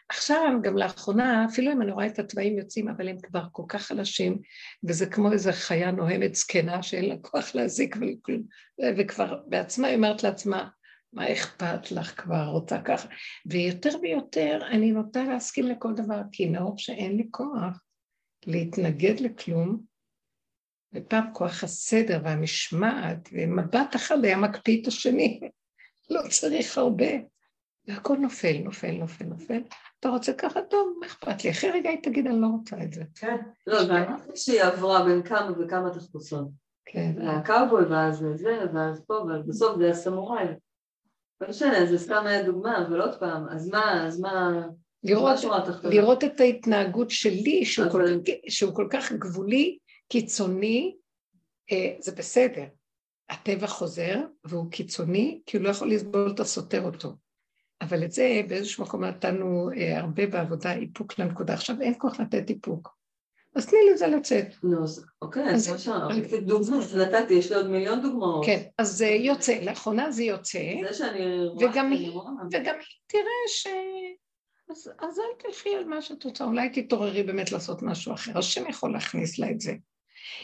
Speaker 1: עכשיו, גם לאחרונה, אפילו אם אני רואה את התוואים יוצאים, אבל הם כבר כל כך חלשים, וזה כמו איזו חיה נוהמת זקנה שאין לה כוח להזיק וכלום, וכבר בעצמה היא אומרת לעצמה, מה אכפת לך כבר, רוצה ככה? ויותר ויותר אני נוטה להסכים לכל דבר, כי נאור שאין לי כוח להתנגד לכלום, ופעם כוח הסדר והמשמעת, ומבט אחד היה מקפיא את השני, לא צריך הרבה. והכל נופל, נופל, נופל, נופל. אתה רוצה ככה, טוב, מה אכפת לי? אחרי רגע היא תגיד, אני לא רוצה את זה.
Speaker 2: כן, לא, זה שהיא עברה בין כמה וכמה תחפושות. כן. הקאובוי, ואז זה, ואז פה, ובסוף זה הסמוראי. לא משנה, זה סתם היה דוגמה, אבל עוד פעם, אז מה, אז מה...
Speaker 1: לראות, לראות את ההתנהגות שלי, שהוא. כל, שהוא כל כך גבולי, קיצוני, אה, זה בסדר. הטבע חוזר, והוא קיצוני, כי הוא לא יכול לסבול את הסותר אותו. אבל את זה באיזשהו מקום נתנו אה, הרבה בעבודה איפוק לנקודה. עכשיו אין כוח לתת איפוק. אז תני לזה לצאת.
Speaker 2: נו, אוקיי, אז מה שאמרתי, דוגמא, נתתי, יש לי עוד מיליון דוגמאות.
Speaker 1: כן, אז זה יוצא, לאחרונה זה יוצא.
Speaker 2: זה שאני רואה,
Speaker 1: וגם היא תראה ש... אז, אז אל תלכי על מה שאת רוצה, אולי תתעוררי באמת לעשות משהו אחר, השם יכול להכניס לה את זה.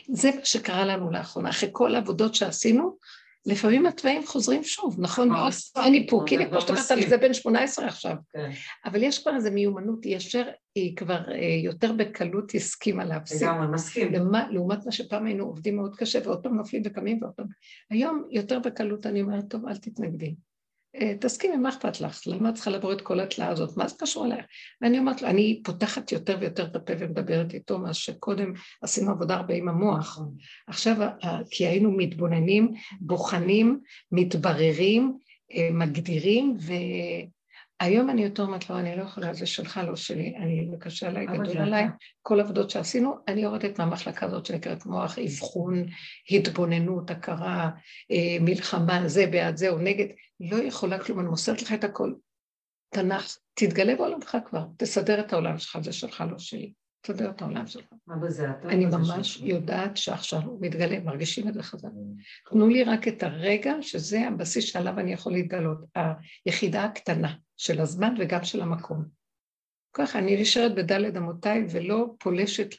Speaker 1: זה מה שקרה לנו לאחרונה, אחרי כל העבודות שעשינו, לפעמים התוואים חוזרים שוב, נכון? מאוד אין איפוק, הנה כמו שאתה אומרת, זה בן 18 עכשיו. כן. אבל יש כבר איזו מיומנות, היא ישר, היא כבר אה, יותר בקלות הסכימה להפסיק.
Speaker 3: לגמרי, מסכים.
Speaker 1: לעומת מה שפעם היינו עובדים מאוד קשה, ועוד פעם נופלים וקמים ועוד פעם. היום יותר בקלות אני אומרת, טוב, אל תתנגדי. אה, תסכימי, מה אכפת לך? למה את צריכה לעבור את כל התלאה הזאת? מה זה קשור אלייך? ואני אומרת לו, אני פותחת יותר ויותר את הפה ומדברת איתו, מה שקודם עשינו עבודה הרבה עם המוח. עכשיו, כי היינו מתבוננים, בוחנים, מתבררים, אה, מגדירים, והיום אני יותר אומרת לו, אני לא יכולה, זה שלך, לא שלי, אני מקשה עליי, גדול עליי, כל העבודות שעשינו, אני יורדת מהמחלקה הזאת שנקראת מוח, אבחון, התבוננות, הכרה, אה, מלחמה, זה בעד זה או נגד, לא יכולה כלום, אני מוסרת לך את הכל. תנ"ך, תתגלה בעולמך כבר, תסדר את העולם שלך, זה שלך, לא שלי. תסדר את העולם שלך.
Speaker 3: מה בזה?
Speaker 1: אני ממש יודעת שעכשיו הוא מתגלה, מרגישים את זה חזק. תנו לי רק את הרגע שזה הבסיס שעליו אני יכול להתגלות, היחידה הקטנה של הזמן וגם של המקום. ככה אני נשארת בדלת אמותיי ולא פולשת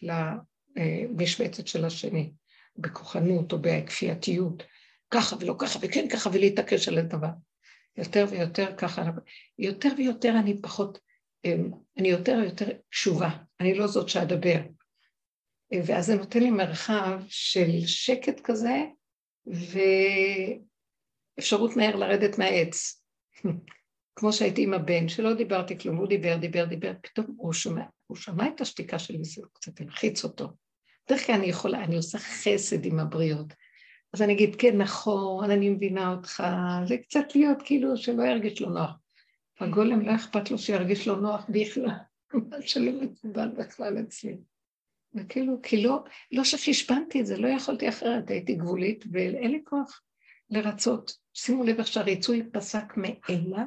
Speaker 1: למשבצת של השני, בכוחנות או בכפייתיות, ככה ולא ככה וכן ככה ולהתעקש על הדבר. יותר ויותר ככה, יותר ויותר אני פחות, אמ, אני יותר ויותר קשובה, אני לא זאת שאדבר. ואז זה נותן לי מרחב של שקט כזה, ואפשרות מהר לרדת מהעץ. כמו שהייתי עם הבן, שלא דיברתי כלום, הוא דיבר, דיבר, דיבר, פתאום הוא שומע, הוא שמע את השתיקה שלי וזה קצת הלחיץ אותו. בדרך כלל אני יכולה, אני עושה חסד עם הבריות. אז אני אגיד, כן, נכון, אני מבינה אותך, זה קצת להיות כאילו שלא ירגיש לו נוח. הגולם לא אכפת לו שירגיש לו נוח בכלל, מה שלא מקובל בכלל אצלי. וכאילו, כי לא, לא שחשבנתי את זה, לא יכולתי אחרת, הייתי גבולית ואין לי כוח לרצות. שימו לב איך שהריצוי פסק מאליו,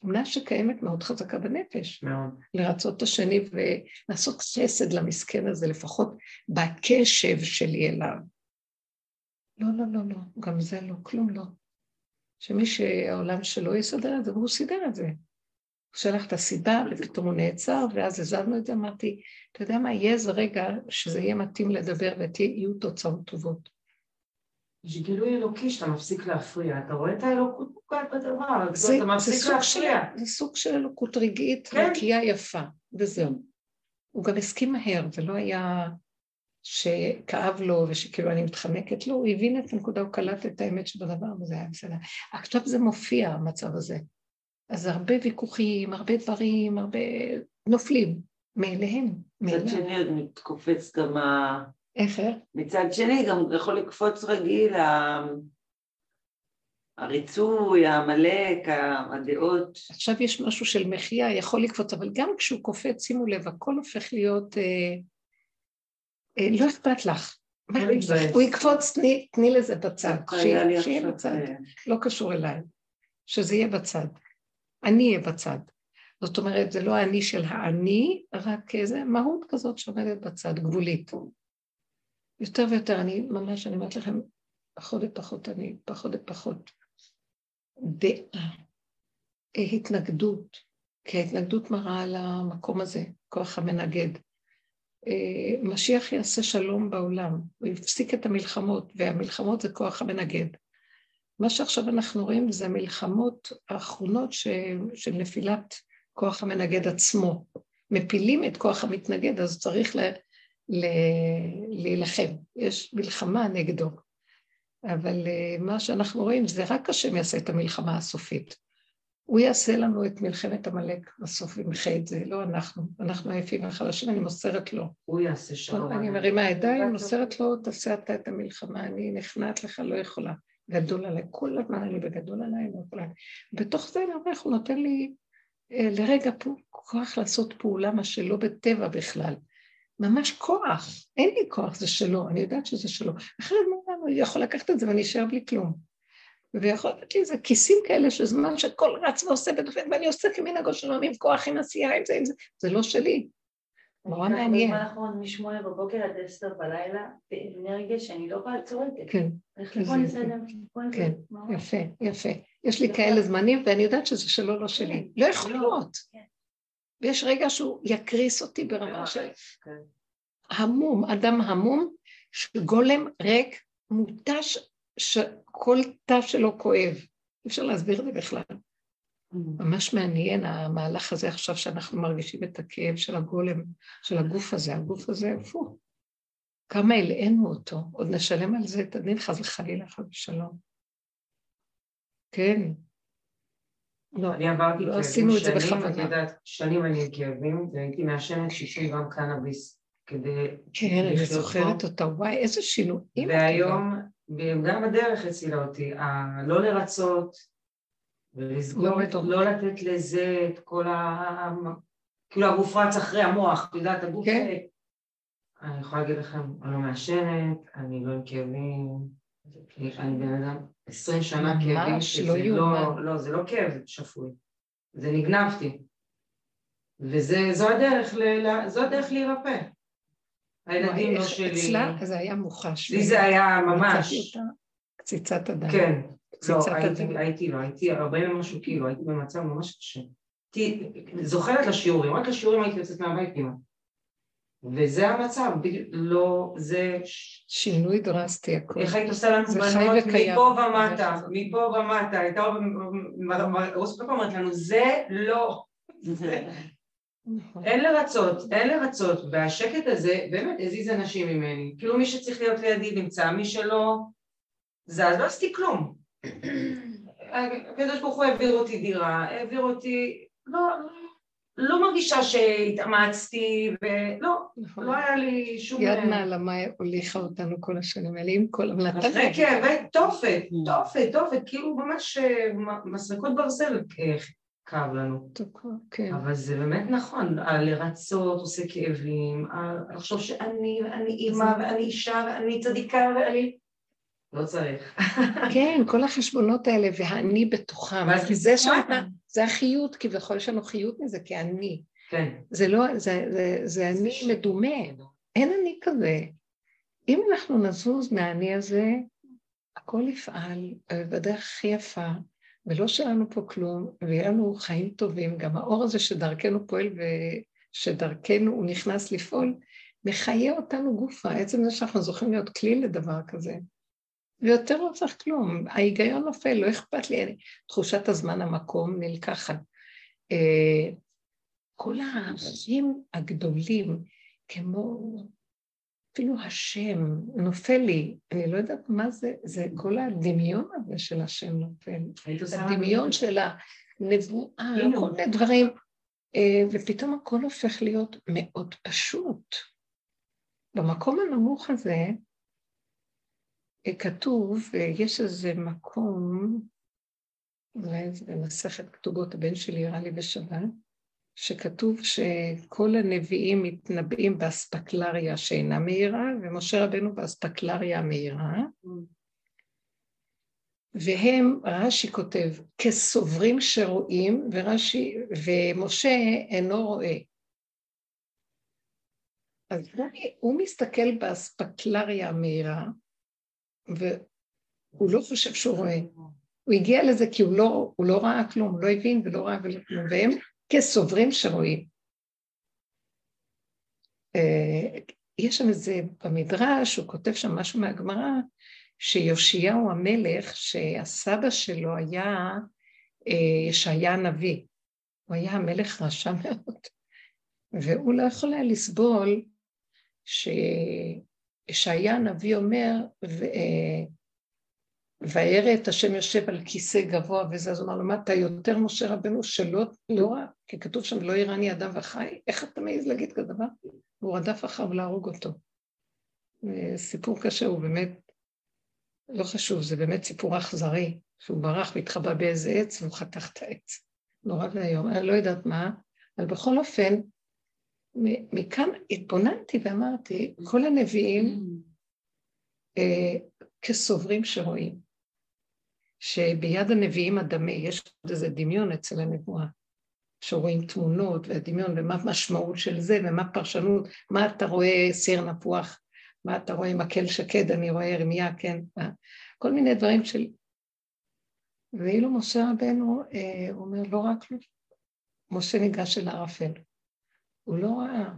Speaker 1: תמונה שקיימת מאוד חזקה בנפש. מאוד. לרצות את השני ולעשות חסד למסכן הזה, לפחות בקשב שלי אליו. לא, לא, לא, לא, גם זה לא, כלום לא. שמי שהעולם שלו יסדר את זה, והוא סידר את זה. הוא שלח את הסיבה, ופתאום הוא נעצר, ואז הזזנו את זה, אמרתי, אתה יודע מה, יהיה איזה רגע שזה יהיה מתאים לדבר ויהיו תוצאות טובות.
Speaker 3: יש גילוי אלוקי שאתה מפסיק להפריע, אתה רואה את האלוקות מוקעת בדבר, זה, אתה מפסיק להפריע.
Speaker 1: של, זה סוג של אלוקות רגעית, כן. נקייה יפה, וזהו. הוא גם הסכים מהר, זה לא היה שכאב לו ושכאילו אני מתחמקת לו, הוא הבין את הנקודה, הוא קלט את האמת שבדבר, וזה היה בסדר. עכשיו זה מופיע, המצב הזה. אז הרבה ויכוחים, הרבה דברים, הרבה נופלים מאליהם.
Speaker 5: מצד שני עוד מתקופץ גם ה...
Speaker 1: איך?
Speaker 5: מצד שני גם יכול לקפוץ רגיל הריצוי, העמלק, הדעות.
Speaker 1: עכשיו יש משהו של מחיה, יכול לקפוץ, אבל גם כשהוא קופץ, שימו לב, הכל הופך להיות... אה, אה, לא אכפת לך. הוא יקפוץ, תני לזה בצד, שיהיה בצד, לא קשור אליי, שזה יהיה בצד. אני אהיה בצד. זאת אומרת, זה לא האני של האני, רק איזה מהות כזאת שעומדת בצד, גבולית. יותר ויותר, אני ממש, אני אומרת לכם, פחות ופחות אני, פחות ופחות. דעה, התנגדות, כי ההתנגדות מראה על המקום הזה, כוח המנגד. אה, משיח יעשה שלום בעולם, הוא יפסיק את המלחמות, והמלחמות זה כוח המנגד. מה שעכשיו אנחנו רואים זה המלחמות האחרונות ש... של נפילת כוח המנגד עצמו. מפילים את כוח המתנגד, אז צריך ל... ל... להילחם. יש מלחמה נגדו. אבל אה, מה שאנחנו רואים זה רק השם יעשה את המלחמה הסופית. הוא יעשה לנו את מלחמת עמלק בסוף וימחה את זה, לא אנחנו. אנחנו היפים והחלשים, אני מוסרת לו.
Speaker 3: הוא יעשה שלום.
Speaker 1: אני מרימה ידיים, מוסרת לו, תעשה אתה את המלחמה, אני נכנעת לך, לא יכולה. גדול עליי, כל הזמן אני בגדול עליי, יכולה. בתוך זה אומר, הוא נותן לי אה, לרגע פה כוח לעשות פעולה, מה שלא בטבע בכלל. ממש כוח, אין לי כוח, זה שלו, אני יודעת שזה שלו. אחרת מה, הוא יכול לקחת את זה ואני אשאר בלי כלום. ויכול להיות לי איזה כיסים כאלה של זמן שהכל רץ ועושה ונופל, ואני עושה כמנהגו שלו, עם כוח, עם עשייה, עם זה, עם זה, זה לא שלי. נורא מעניין.
Speaker 2: בזמן האחרון משמונה בבוקר עד עשר בלילה, באנרגיה שאני לא יכולה לעצור את זה.
Speaker 1: כן. כן, יפה, יפה. יש לי כאלה זמנים, ואני יודעת שזה שלו, לא שלי. לא יכול להיות. כן. ויש רגע שהוא יקריס אותי ברמה של... כן. המום, אדם המום, שגולם ריק, מותש שכל תא שלו כואב. אי אפשר להסביר את זה בכלל. ממש מעניין המהלך הזה עכשיו שאנחנו מרגישים את הכאב של הגולם, של הגוף הזה. הגוף הזה, איפה? כמה הלאינו אותו, עוד נשלם על זה את הדין חס וחלילה, חס ושלום. כן.
Speaker 3: לא, אני עברתי לא עשינו את זה בכוונה. את יודעת, שנים אני עם כאבים, והייתי מעשנת שישי גם קנאביס כדי...
Speaker 1: כן, אני זוכרת אותה, וואי, איזה שינויים.
Speaker 3: והיום וגם הדרך הצילה אותי, לא לרצות ולסגור, לא, לא לתת לזה את כל ה... כאילו הגוף רץ אחרי המוח, את יודעת, הגוף... כן. אני יכולה להגיד לכם, אני לא מעשנת, אני לא עם כאבים, אני בן אדם עשרים שנה כאבים, שזה לא, לא, זה לא כאב שפוי, זה נגנבתי. וזו הדרך, זו הדרך להירפא. הילדים לא שלי.
Speaker 1: אצלה זה היה מוחש.
Speaker 3: לי זה היה ממש.
Speaker 1: קציצת הדם.
Speaker 3: כן. לא, הייתי. הייתי, לא, הייתי 40 ומשהו קילו, הייתי במצב ממש קשה. הייתי זוכרת לשיעורים, רק לשיעורים הייתי יוצאת מהבית כמעט. וזה המצב, לא, זה...
Speaker 1: שינוי דרסטי הכל.
Speaker 3: איך היית עושה לנו
Speaker 1: זה
Speaker 3: בנות. מפה ומטה,
Speaker 1: זה-
Speaker 3: מפה ומטה, הייתה רוס פפר אומרת לנו, זה לא,
Speaker 1: נכון.
Speaker 3: אין לרצות, אין לרצות, והשקט הזה באמת הזיז אנשים ממני, כאילו מי שצריך להיות לידי נמצא, מי שלא זז, לא עשיתי כלום. הקדוש ברוך הוא העביר אותי דירה, העביר אותי, לא, לא מרגישה שהתאמצתי, ולא,
Speaker 1: נכון.
Speaker 3: לא היה לי שום...
Speaker 1: יד נעלמה הוליכה אותנו כל השנים האלה, עם כל... נתן
Speaker 3: אחרי כאבי תופת. תופת, תופת, כאילו ממש אה, מסרקות ברזל כאב לנו.
Speaker 1: כן.
Speaker 3: אבל זה באמת נכון, לרצות עושה כאבים, לחשוב שאני, ואני אימא, ואני אישה, ואני צדיקה, ואני... לא צריך.
Speaker 1: כן, כל החשבונות האלה, והאני בתוכם. כי זה. שאתה, זה החיות, כביכול יש לנו חיות מזה, כי אני.
Speaker 3: כן.
Speaker 1: זה לא, זה, זה, זה אני מדומה, אין אני כזה. אם אנחנו נזוז מהאני הזה, הכל יפעל בדרך הכי יפה, ולא שלנו פה כלום, ויהיה לנו חיים טובים. גם האור הזה שדרכנו פועל ושדרכנו הוא נכנס לפעול, מחיה אותנו גופה. עצם זה שאנחנו זוכים להיות כלי לדבר כזה. ויותר לא צריך כלום, ההיגיון נופל, לא אכפת לי, אני, תחושת הזמן המקום נלקחת. אה, כל הערכים הגדולים, כמו אפילו השם, נופל לי, אני לא יודעת מה זה, זה כל הדמיון הזה של השם נופל, הדמיון של הנבואה,
Speaker 3: הנה.
Speaker 1: כל מיני דברים, אה, ופתאום הכל הופך להיות מאוד פשוט. במקום הנמוך הזה, כתוב, אה, יש איזה מקום, אולי זה במסכת כתובות, הבן שלי הראה לי בשבת, שכתוב שכל הנביאים מתנבאים באספקלריה שאינה מהירה, ומשה רבנו באספקלריה המהירה, והם, רש"י כותב, כסוברים שרואים, ורש"י, ומשה אינו רואה. אז הוא, מסתכל באספקלריה המהירה, והוא לא חושב שהוא רואה. הוא הגיע לזה כי הוא לא, הוא לא ראה כלום, הוא לא הבין ולא ראה כלום, והם כסוברים שרואים. אה, יש שם איזה, במדרש, הוא כותב שם משהו מהגמרא, שיאשיהו המלך, שהסבא שלו היה אה, ישעיה הנביא. הוא היה המלך רשע מאוד, והוא לא יכול היה לסבול שישעיה הנביא אומר, אה, וירא את השם יושב על כיסא גבוה וזה, אז הוא אמר לו, מה אתה יותר משה רבנו שלא לא ראה, כי כתוב שם לא יראני אדם וחי, איך אתה מעז להגיד כזה דבר? והוא רדף אחריו להרוג אותו. סיפור קשה, הוא באמת, לא חשוב, זה באמת סיפור אכזרי, שהוא ברח והתחבא באיזה עץ והוא חתך את העץ. נורא ואיום, אני לא יודעת מה, אבל בכל אופן, מכאן התבוננתי ואמרתי, כל הנביאים אה, כסוברים שרואים. שביד הנביאים הדמה, יש עוד איזה דמיון אצל הנבואה, שרואים תמונות והדמיון ומה המשמעות של זה ומה הפרשנות, מה אתה רואה סיר נפוח, מה אתה רואה מקל שקד, אני רואה ירמיה, כן, כל מיני דברים של... ואילו משה רבנו אה, אומר, לא רק לו, משה ניגש אל הערפל, הוא לא ראה,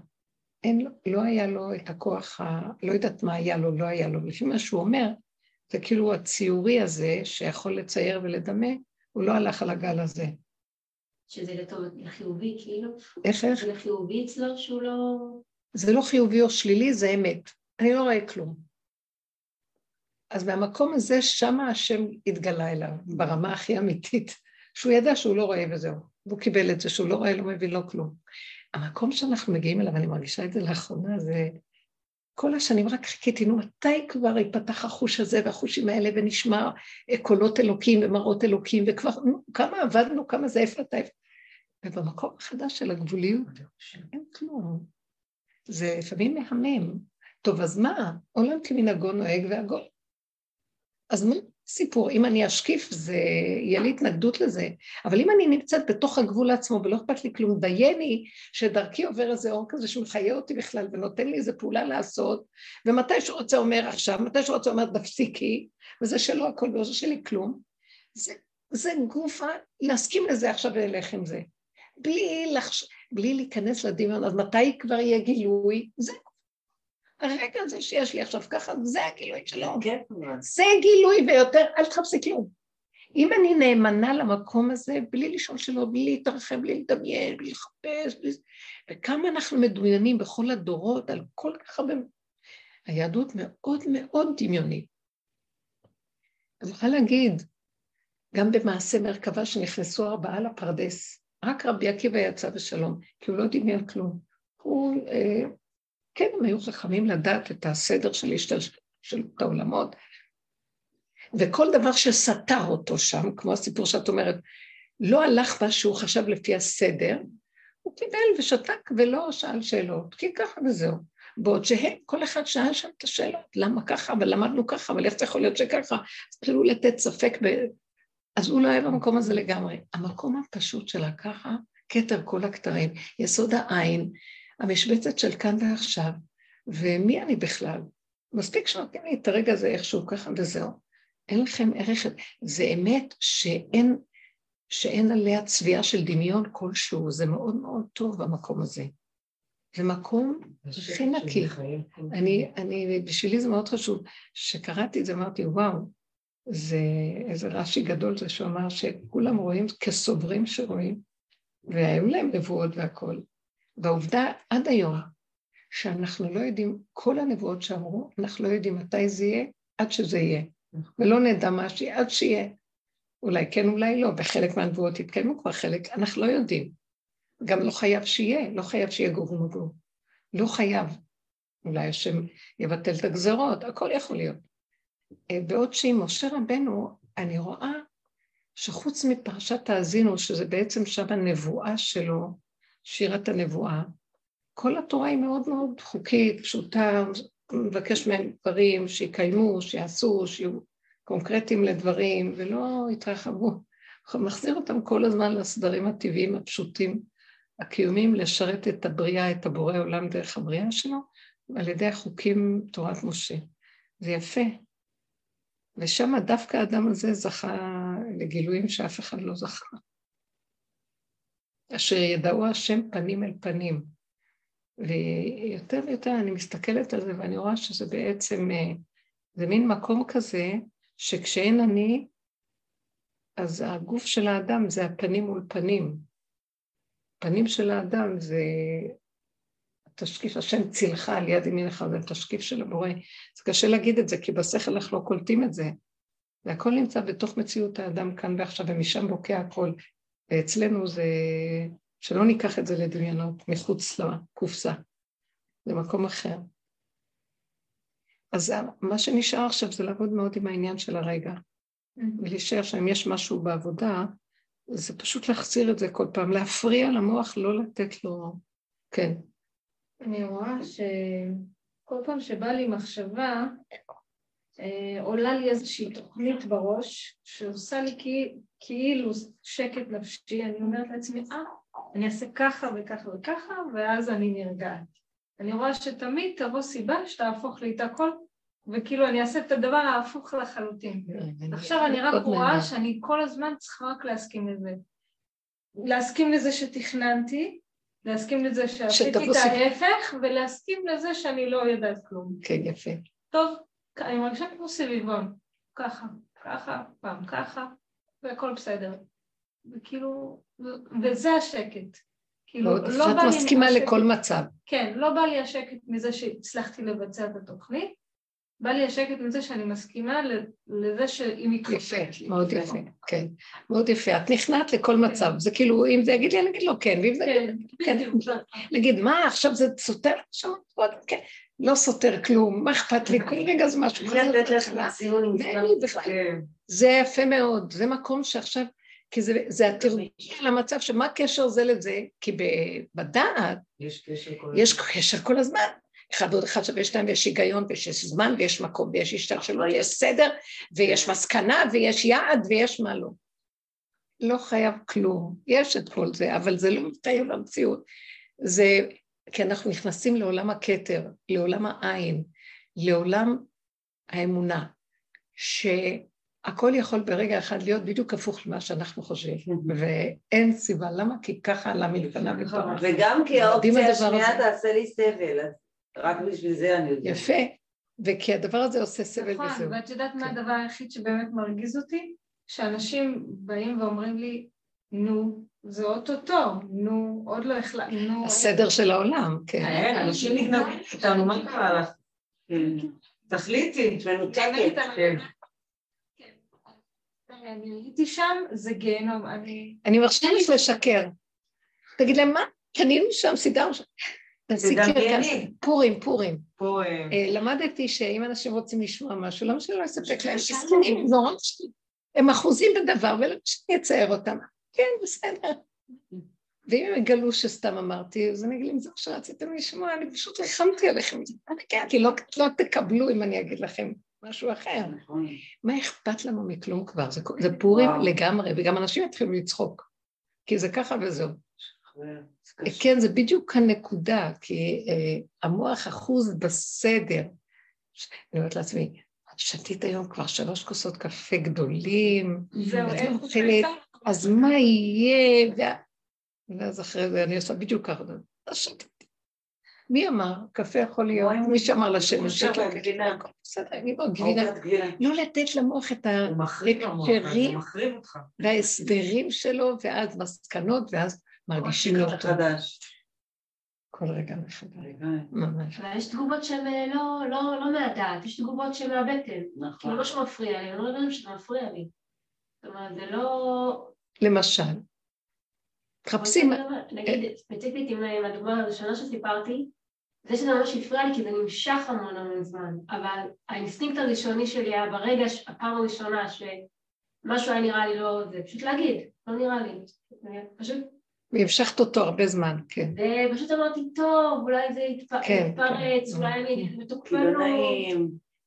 Speaker 1: אין, לא היה לו את הכוח, ה, לא יודעת מה היה לו, לא היה לו, לפי מה שהוא אומר, זה כאילו הציורי הזה שיכול לצייר ולדמה, הוא לא הלך על הגל הזה.
Speaker 4: שזה לטוב, לחיובי, כאילו,
Speaker 1: איך איך?
Speaker 4: זה לחיובי אצלו שהוא לא...
Speaker 1: זה לא חיובי או שלילי, זה אמת. אני לא רואה כלום. אז מהמקום הזה, שמה השם התגלה אליו, ברמה הכי אמיתית, שהוא ידע שהוא לא רואה וזהו. והוא קיבל את זה שהוא לא רואה, לא מבין, לא כלום. המקום שאנחנו מגיעים אליו, אני מרגישה את זה לאחרונה, זה... כל השנים רק חיכיתי, נו, מתי כבר ייפתח החוש הזה והחושים האלה ונשמע קולות אלוקים ומראות אלוקים, וכבר, נו, כמה עבדנו, כמה זה, איפה אתה. ובמקום החדש של הגבוליות, אין כלום. זה לפעמים מהמם. טוב, אז מה? עולם כמנהגו נוהג והגול. אז מה? סיפור, אם אני אשקיף, זה, יהיה לי התנגדות לזה, אבל אם אני נמצאת בתוך הגבול עצמו ולא אכפת לי כלום, דייני שדרכי עובר איזה אור כזה שמחיה אותי בכלל ונותן לי איזה פעולה לעשות, ומתי שהוא רוצה אומר עכשיו, מתי שהוא רוצה אומר תפסיקי, וזה שלא הכל וזה שלי כלום, זה, זה גופה, להסכים לזה עכשיו וללך עם זה. בלי, לחש... בלי להיכנס לדמיון, אז מתי כבר יהיה גילוי? זה הרגע הזה שיש לי עכשיו ככה, זה הגילוי שלו. זה גילוי ויותר, אל תחפשי כלום. אם אני נאמנה למקום הזה, בלי לשאול שלא, בלי להתרחב, בלי לדמיין, בלי לחפש, בלי... וכמה אנחנו מדמיינים בכל הדורות על כל כך הרבה... היהדות מאוד מאוד דמיונית. אני יכולה להגיד, גם במעשה מרכבה שנכנסו ארבעה לפרדס, רק רבי עקיבא יצא בשלום, כי הוא לא דמיין כלום. הוא אה, כן, הם היו חכמים לדעת את הסדר של השתלשלות העולמות, וכל דבר שסתר אותו שם, כמו הסיפור שאת אומרת, לא הלך מה שהוא חשב לפי הסדר, הוא קיבל ושתק ולא שאל שאלות, כי ככה וזהו. בעוד שהם, כל אחד שאל שם את השאלות, למה ככה, אבל למדנו ככה, אבל איך זה יכול להיות שככה? התחילו לתת ספק, ב... אז הוא לא היה במקום הזה לגמרי. המקום הפשוט שלה ככה, כתר כל הכתרים, יסוד העין, המשבצת של כאן ועכשיו, ומי אני בכלל? מספיק שנותנים לי את הרגע הזה איכשהו ככה וזהו. אין לכם ערך, זה אמת שאין, שאין עליה צביעה של דמיון כלשהו, זה מאוד מאוד טוב במקום הזה. זה מקום הכי נקי. אני, אני, בשבילי זה מאוד חשוב. כשקראתי את זה אמרתי, וואו, זה איזה רש"י גדול זה שהוא אמר שכולם רואים כסוברים שרואים, והיו להם נבואות והכול. והעובדה עד היום שאנחנו לא יודעים, כל הנבואות שאמרו, אנחנו לא יודעים מתי זה יהיה, עד שזה יהיה. ולא נדע מה שיהיה, עד שיהיה. אולי כן, אולי לא, וחלק מהנבואות יתקיימו כבר חלק, אנחנו לא יודעים. גם לא חייב שיהיה, לא חייב שיהיה גור ומגור. לא חייב. אולי השם יבטל את הגזרות, הכל יכול להיות. אה, בעוד שעם משה רבנו, אני רואה שחוץ מפרשת האזינו, שזה בעצם שם הנבואה שלו, שירת הנבואה. כל התורה היא מאוד מאוד חוקית, פשוטה, מבקש מהם דברים שיקיימו, שיעשו, שיהיו קונקרטיים לדברים, ולא יתרחבו. מחזיר אותם כל הזמן לסדרים הטבעיים הפשוטים, הקיומיים, לשרת את הבריאה, את הבורא עולם דרך הבריאה שלו, על ידי החוקים תורת משה. זה יפה. ושם דווקא האדם הזה זכה לגילויים שאף אחד לא זכה. אשר ידעו השם פנים אל פנים. ויותר ויותר אני מסתכלת על זה ואני רואה שזה בעצם, אה, זה מין מקום כזה שכשאין אני, אז הגוף של האדם זה הפנים מול פנים. פנים של האדם זה תשקיף השם צילך על יד ימינך, זה תשקיף של הבורא. זה קשה להגיד את זה, כי בשכל אנחנו לא קולטים את זה. והכל נמצא בתוך מציאות האדם כאן ועכשיו, ומשם בוקע הכל. ואצלנו זה, שלא ניקח את זה לדמיונות, מחוץ לקופסה, זה מקום אחר. אז מה שנשאר עכשיו זה לעבוד מאוד עם העניין של הרגע, ולהישאר שאם יש משהו בעבודה, זה פשוט להחזיר את זה כל פעם, להפריע למוח, לא לתת לו... כן.
Speaker 6: אני רואה שכל פעם שבא לי מחשבה, אה, עולה לי איזושהי תוכנית בראש שעושה לי כאילו שקט נפשי, אני אומרת לעצמי, אה, אני אעשה ככה וככה וככה, ואז אני נרגעת. אני רואה שתמיד תבוא סיבה שתהפוך לי את הכל, וכאילו אני אעשה את הדבר ההפוך לחלוטין. עכשיו אני רק רואה שאני כל הזמן צריכה רק להסכים לזה. להסכים לזה שתכננתי, להסכים לזה שעשיתי את ההפך, ולהסכים לזה שאני לא יודעת כלום.
Speaker 1: כן, יפה.
Speaker 6: טוב, אני מרגישה כמו סביבון, ככה, ככה, פעם ככה, והכל בסדר. וכאילו, וזה השקט.
Speaker 1: כאילו, לא בא לי... את מסכימה לכל מצב.
Speaker 6: כן, לא בא לי השקט מזה שהצלחתי לבצע את התוכנית, בא לי השקט מזה שאני מסכימה לזה שאם יקרה...
Speaker 1: יפה, מאוד יפה, כן. מאוד יפה. את נכנעת לכל מצב. זה כאילו, אם זה יגיד לי, אני אגיד לו כן, ואם זה יגיד כן, נגיד, מה, עכשיו זה סותר? עכשיו, כן. לא סותר כלום, מה אכפת לי? כל רגע זה משהו. זה יפה מאוד, זה מקום שעכשיו, כי זה התרגול למצב שמה הקשר זה לזה, כי בדעת יש קשר כל הזמן, אחד ועוד אחד שווה שתיים, ויש היגיון, ויש זמן, ויש מקום, ויש השתלשלות, ויש סדר, ויש מסקנה, ויש יעד, ויש מה לא. לא חייב כלום, יש את כל זה, אבל זה לא מתחייב למציאות. זה כי אנחנו נכנסים לעולם הכתר, לעולם העין, לעולם האמונה, שהכל יכול ברגע אחד להיות בדיוק הפוך למה שאנחנו חושבים, ואין סיבה, למה? כי ככה עלה מלפניו ופרח.
Speaker 5: וגם כי האופציה השנייה תעשה לי סבל, רק בשביל זה אני יודעת.
Speaker 1: יפה, וכי הדבר הזה עושה סבל
Speaker 6: נכון,
Speaker 1: וזהו.
Speaker 6: ואת יודעת מה
Speaker 1: כן.
Speaker 6: הדבר היחיד שבאמת מרגיז אותי? שאנשים באים ואומרים לי, נו, זה אוטוטו, נו, עוד לא החלטנו, נו...
Speaker 1: הסדר של העולם, כן.
Speaker 3: כן, אנשים נגנבים איתנו, מה קרה לך?
Speaker 5: כן.
Speaker 3: תחליטי.
Speaker 5: את מנותקת.
Speaker 6: אני הייתי שם, זה גיהנום, אני...
Speaker 1: אני מרשה לך לשקר. תגיד להם, מה? קנינו שם, סידרנו שם.
Speaker 3: תדמייני.
Speaker 1: פורים, פורים.
Speaker 3: פה... אה,
Speaker 1: למדתי שאם אנשים רוצים לשמוע משהו, למה שלא יספק להם מסכנים, נורא. הם אחוזים בדבר, ולא אצייר אותם. כן, בסדר. ואם הם יגלו שסתם אמרתי, אז אני אגיד להם, זה מה שרציתם לשמוע, אני פשוט ריחמתי עליכם. אני כן, כי לא, לא תקבלו אם אני אגיד לכם משהו אחר.
Speaker 5: נכון.
Speaker 1: מה אכפת לנו מכלום כבר? זה, זה פורים. לגמרי, וגם אנשים יתחילו לצחוק. כי זה ככה וזהו. כן, זה בדיוק הנקודה, כי אה, המוח אחוז בסדר. אני אומרת לעצמי, את שתית היום כבר שלוש כוסות קפה גדולים,
Speaker 6: זהו, אין
Speaker 1: לא אוכלת, אז מה יהיה? ואז אחרי זה אני עושה בדיוק ככה, לא שתיתי. מי אמר? קפה יכול להיות, מי שאמר
Speaker 5: גבינה.
Speaker 1: בסדר, אני לא גבינה. לא לתת למוח את ההקשרים. וההסברים שלו, ואז מסקנות, ואז מרגישים לא טוב. כל רגע מחדש. ממש.
Speaker 4: יש תגובות שהן אה, לא, לא, לא מהדעת, יש תגובות שהן מהבטן. כאילו
Speaker 5: נכון.
Speaker 4: לא שמפריע לי, אני לא יודעת שזה מפריע לי. זאת אומרת, זה לא...
Speaker 1: למשל, מחפשים,
Speaker 4: נגיד, ספציפית עם הדוגמה הראשונה שסיפרתי, זה שזה ממש הפריע לי כי זה נמשך המון המון זמן, אבל האינסטינקט הראשוני שלי היה ברגע, הפעם הראשונה שמשהו היה נראה לי לא זה, פשוט להגיד, לא נראה לי. פשוט,
Speaker 1: והמשכת אותו הרבה זמן, כן.
Speaker 4: ופשוט אמרתי, טוב, אולי זה יתפ-
Speaker 1: כן,
Speaker 4: יתפרץ,
Speaker 1: כן.
Speaker 4: אולי אני
Speaker 5: כי לא.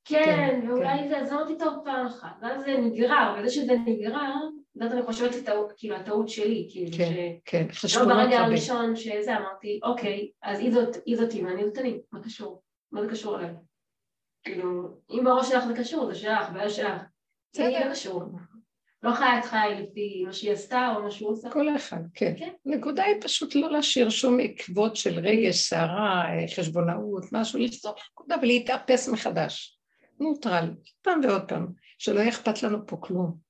Speaker 4: כן,
Speaker 1: כן,
Speaker 4: ואולי זה, אז אמרתי טוב פעם אחת, ואז זה נגרר, וזה שזה נגרר, זאת אני חושבת כאילו הטעות שלי, כאילו,
Speaker 1: כן,
Speaker 4: ש...
Speaker 1: כן,
Speaker 4: לא
Speaker 1: חשבונות
Speaker 4: ברגע
Speaker 1: רבים.
Speaker 4: הראשון שזה אמרתי, אוקיי, אז היא זאת, היא זאתי ואני זאת אני, מה קשור? מה זה קשור אליי? כאילו, אם בראש שלך זה קשור, זה שלך, בעיה שלך.
Speaker 1: בסדר.
Speaker 4: זה לא קשור. לא חיה את חיי לפי מה שהיא עשתה או מה שהוא עושה.
Speaker 1: כל אחד, כן.
Speaker 4: כן.
Speaker 1: הנקודה היא פשוט לא להשאיר שום עקבות של רגש, סערה, אה, חשבונאות, משהו, לפתור נקודה ולהתאפס מחדש. נוטרל, פעם ועוד פעם, שלא יהיה אכפת לנו פה כלום.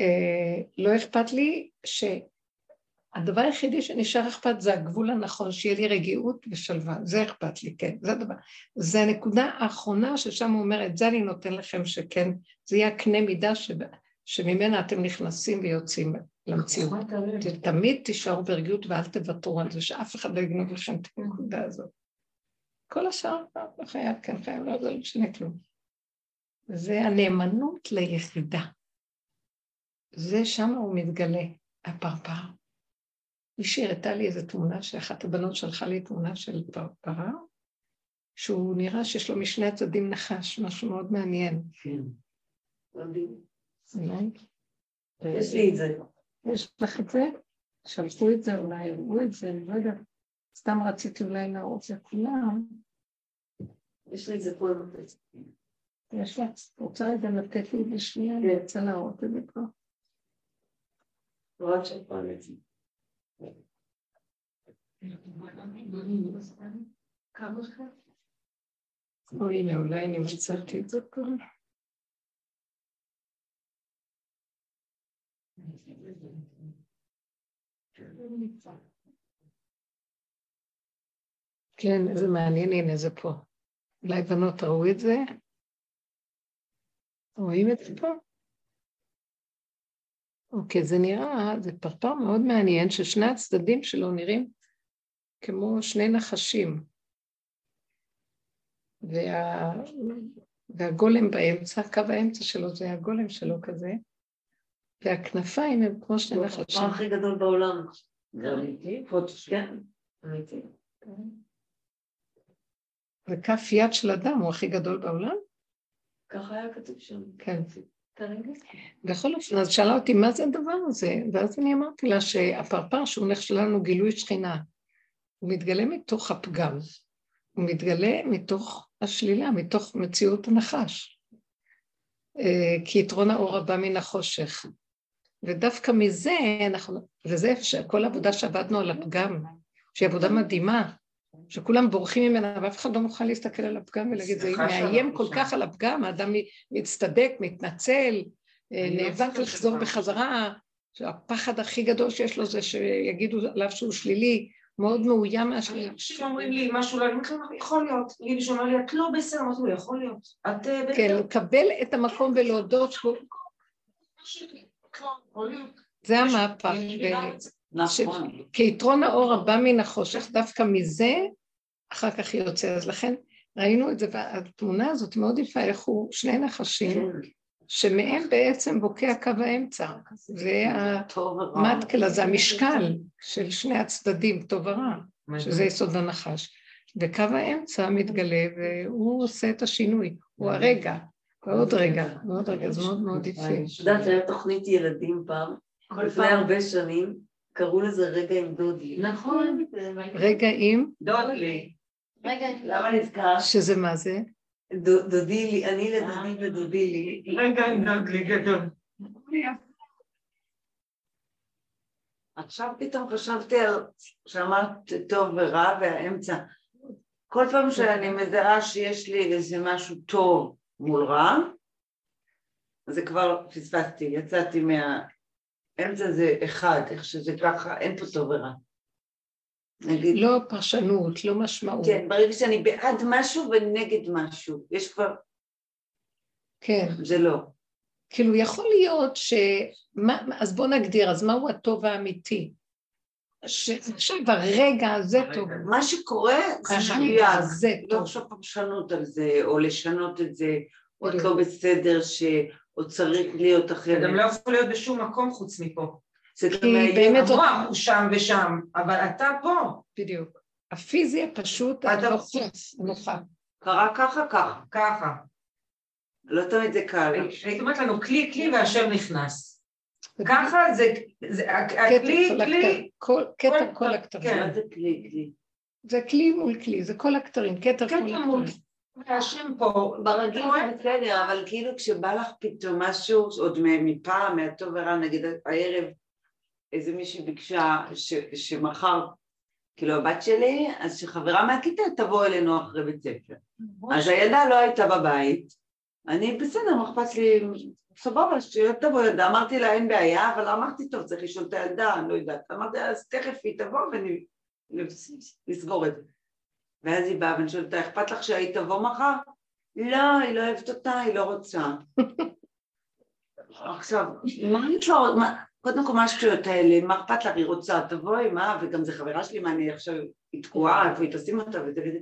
Speaker 1: אה, לא אכפת לי שהדבר היחידי שנשאר אכפת זה הגבול הנכון, שיהיה לי רגיעות ושלווה, זה אכפת לי, כן, זה הדבר. זה הנקודה האחרונה ששם הוא אומר, את זה אני נותן לכם שכן, זה יהיה הקנה מידה שב, שממנה אתם נכנסים ויוצאים למציאות. ת- תמיד תישארו ברגיעות ואל תוותרו על זה, שאף אחד לא יגנוב לכם את הנקודה הזאת. כל השאר לא חייב, כן חייב, לא, זה לא משנה כלום. זה הנאמנות ליחידה. זה שם הוא מתגלה, הפרפר. מישהי הראתה לי איזו תמונה שאחת הבנות שלחה לי תמונה של פרפרה, שהוא נראה שיש לו משני הצדדים נחש, משהו מאוד מעניין.
Speaker 5: כן. יש לי את זה.
Speaker 1: יש לך את זה? שלחו את זה, אולי הראו את זה, אני לא יודעת. סתם רציתי אולי להראות לכולם.
Speaker 5: יש לי את זה פה.
Speaker 1: יש לך, רוצה רגע לתת לי בשנייה, אני רוצה להראות את זה פה.
Speaker 5: רק שפה אני את זה.
Speaker 1: או הנה, אולי אני מצאתי את זה פה. כן, איזה מעניין, הנה זה פה. אולי בנות ראו את זה? רואים את זה פה? אוקיי, זה נראה, זה פרפר מאוד מעניין, ששני הצדדים שלו נראים כמו שני נחשים. וה... והגולם באמצע, קו האמצע שלו זה הגולם שלו כזה, והכנפיים הם כמו שני נחשים.
Speaker 5: הפרפר הכי גדול בעולם. זה אמיתי? כן. אמיתי.
Speaker 1: וכף יד של אדם הוא הכי גדול בעולם?
Speaker 2: ככה היה כתוב שם.
Speaker 1: כן. בכל אופן, אז שאלה אותי מה זה הדבר הזה, ואז אני אמרתי לה שהפרפר שהוא נכשל לנו גילוי שכינה, הוא מתגלה מתוך הפגם, הוא מתגלה מתוך השלילה, מתוך מציאות הנחש. אה, כי יתרון האור הבא מן החושך. ודווקא מזה אנחנו, וזה כל העבודה שעבדנו על הפגם, שהיא עבודה מדהימה, שכולם בורחים ממנה ואף אחד לא מוכן להסתכל על הפגם ולהגיד, זה מאיים כל כך על הפגם, האדם מצטדק, מתנצל, אה, לא נאבק לחזור בחזרה, שהפחד הכי גדול שיש לו זה שיגידו עליו שהוא שלילי, מאוד מאוים מהשלילי.
Speaker 3: אנשים אומרים לי משהו, לא, אני אומרת להם, יכול להיות. תגידי שאומר לי, את לא בסדר, אמרתי לו, יכול להיות. את...
Speaker 1: אה, כן, לקבל את המקום ולהודות שהוא... זה המהפך. נכון. כיתרון האור הבא מן החושך, דווקא מזה אחר כך יוצא. אז לכן ראינו את זה, והתמונה הזאת מאוד יפה, איך הוא שני נחשים, שמהם בעצם בוקע קו האמצע. זה המטקלה, זה המשקל של שני הצדדים, טוב ורע, שזה יסוד הנחש. וקו האמצע מתגלה והוא עושה את השינוי, הוא הרגע, ועוד רגע, ועוד רגע, זה מאוד מאוד יפה.
Speaker 5: את יודעת, היה תוכנית ילדים פעם, לפני הרבה שנים, קראו לזה רגע עם דודלי.
Speaker 3: נכון.
Speaker 1: רגע עם?
Speaker 3: דודלי.
Speaker 5: רגע, למה נזכר?
Speaker 1: שזה מה זה?
Speaker 5: דודי אני לדודי ודודי
Speaker 3: לי. רגע עם דודלי גדול.
Speaker 5: עכשיו פתאום חשבתי על, שאמרת טוב ורע והאמצע. כל פעם שאני מזהה שיש לי איזה משהו טוב מול רע, זה כבר פספסתי, יצאתי מה... אמצע זה אחד, איך שזה ככה, אין פה טוב ורע.
Speaker 1: נגיד... לא פרשנות, לא משמעות.
Speaker 5: כן, ברגע שאני בעד משהו ונגד משהו, יש כבר...
Speaker 1: כן.
Speaker 5: זה לא.
Speaker 1: כאילו, יכול להיות ש... מה, אז בוא נגדיר, אז מהו הטוב האמיתי? שעכשיו ברגע הזה טוב.
Speaker 5: מה שקורה זה זה לא עכשיו פרשנות על זה, או לשנות את זה, או את לא בסדר, ש... או צריך להיות אחרת.
Speaker 3: זה גם לא יכול להיות בשום מקום חוץ מפה.
Speaker 1: זה כי באמת.
Speaker 3: המוח הוא שם ושם, אבל אתה פה.
Speaker 1: בדיוק. הפיזי הפשוט, הנוכח.
Speaker 5: קרה ככה, ככה.
Speaker 3: ככה.
Speaker 5: לא תמיד זה קל.
Speaker 3: היית אומרת לנו כלי, כלי והשם נכנס. ככה זה, הכלי, כלי,
Speaker 1: כתר כל הכתרים.
Speaker 5: כן. זה כלי, כלי?
Speaker 1: זה כלי מול כלי, זה כל הכתרים, כתר כל הכתרים.
Speaker 3: והשם פה.
Speaker 5: ברגיל זה בסדר, אבל כאילו כשבא לך פתאום משהו, עוד מפעם, מהטוב ורע, נגיד הערב, איזה מישהי ביקשה ש, שמחר, כאילו הבת שלי, אז שחברה מהכיתה תבוא אלינו אחרי בית ספר. אז הילדה לא הייתה בבית, אני בסדר, מה אכפת לי, סבבה, שתבוא ילדה, אמרתי לה אין בעיה, אבל אמרתי טוב, צריך לשאול את הילדה, אני לא יודעת, אמרתי אז תכף היא תבוא ונסגור את זה. ואז היא באה ואני שואלת אותה, אכפת לך שהיא תבוא מחר? לא, היא לא אוהבת אותה, היא לא רוצה. עכשיו, מה את לא... קודם כל מה השטויות האלה, מה אכפת לך, היא רוצה, תבואי, מה, וגם זה חברה שלי, מה אני עכשיו, היא תקועה, איפה היא תשים אותה וזה וזה.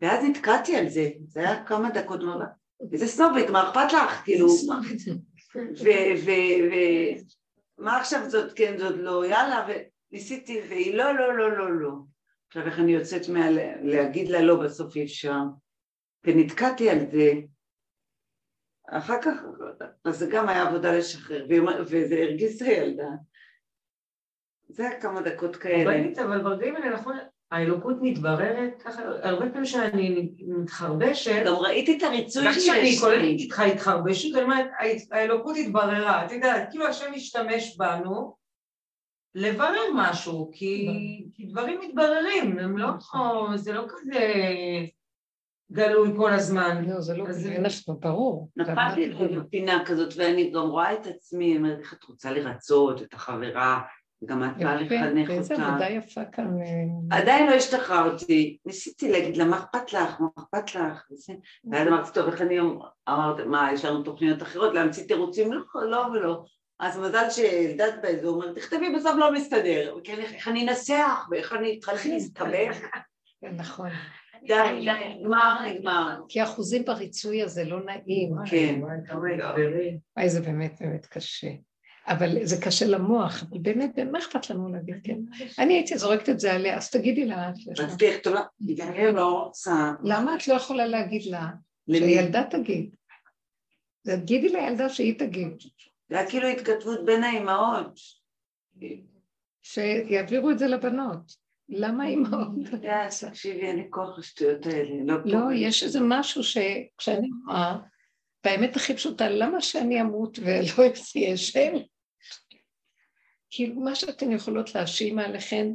Speaker 5: ואז נתקעתי על זה, זה היה כמה דקות נורא. איזה סנובית, מה אכפת לך, כאילו... ומה עכשיו זאת כן, זאת לא, יאללה, וניסיתי, והיא לא, לא, לא, לא, לא. עכשיו איך אני יוצאת מה... להגיד לה לא, בסוף אי אפשר. ונתקעתי על זה. אחר כך, אז זה גם היה עבודה לשחרר, וזה הרגיז את הילדה. זה היה כמה דקות כאלה.
Speaker 3: אבל ברגעים האלה, נכון, האלוקות מתבררת ככה, הרבה פעמים שאני מתחרבשת...
Speaker 5: גם ראיתי את הריצוי
Speaker 3: שיש לי. כשאני כוללת איתך התחרבשות, אני אומרת, האלוקות התבררה, את יודעת, כאילו השם משתמש בנו, לברר משהו, כי, כי דברים מתבררים, הם לא, זה לא כזה גלוי כל הזמן.
Speaker 1: לא, זה לא כזה, אין לך ברור.
Speaker 5: נפלתי בפינה כזאת, ואני גם רואה את עצמי, אומרת, איך את רוצה לרצות את החברה, וגם את באה לחנך אותה.
Speaker 1: איזה עבודה יפה כאן.
Speaker 5: אה, עדיין לא השתחררתי, ניסיתי להגיד לה, מה אכפת לך, מה אכפת לך, ואז אמרתי, טוב, איך אני אמרת, מה, יש לנו תוכניות אחרות, להמציא תירוצים? לא, לא ולא. אז מזל שאלדד באזור אומר, תכתבי בסוף לא מסתדר, כן, איך אני אנסח ואיך אני התחלתי להסתבך.
Speaker 1: כן, נכון.
Speaker 5: די, די, נגמר, נגמר.
Speaker 1: כי אחוזים בריצוי הזה לא נעים.
Speaker 5: כן.
Speaker 1: וואי, זה באמת באמת קשה. אבל זה קשה למוח, אבל באמת, מה אכפת לנו להגיד כן? אני הייתי זורקת את זה עליה, אז תגידי לה.
Speaker 5: רציתי לכתוב לה, לא רוצה...
Speaker 1: למה את לא יכולה להגיד לה? שהילדה תגיד. תגידי לילדה שהיא תגיד.
Speaker 5: זה היה כאילו התכתבות בין האימהות.
Speaker 1: שיעבירו את זה לבנות. למה אימהות?
Speaker 5: תקשיבי, אין לי כוח לשטויות האלה. לא,
Speaker 1: לא יש איזה משהו שכשאני רואה, באמת הכי פשוטה, למה שאני אמות ולא יהיה שם? כאילו מה שאתן יכולות להשיל מעליכן,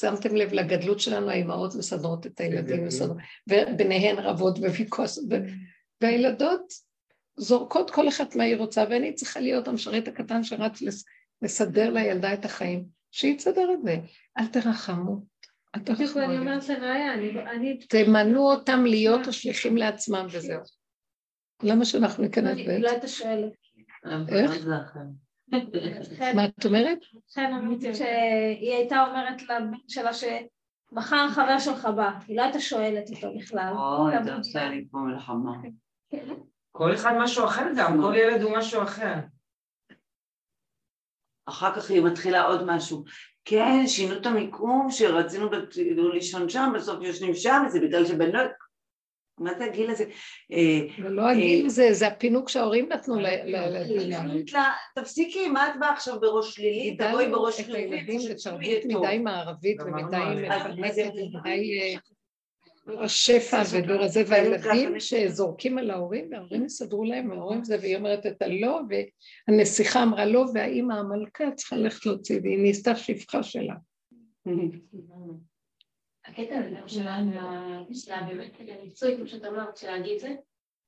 Speaker 1: שמתם לב לגדלות שלנו, האימהות מסדרות את הילדים, מסדרות, וביניהן רבות וויכוס, והילדות זורקות כל אחת מה היא רוצה, ואני צריכה להיות המשרת הקטן שרץ לסדר לילדה את החיים, שהיא תסדר את זה. אל תרחמו. אל
Speaker 6: תרחמו. אני אומרת לראיה, אני...
Speaker 1: תמנו אותם להיות השליחים לעצמם וזהו. למה שאנחנו ניכנס
Speaker 6: בעצם? אולי אתה שואלת.
Speaker 1: איך? מה את אומרת?
Speaker 6: כן, אמרתי שהיא הייתה אומרת לבן שלה שמחר חבר שלך בא, היא לא הייתה שואלת איתו בכלל.
Speaker 5: אוי, זה עושה לי פה מלחמה.
Speaker 3: כל אחד משהו אחר גם, כל ילד הוא משהו אחר.
Speaker 5: אחר כך היא מתחילה עוד משהו. כן, שינו את המיקום שרצינו לישון שם, בסוף יושנים שם, זה בגלל שבנות מה זה הגיל הזה?
Speaker 1: זה לא הגיל הזה, זה הפינוק שההורים נתנו
Speaker 5: לילדים. תפסיקי, מה את באה עכשיו בראש שלילי? תבואי בראש
Speaker 1: שלילי. את הילדים לתרבות מדי מערבית ומדי מפלמסת ומדי השפע ודור הזה, והילדים שזורקים על ההורים, וההורים יסדרו להם, וההורים זה, והיא אומרת את הלא, והנסיכה אמרה לא, והאימא המלכה צריכה ללכת להוציא, והיא ניסתה שפחה שלה.
Speaker 4: הקטע הזה שלה באמת מקצועי, כמו שאת אמרת, של להגיד זה,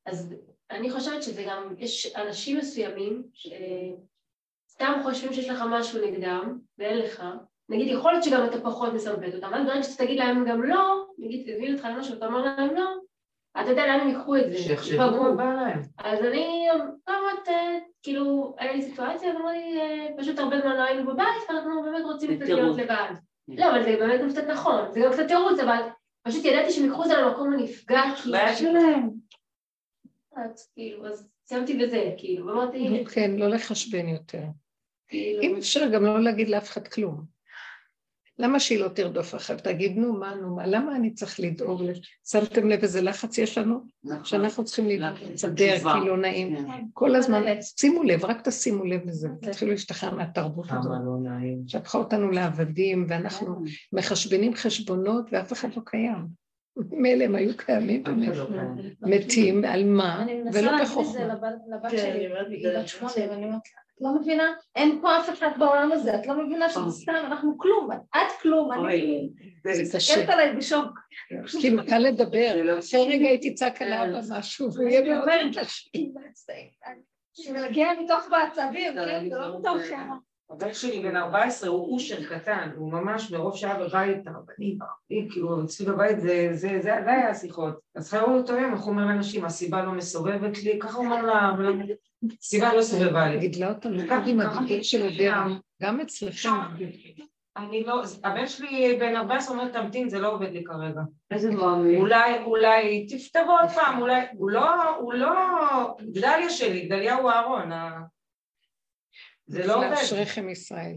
Speaker 4: אז אני חושבת שזה גם, יש אנשים מסוימים שסתם חושבים שיש לך משהו נגדם ואין לך, נגיד יכול להיות שגם אתה פחות מסרבט אותם, אז ברגע שאתה תגיד להם גם לא, נגיד תביא אותך למשהו ואתה אומר להם לא, אתה יודע לאן הם ייקחו את זה.
Speaker 3: שיחשבו בא להם.
Speaker 4: אז אני, לא אומרת, כאילו, היה לי סיטואציה, אז אמרתי, פשוט הרבה זמן לא היינו בבית, ואנחנו באמת רוצים קצת להיות לבד. לא, אבל זה באמת גם קצת נכון, זה גם קצת תירוץ, אבל פשוט ידעתי שהם ייקחו את זה למקום הנפגע,
Speaker 5: כאילו... בעיה שלהם.
Speaker 4: כאילו, אז סיימתי בזה, כאילו, ואמרתי...
Speaker 1: כן, לא לחשבן יותר. כאילו- אם אפשר גם לא להגיד לאף אחד כלום. למה שהיא לא תרדוף אחריו? תגיד, נו, מה, נו, מה, למה אני צריך לדאוג? שמתם לב איזה לחץ יש לנו? נכון. שאנחנו צריכים לסדר, כי לא נעים. כן. כל הזמן, שימו לב, רק תשימו לב לזה, תתחילו להשתחרר מהתרבות הזאת.
Speaker 3: לא
Speaker 1: שהפכה אותנו לעבדים, ואנחנו כן. מחשבנים חשבונות, ואף אחד לא קיים. מילא הם היו קיימים לא מתים, על מה, ולא בחוכמה.
Speaker 6: אני מנסה להגיד את זה לבת שלי, היא בת שמונה, ואני אומרת את לא מבינה? אין פה אף אחד בעולם הזה, את לא מבינה שזה סתם, אנחנו כלום, את כלום, אני כלום. זה מסתכלת עליי בשוק.
Speaker 1: כי קל לדבר, לא אחרי רגע הייתי צעק עליו משהו, והוא יהיה מאוד
Speaker 6: קשה. שמגיע מתוך בעצבים, כן? זה לא מתוך שם.
Speaker 3: הבן שלי בן 14 הוא אושר קטן, הוא ממש מרוב שהיה בבית, הרבנים, הרבנים, כאילו אצלי בבית זה, זה, זה, זה היה השיחות. אז חייבו אותו יום, איך הוא אומר לאנשים, הסיבה לא מסובבת לי, ככה הוא אומר לה, הסיבה לא סובבה לי.
Speaker 1: גידלה אותה לקח עם הגידול של הדרך, גם אצלכם.
Speaker 3: אני לא, הבן שלי בן 14 אומר תמתין, זה לא עובד לי כרגע.
Speaker 5: איזה מאמין.
Speaker 3: אולי, אולי, תפתבו עוד פעם, אולי, הוא לא, הוא לא, גדליה שלי, גדליה הוא אהרון, זה לא עובד.
Speaker 1: ישראל.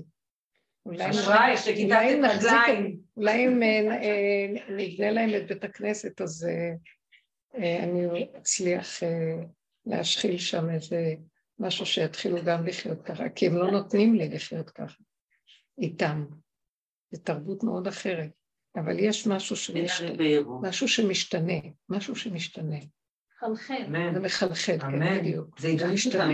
Speaker 3: שכיתת את רגליים.
Speaker 1: אולי אם אה, אה, נבנה להם את בית הכנסת, אז אה, אני אצליח להשחיל שם איזה משהו שיתחילו גם לחיות ככה, כי הם לא נותנים לי לחיות ככה, איתם. זו תרבות מאוד אחרת, אבל יש משהו שמשתנה, משהו שמשתנה, משהו שמשתנה.
Speaker 6: מחלחל.
Speaker 1: זה מחלחל, כן, בדיוק.
Speaker 3: זה משתנה.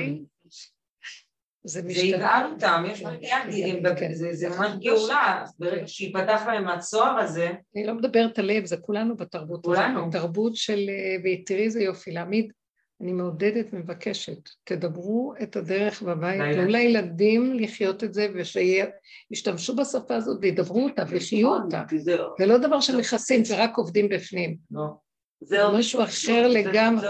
Speaker 3: זה יגאל אותם, יש להם יעדים, זה ממש גאולה, ברגע שיפתח להם הצוהר הזה.
Speaker 1: אני לא מדברת על לב, זה כולנו בתרבות. כולנו. תרבות של, ותראי איזה יופי, להעמיד, אני מעודדת, מבקשת, תדברו את הדרך בבית, תנו לילדים לחיות את זה, ושישתמשו בשפה הזאת וידברו אותה ויחיו נכון, אותה. זה לא דבר שמכסים, זה רק עובדים בפנים.
Speaker 3: לא.
Speaker 1: זה משהו אחר לגמרי.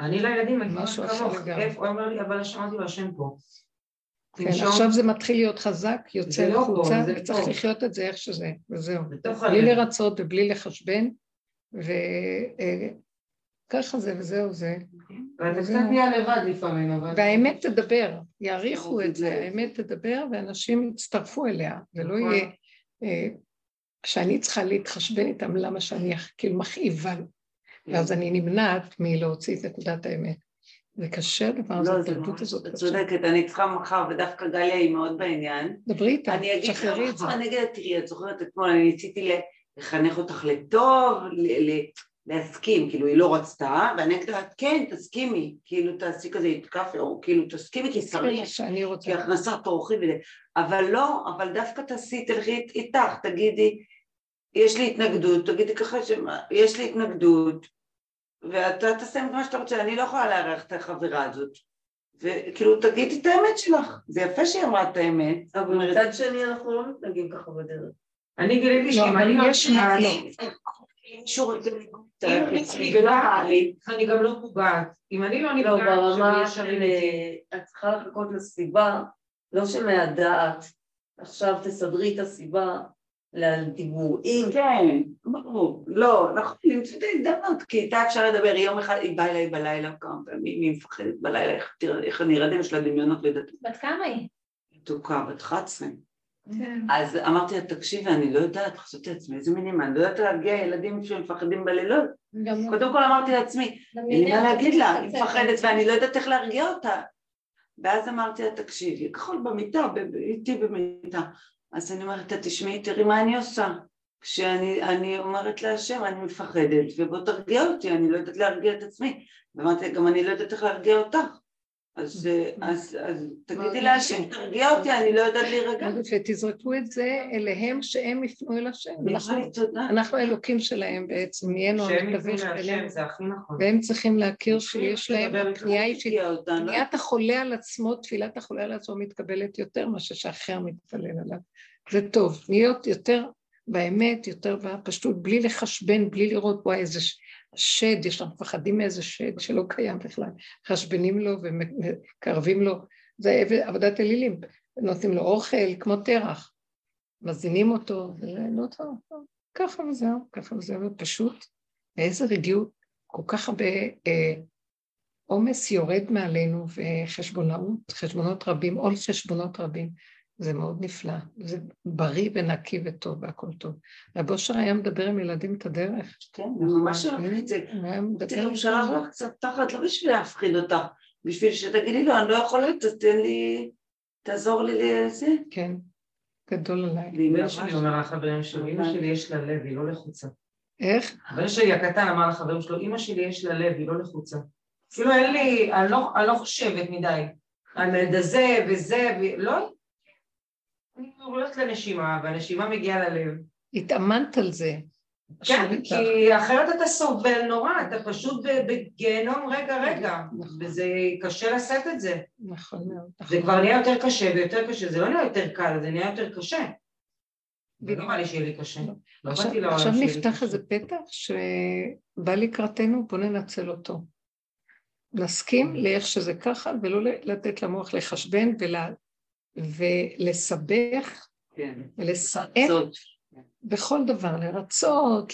Speaker 3: אני לילדים מגיע כמוך, איפה, הוא אומר לי, אבל שמעתי לו השם פה.
Speaker 1: כן, עכשיו זה מתחיל להיות חזק, יוצא לא החוצה, וצריך לחיות את זה איך שזה, וזהו. בלי לרצות ובלי לחשבן, ככה זה וזהו זה.
Speaker 3: ואתה קצת נהיה לבד לפעמים, אבל...
Speaker 1: והאמת תדבר, יעריכו את זה, האמת תדבר ואנשים יצטרפו אליה, ולא
Speaker 3: נכון.
Speaker 1: יהיה אה, שאני צריכה להתחשבן איתם למה שאני כאילו מכאיבה, ואז אני נמנעת מלהוציא את נקודת האמת. זה קשה הדבר הזה,
Speaker 5: לא,
Speaker 1: התרבות הזאת.
Speaker 5: את. צודקת, אני צריכה מחר, ודווקא גליה היא מאוד בעניין.
Speaker 1: דברי איתה,
Speaker 5: אני אגיד
Speaker 1: תשחררי
Speaker 5: לך
Speaker 1: את זה.
Speaker 5: אני אגיד לה, תראי, את זוכרת אתמול, אני ניסיתי לחנך אותך לטוב, להסכים, כאילו היא לא רצתה, ואני אגיד לה, כן, תסכימי, כאילו תעשי כזה קפה, או כאילו תסכימי כי צריך. כי הכנסת אורחים וזה, אבל לא, אבל דווקא תעשי, תלכי איתך, תגידי, יש לי התנגדות, תגידי ככה שיש לי התנגדות, ואתה תעשה את מה שאתה רוצה, אני לא יכולה לארח את החברה הזאת. וכאילו תגידי את האמת שלך, זה יפה שהיא אמרה את האמת,
Speaker 2: אבל מצד שני אנחנו לא מתנהגים ככה בדרך.
Speaker 3: אני גיליתי
Speaker 1: לא,
Speaker 3: שאם אני לא...
Speaker 1: יש מה- לא.
Speaker 5: מישהו רוצה
Speaker 3: אם אני גם לא פוגעת. אם אני לא
Speaker 2: לא,
Speaker 3: נפגעת,
Speaker 2: ברמה
Speaker 3: שלי
Speaker 2: של...
Speaker 3: ישרים איתי.
Speaker 2: את צריכה לחכות לסיבה, לא שמהדעת. עכשיו תסדרי את הסיבה לדיבורים.
Speaker 5: כן, ברור, לא, נכון, למצוא את ההזדמנות, כי איתה אפשר לדבר, יום אחד היא באה אליי בלילה כמה פעמים, היא מפחדת בלילה, איך תראה- איך אני ארדם, יש לה דמיונות לדעתי,
Speaker 4: בת כמה היא?
Speaker 5: מתוקה, בת 11.
Speaker 6: כן.
Speaker 5: אז אמרתי לה, תקשיבי, אני לא יודעת, חשבתי לעצמי, איזה מינימה, אני לא יודעת להגיע ילדים שמפחדים בלילות.
Speaker 6: גם
Speaker 5: קודם כל אמרתי לעצמי, אין לי מה להגיד לה, היא. מפחדת ואני לא יודעת איך להרגיע אותה. ואז אמרתי לה, תקשיבי, כחול במיטה, ב- ב- איתי במיטה. אז אני אומרת לה, תשמעי, תראי מה אני עושה. כשאני אני אומרת להשם, אני מפחדת, ובוא תרגיע אותי, אני לא יודעת להרגיע את עצמי. ואמרתי גם אני לא יודעת איך להרגיע אותך. אז, אה, אז, אז תגידי להשם, תרגיע אותי, אני לא יודעת להירגע.
Speaker 1: ותזרקו את זה אליהם שהם יפנו אל השם. אנחנו- האלוקים שלהם בעצם, נהיינו המתווך
Speaker 3: הכי נכון.
Speaker 1: והם צריכים להכיר שיש להם. פנייה אישית. פניית החולה על עצמו, תפילת החולה על עצמו מתקבלת יותר מאשר שאחר מתפלל עליו. זה טוב, להיות יותר באמת, יותר בפשטות, בלי לחשבן, בלי לראות, וואי, איזה שד, יש לנו מפחדים מאיזה שד שלא קיים בכלל. חשבנים לו ומקרבים לו, זה עבודת אלילים, נותנים לו אוכל כמו תרח, מזינים אותו, לא טוב. ככה וזהו, ככה וזהו, פשוט, ואיזה רגיעות, כל כך הרבה אה, עומס יורד מעלינו וחשבונאות, חשבונות רבים, עול חשבונות רבים. זה מאוד נפלא, זה בריא ונקי וטוב והכל טוב. רב אושר היה מדבר עם ילדים את הדרך.
Speaker 5: כן, ממש אהבתי את זה.
Speaker 1: הוא היה מדבר
Speaker 5: תראי,
Speaker 1: עם
Speaker 5: אפשר לך קצת תחת, לא בשביל להפחיד אותך, בשביל שתגידי לו, אני לא יכולת, אז תן לי, תעזור לי לזה.
Speaker 1: כן, גדול עליי.
Speaker 3: הבן
Speaker 5: ממש-
Speaker 3: שלי אומר לחברים שלו, אמא שלי יש לה לב, היא לא לחוצה.
Speaker 1: איך?
Speaker 3: הבן שלי הקטן אמר לחברים שלו, אמא שלי יש לה לב, היא לא לחוצה. כאילו אין לי, אני לא, לא חושבת מדי. על זה וזה. לא. אני הולכת לנשימה, והנשימה מגיעה ללב.
Speaker 1: התאמנת על זה.
Speaker 3: כן. כי אחרת אתה סובל נורא, אתה פשוט בגיהנום רגע רגע,
Speaker 1: נכון.
Speaker 3: וזה קשה לשאת את זה.
Speaker 1: נכון מאוד.
Speaker 3: זה כבר נהיה יותר קשה ויותר קשה, זה לא נהיה יותר קל, זה נהיה יותר קשה.
Speaker 1: בדיוק.
Speaker 3: לא בא לי שיהיה לי קשה.
Speaker 1: לא.
Speaker 3: לא
Speaker 1: עכשיו, עכשיו נפתח. איזה פתח שבא לקראתנו, בוא ננצל אותו. נסכים לאיך שזה ככה, ולא לתת למוח לחשבן ולה, ולסבך
Speaker 5: כן.
Speaker 1: ולסעף. בכל דבר, לרצות,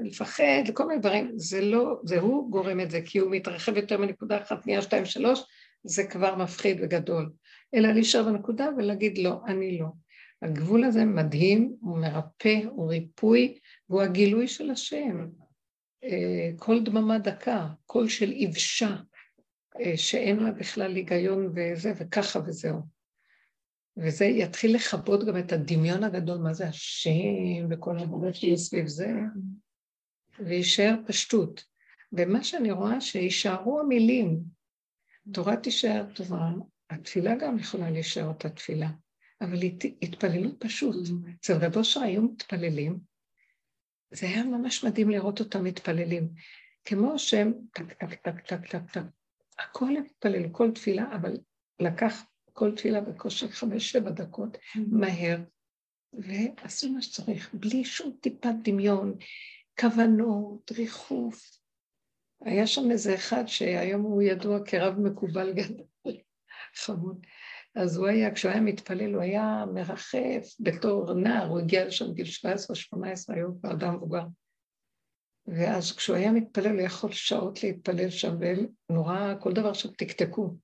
Speaker 1: לפחד, לכל מיני דברים, זה לא, זה הוא גורם את זה, כי הוא מתרחב יותר מנקודה אחת, נהיה שתיים, שלוש, זה כבר מפחיד וגדול. אלא להישאר בנקודה ולהגיד לא, אני לא. הגבול הזה מדהים, הוא מרפא, הוא ריפוי, והוא הגילוי של השם. אה, כל דממה דקה, קול של יבשה, אה, שאין לה בכלל היגיון וזה, וככה וזהו. וזה יתחיל לכבות גם את הדמיון הגדול, מה זה השם וכל הדברים שיש סביב זה, ויישאר פשטות. ומה שאני רואה, שיישארו המילים. תורה תישאר טובה, התפילה גם יכולה להישאר אותה תפילה, אבל הת- התפללות פשוט. אצל רב אושר היו מתפללים, זה היה ממש מדהים לראות אותם מתפללים. כמו שהם טק, טק, טק, טק, טק, טק. הכל הם התפללו, כל תפילה, אבל לקח כל תפילה בקושי חמש-שבע דקות, מהר, ועשו מה שצריך, בלי שום טיפת דמיון, כוונות, ריחוף. היה שם איזה אחד שהיום הוא ידוע כרב מקובל גדול, חמוד. אז הוא היה, כשהוא היה מתפלל, הוא היה מרחף בתור נער, הוא הגיע לשם גיל 17-18, היום כבר אדם מבוגר. ואז כשהוא היה מתפלל, הוא יכול שעות להתפלל שם, והם נורא, כל דבר שם תקתקו.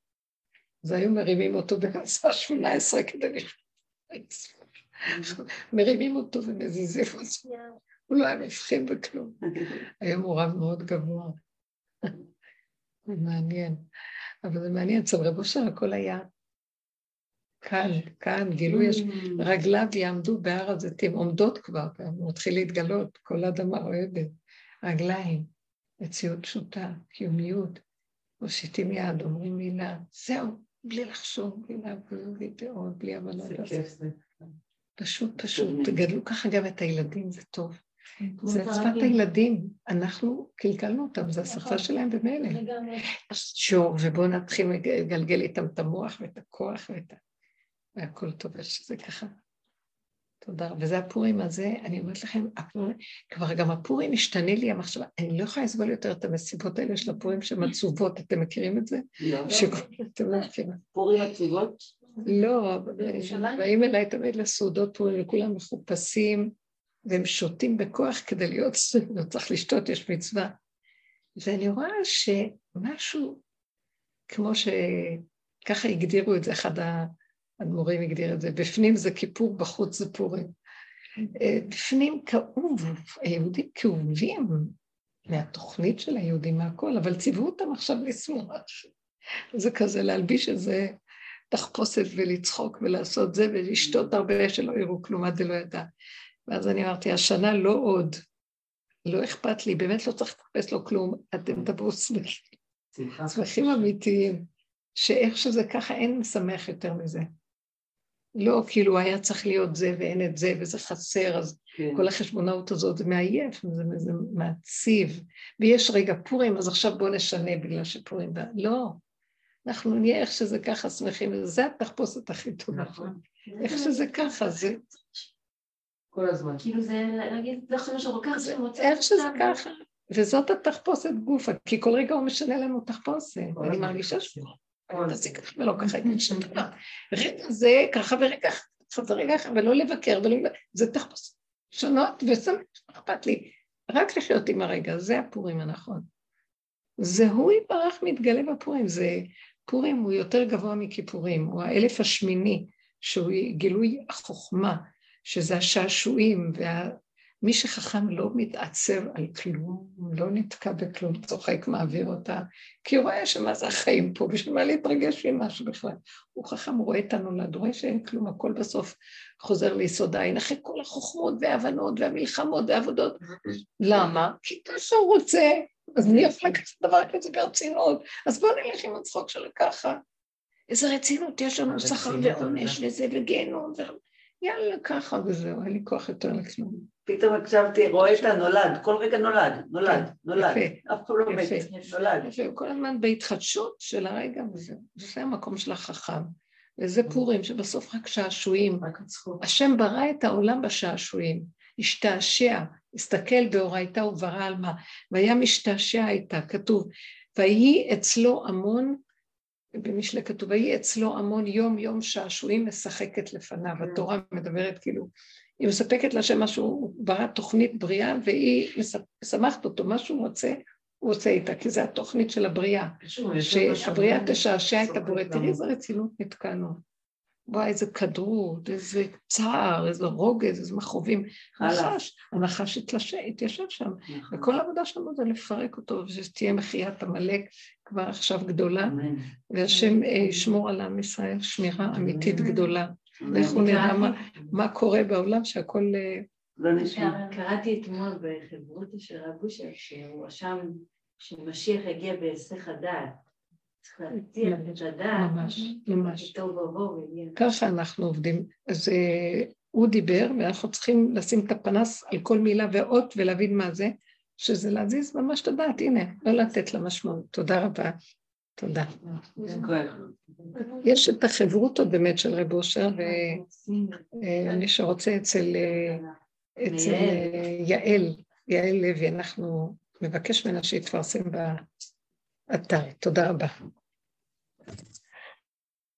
Speaker 1: אז היו מרימים אותו במסע שמונה עשרה כדי לשמוע. מרימים אותו ומזיזים אותו. הוא לא היה מבחין בכלום. היום הוא רב מאוד גבוה. זה מעניין. אבל זה מעניין, אצל רב אושר הכל היה כאן, כאן, גילוי, יש. רגליו יעמדו בהר הזיתים, עומדות כבר, מתחיל להתגלות, כל אדמה אוהבת, רגליים, מציאות פשוטה, קיומיות, מושיטים יד, אומרים מילה, זהו, בלי לחשוב, בלי להבין, בלי דעות, בלי הבנות. פשוט, פשוט, תגדלו ככה גם את הילדים, זה טוב. זה שפת הילדים, אנחנו קלקלנו אותם, זו השפה נכון. שלהם במילא. אז שור, ובואו נתחיל לגלגל איתם את המוח ואת הכוח ואת ה... והכל טוב, שזה ככה. תודה. וזה הפורים הזה, אני אומרת לכם, הפורים, כבר גם הפורים משתנה לי המחשבה, אני לא יכולה לסבול יותר את המסיבות האלה של הפורים שהן עצובות, אתם מכירים את זה?
Speaker 5: לא. אתם לא מכירים. פורים עצובות?
Speaker 1: לא, באים אליי תמיד לסעודות פורים, וכולם מחופשים, והם שותים בכוח כדי להיות, לא צריך לשתות, יש מצווה. ואני רואה שמשהו, כמו שככה הגדירו את זה, אחד האדמו"רים הגדיר את זה, בפנים זה כיפור, בחוץ זה פורים. בפנים כאוב, היהודים כאובים מהתוכנית של היהודים, מהכל, אבל ציוו אותם עכשיו לשמוח. זה כזה להלביש איזה תחפושת ולצחוק ולעשות זה ולשתות הרבה שלא יראו כלום עד דלא ידע. ואז אני אמרתי, השנה לא עוד, לא אכפת לי, באמת לא צריך לחפש לו כלום, אתם תבואו שמחים. שמחים אמיתיים, שאיך שזה ככה אין משמח יותר מזה. לא כאילו היה צריך להיות זה ואין את זה וזה חסר, אז כן. כל החשבונאות הזאת זה מעייף, זה, זה מעציב. ויש רגע פורים, אז עכשיו בואו נשנה בגלל שפורים... לא, אנחנו נהיה איך שזה ככה שמחים, וזה התחפושת הכי טובה. נכון. איך שזה ככה, זה...
Speaker 2: כל הזמן.
Speaker 4: כאילו זה להגיד, זה עכשיו משהו כל כך
Speaker 1: שמוצא... איך שזה ככה. וזאת התחפושת גופה, כי כל רגע הוא משנה לנו תחפושת. אני מרגישה ש... תעשי ככה ולא ככה, רגע זה ככה ורגע ככה ורגע ככה, ולא לבקר. זה תחפושת שונות ושמח, אכפת לי. רק לחיות עם הרגע, זה הפורים הנכון. זה הוא יתברך מתגלה בפורים, זה... פורים הוא יותר גבוה מכיפורים, הוא האלף השמיני, שהוא גילוי החוכמה, שזה השעשועים, ומי שחכם לא מתעצב על כלום, לא נתקע בכלום, צוחק, מעביר אותה, כי הוא רואה שמה זה החיים פה, בשביל מה להתרגש עם משהו בכלל. הוא חכם, רואה את הנולד, רואה שאין כלום, הכל בסוף חוזר ליסוד העין, אחרי כל החוכמות וההבנות והמלחמות והעבודות. למה? כי ככה הוא רוצה, אז מי יכול לקחת דבר כזה ברצינות? אז בואו נלך עם הצחוק שלו ככה. איזה רצינות, יש לנו שכר ועונש וזה וגיהנום. יאללה, ככה וזהו, אין לי כוח יותר לכלום.
Speaker 5: פתאום הקשבתי, רואה את הנולד, כל רגע נולד, נולד, כן, נולד, אף פעם לא מת, נולד.
Speaker 1: יפה, כל הזמן בהתחדשות של הרגע וזהו, זה המקום של החכם. וזה פורים, שבסוף רק שעשועים. השם ברא את העולם בשעשועים, השתעשע, הסתכל באורייתא וברא על מה, והיה משתעשע איתה, כתוב, ויהי אצלו המון במשלי כתוב, ויהי אצלו המון יום יום שעשועים משחקת לפניו. Mm. התורה מדברת כאילו, היא מספקת להשם משהו, הוא ברא תוכנית בריאה והיא משמחת אותו, מה שהוא רוצה, הוא עושה איתה, כי זה התוכנית של הבריאה. שהבריאה תשעשע את הבורא. תראי איזה רצינות נתקענו. וואי, איזה כדרות, איזה צער, איזה רוגז, איזה מכרובים. נחש, הנחש התיישב שם. נכון. וכל העבודה שלנו זה לפרק אותו, ושתהיה מחיית עמלק כבר עכשיו גדולה, והשם אה, ישמור על עם ישראל שמירה אמיתית גדולה. לכו נראה מה קורה בעולם, שהכל... אה,
Speaker 2: לא קראתי אתמול בחברותא של רב אושר, שהוא רשם שמשיח יגיע בהיסח הדעת.
Speaker 1: ממש, ממש. ככה אנחנו עובדים. אז אה, הוא דיבר, ואנחנו צריכים לשים את הפנס על כל מילה ואות ולהבין מה זה, שזה להזיז ממש את הדעת, הנה, לא לתת לה משמעות. תודה רבה. תודה. יש את החברותות באמת של רב אושר, ומי שרוצה אצל, אה, אה, יעל, יעל לוי, אנחנו נבקש ממנה שיתפרסם אתר. תודה רבה.